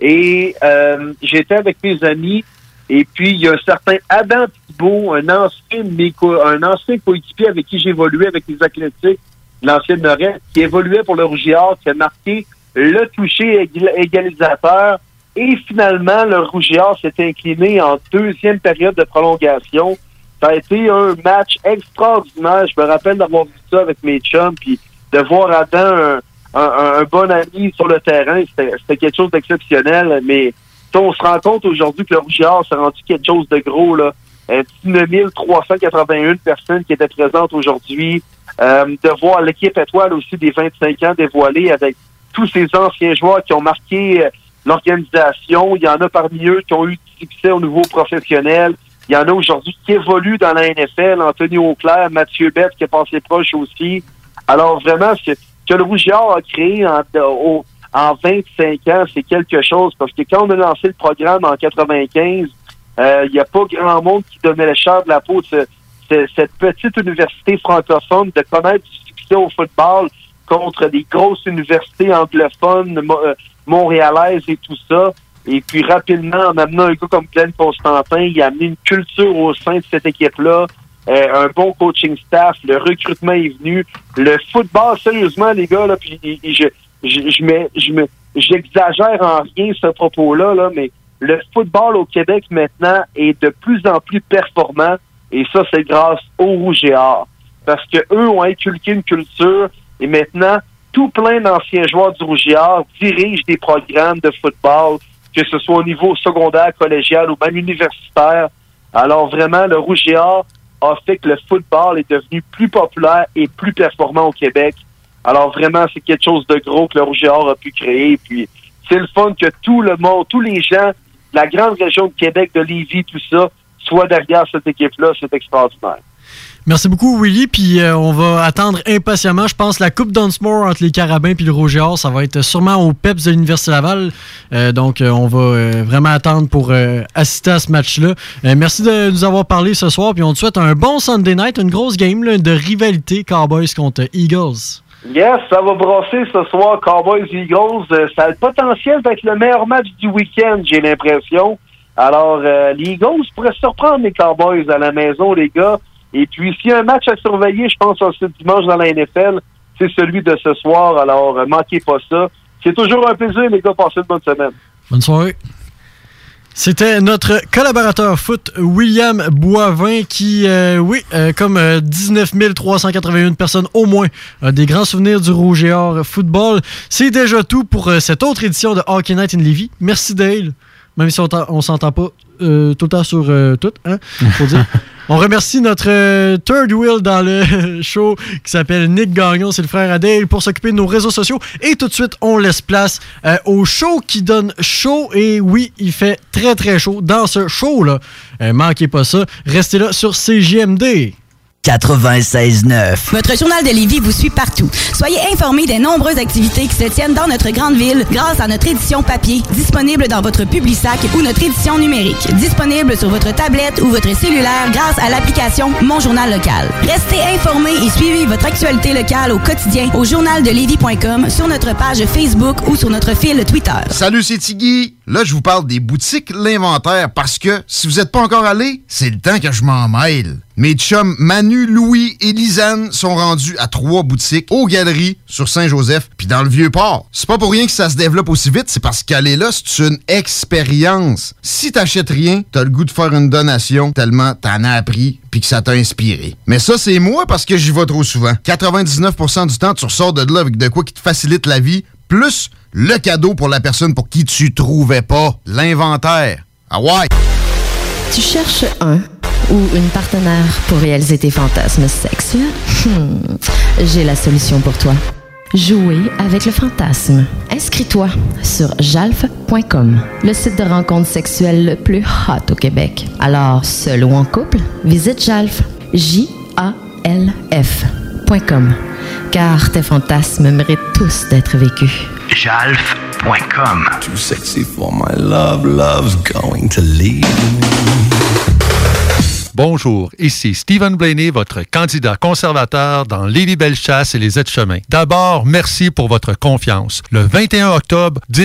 Et euh, j'étais avec mes amis. Et puis, il y a un certain Adam Thibault, un ancien, un ancien coéquipier avec qui j'évoluais avec les Athlétiques de l'ancienne Norette, qui évoluait pour le Rougiard, qui a marqué le toucher égal- égalisateur. Et finalement, le Rougiard s'est incliné en deuxième période de prolongation. Ça a été un match extraordinaire. Je me rappelle d'avoir vu ça avec mes chums, puis de voir Adam, un, un- bon ami sur le terrain. C'était quelque chose d'exceptionnel. Mais on se rend compte aujourd'hui que le Rougiard s'est rendu quelque chose de gros. Là. Euh, 19 381 personnes qui étaient présentes aujourd'hui. Euh, de voir l'équipe étoile aussi des 25 ans dévoilée avec tous ces anciens joueurs qui ont marqué euh, l'organisation. Il y en a parmi eux qui ont eu du succès au niveau professionnel. Il y en a aujourd'hui qui évoluent dans la NFL. Anthony Auclair, Mathieu Bette qui est passé proche aussi. Alors vraiment, ce que le Rougiard a créé au- en 25 ans, c'est quelque chose. Parce que quand on a lancé le programme en 95, euh, il n'y a pas grand monde qui donnait le cher de la peau de ce- ce- cette petite université francophone de connaître du succès au football contre des grosses universités anglophones euh, montréalaises et tout ça. Et puis rapidement, en amenant un gars comme Glenn Constantin, il a amené une culture au sein de cette équipe-là, euh, un bon coaching staff, le recrutement est venu, le football, sérieusement, les gars, là, puis je, je, je, mets- je me, j'exagère en rien ce propos-là, là, mais le football au Québec maintenant est de plus en plus performant, et ça, c'est grâce au Rouge et Or. Parce que eux ont inculqué une culture, et maintenant, tout plein d'anciens joueurs du Rouge et Or dirigent des programmes de football, que ce soit au niveau secondaire, collégial ou même universitaire. Alors vraiment, le Rouge et Or a fait que le football est devenu plus populaire et plus performant au Québec. Alors vraiment, c'est quelque chose de gros que le Rouge et Or a pu créer. Puis c'est le fun que tout le monde, tous les gens, la grande région de Québec, de Lévis, tout ça, soient derrière cette équipe-là. C'est extraordinaire. Merci beaucoup, Willy. Puis euh, on va attendre impatiemment, je pense, la Coupe Dunsmore entre les Carabins et le Rouge-et-Or. Ça va être sûrement au PEPS de l'Université Laval. Euh, donc, euh, on va vraiment attendre pour assister à ce match-là. Merci de nous avoir parlé ce soir. Puis on te souhaite un bon Sunday night, une grosse game de rivalité Cowboys contre Eagles. Yes, ça va brasser ce soir, Cowboys Eagles. Euh, ça a le potentiel d'être le meilleur match du week-end, j'ai l'impression. Alors, euh, les Eagles pourraient surprendre les Cowboys à la maison, les gars. Et puis, s'il y a un match à surveiller, je pense, ce dimanche dans la NFL, c'est celui de ce soir. Alors, euh, manquez pas ça. C'est toujours un plaisir, les gars. Passez une bonne semaine. Bonne soirée. C'était notre collaborateur foot, William Boivin, qui, euh, oui, euh, comme euh, 19 381 personnes au moins, a des grands souvenirs du Rouge et Or football. C'est déjà tout pour euh, cette autre édition de Hockey Night in Levy. Merci Dale, même si on, t'en- on s'entend pas euh, tout le temps sur euh, tout, hein, faut dire. On remercie notre euh, third wheel dans le show qui s'appelle Nick Gagnon, c'est le frère Adèle, pour s'occuper de nos réseaux sociaux. Et tout de suite, on laisse place euh, au show qui donne chaud. Et oui, il fait très très chaud dans ce show-là. Euh, manquez pas ça. Restez là sur CGMD. 96.9. Votre journal de Lévis vous suit partout. Soyez informés des nombreuses activités qui se tiennent dans notre grande ville grâce à notre édition papier, disponible dans votre Publisac ou notre édition numérique, disponible sur votre tablette ou votre cellulaire grâce à l'application Mon Journal Local. Restez informés et suivez votre actualité locale au quotidien au journaldelévis.com, sur notre page Facebook ou sur notre fil Twitter. Salut, c'est Tiggy. Là, je vous parle des boutiques L'Inventaire parce que si vous n'êtes pas encore allé, c'est le temps que je m'en mêle. Mes chums Manu, Louis et Lisanne sont rendus à trois boutiques aux Galeries sur Saint-Joseph puis dans le Vieux-Port. C'est pas pour rien que ça se développe aussi vite, c'est parce qu'aller là, c'est une expérience. Si t'achètes rien, t'as le goût de faire une donation tellement t'en as appris puis que ça t'a inspiré. Mais ça, c'est moi parce que j'y vais trop souvent. 99% du temps, tu ressors de là avec de quoi qui te facilite la vie, plus le cadeau pour la personne pour qui tu trouvais pas l'inventaire. Ah! Tu cherches un ou une partenaire pour réaliser tes fantasmes sexuels? Hmm, J'ai la solution pour toi. Jouer avec le fantasme. Inscris-toi sur jalf.com, le site de rencontre sexuelle le plus hot au Québec. Alors, seul ou en couple, visite jalf. J-A-L-F.com. Car tes fantasmes méritent tous d'être vécus. Jalf.com. Too sexy for my love, love's going to leave Bonjour, ici Stephen Blaney, votre candidat conservateur dans Lévis-Bellechasse et les Aides-Chemins. D'abord, merci pour votre confiance. Le 21 octobre, dites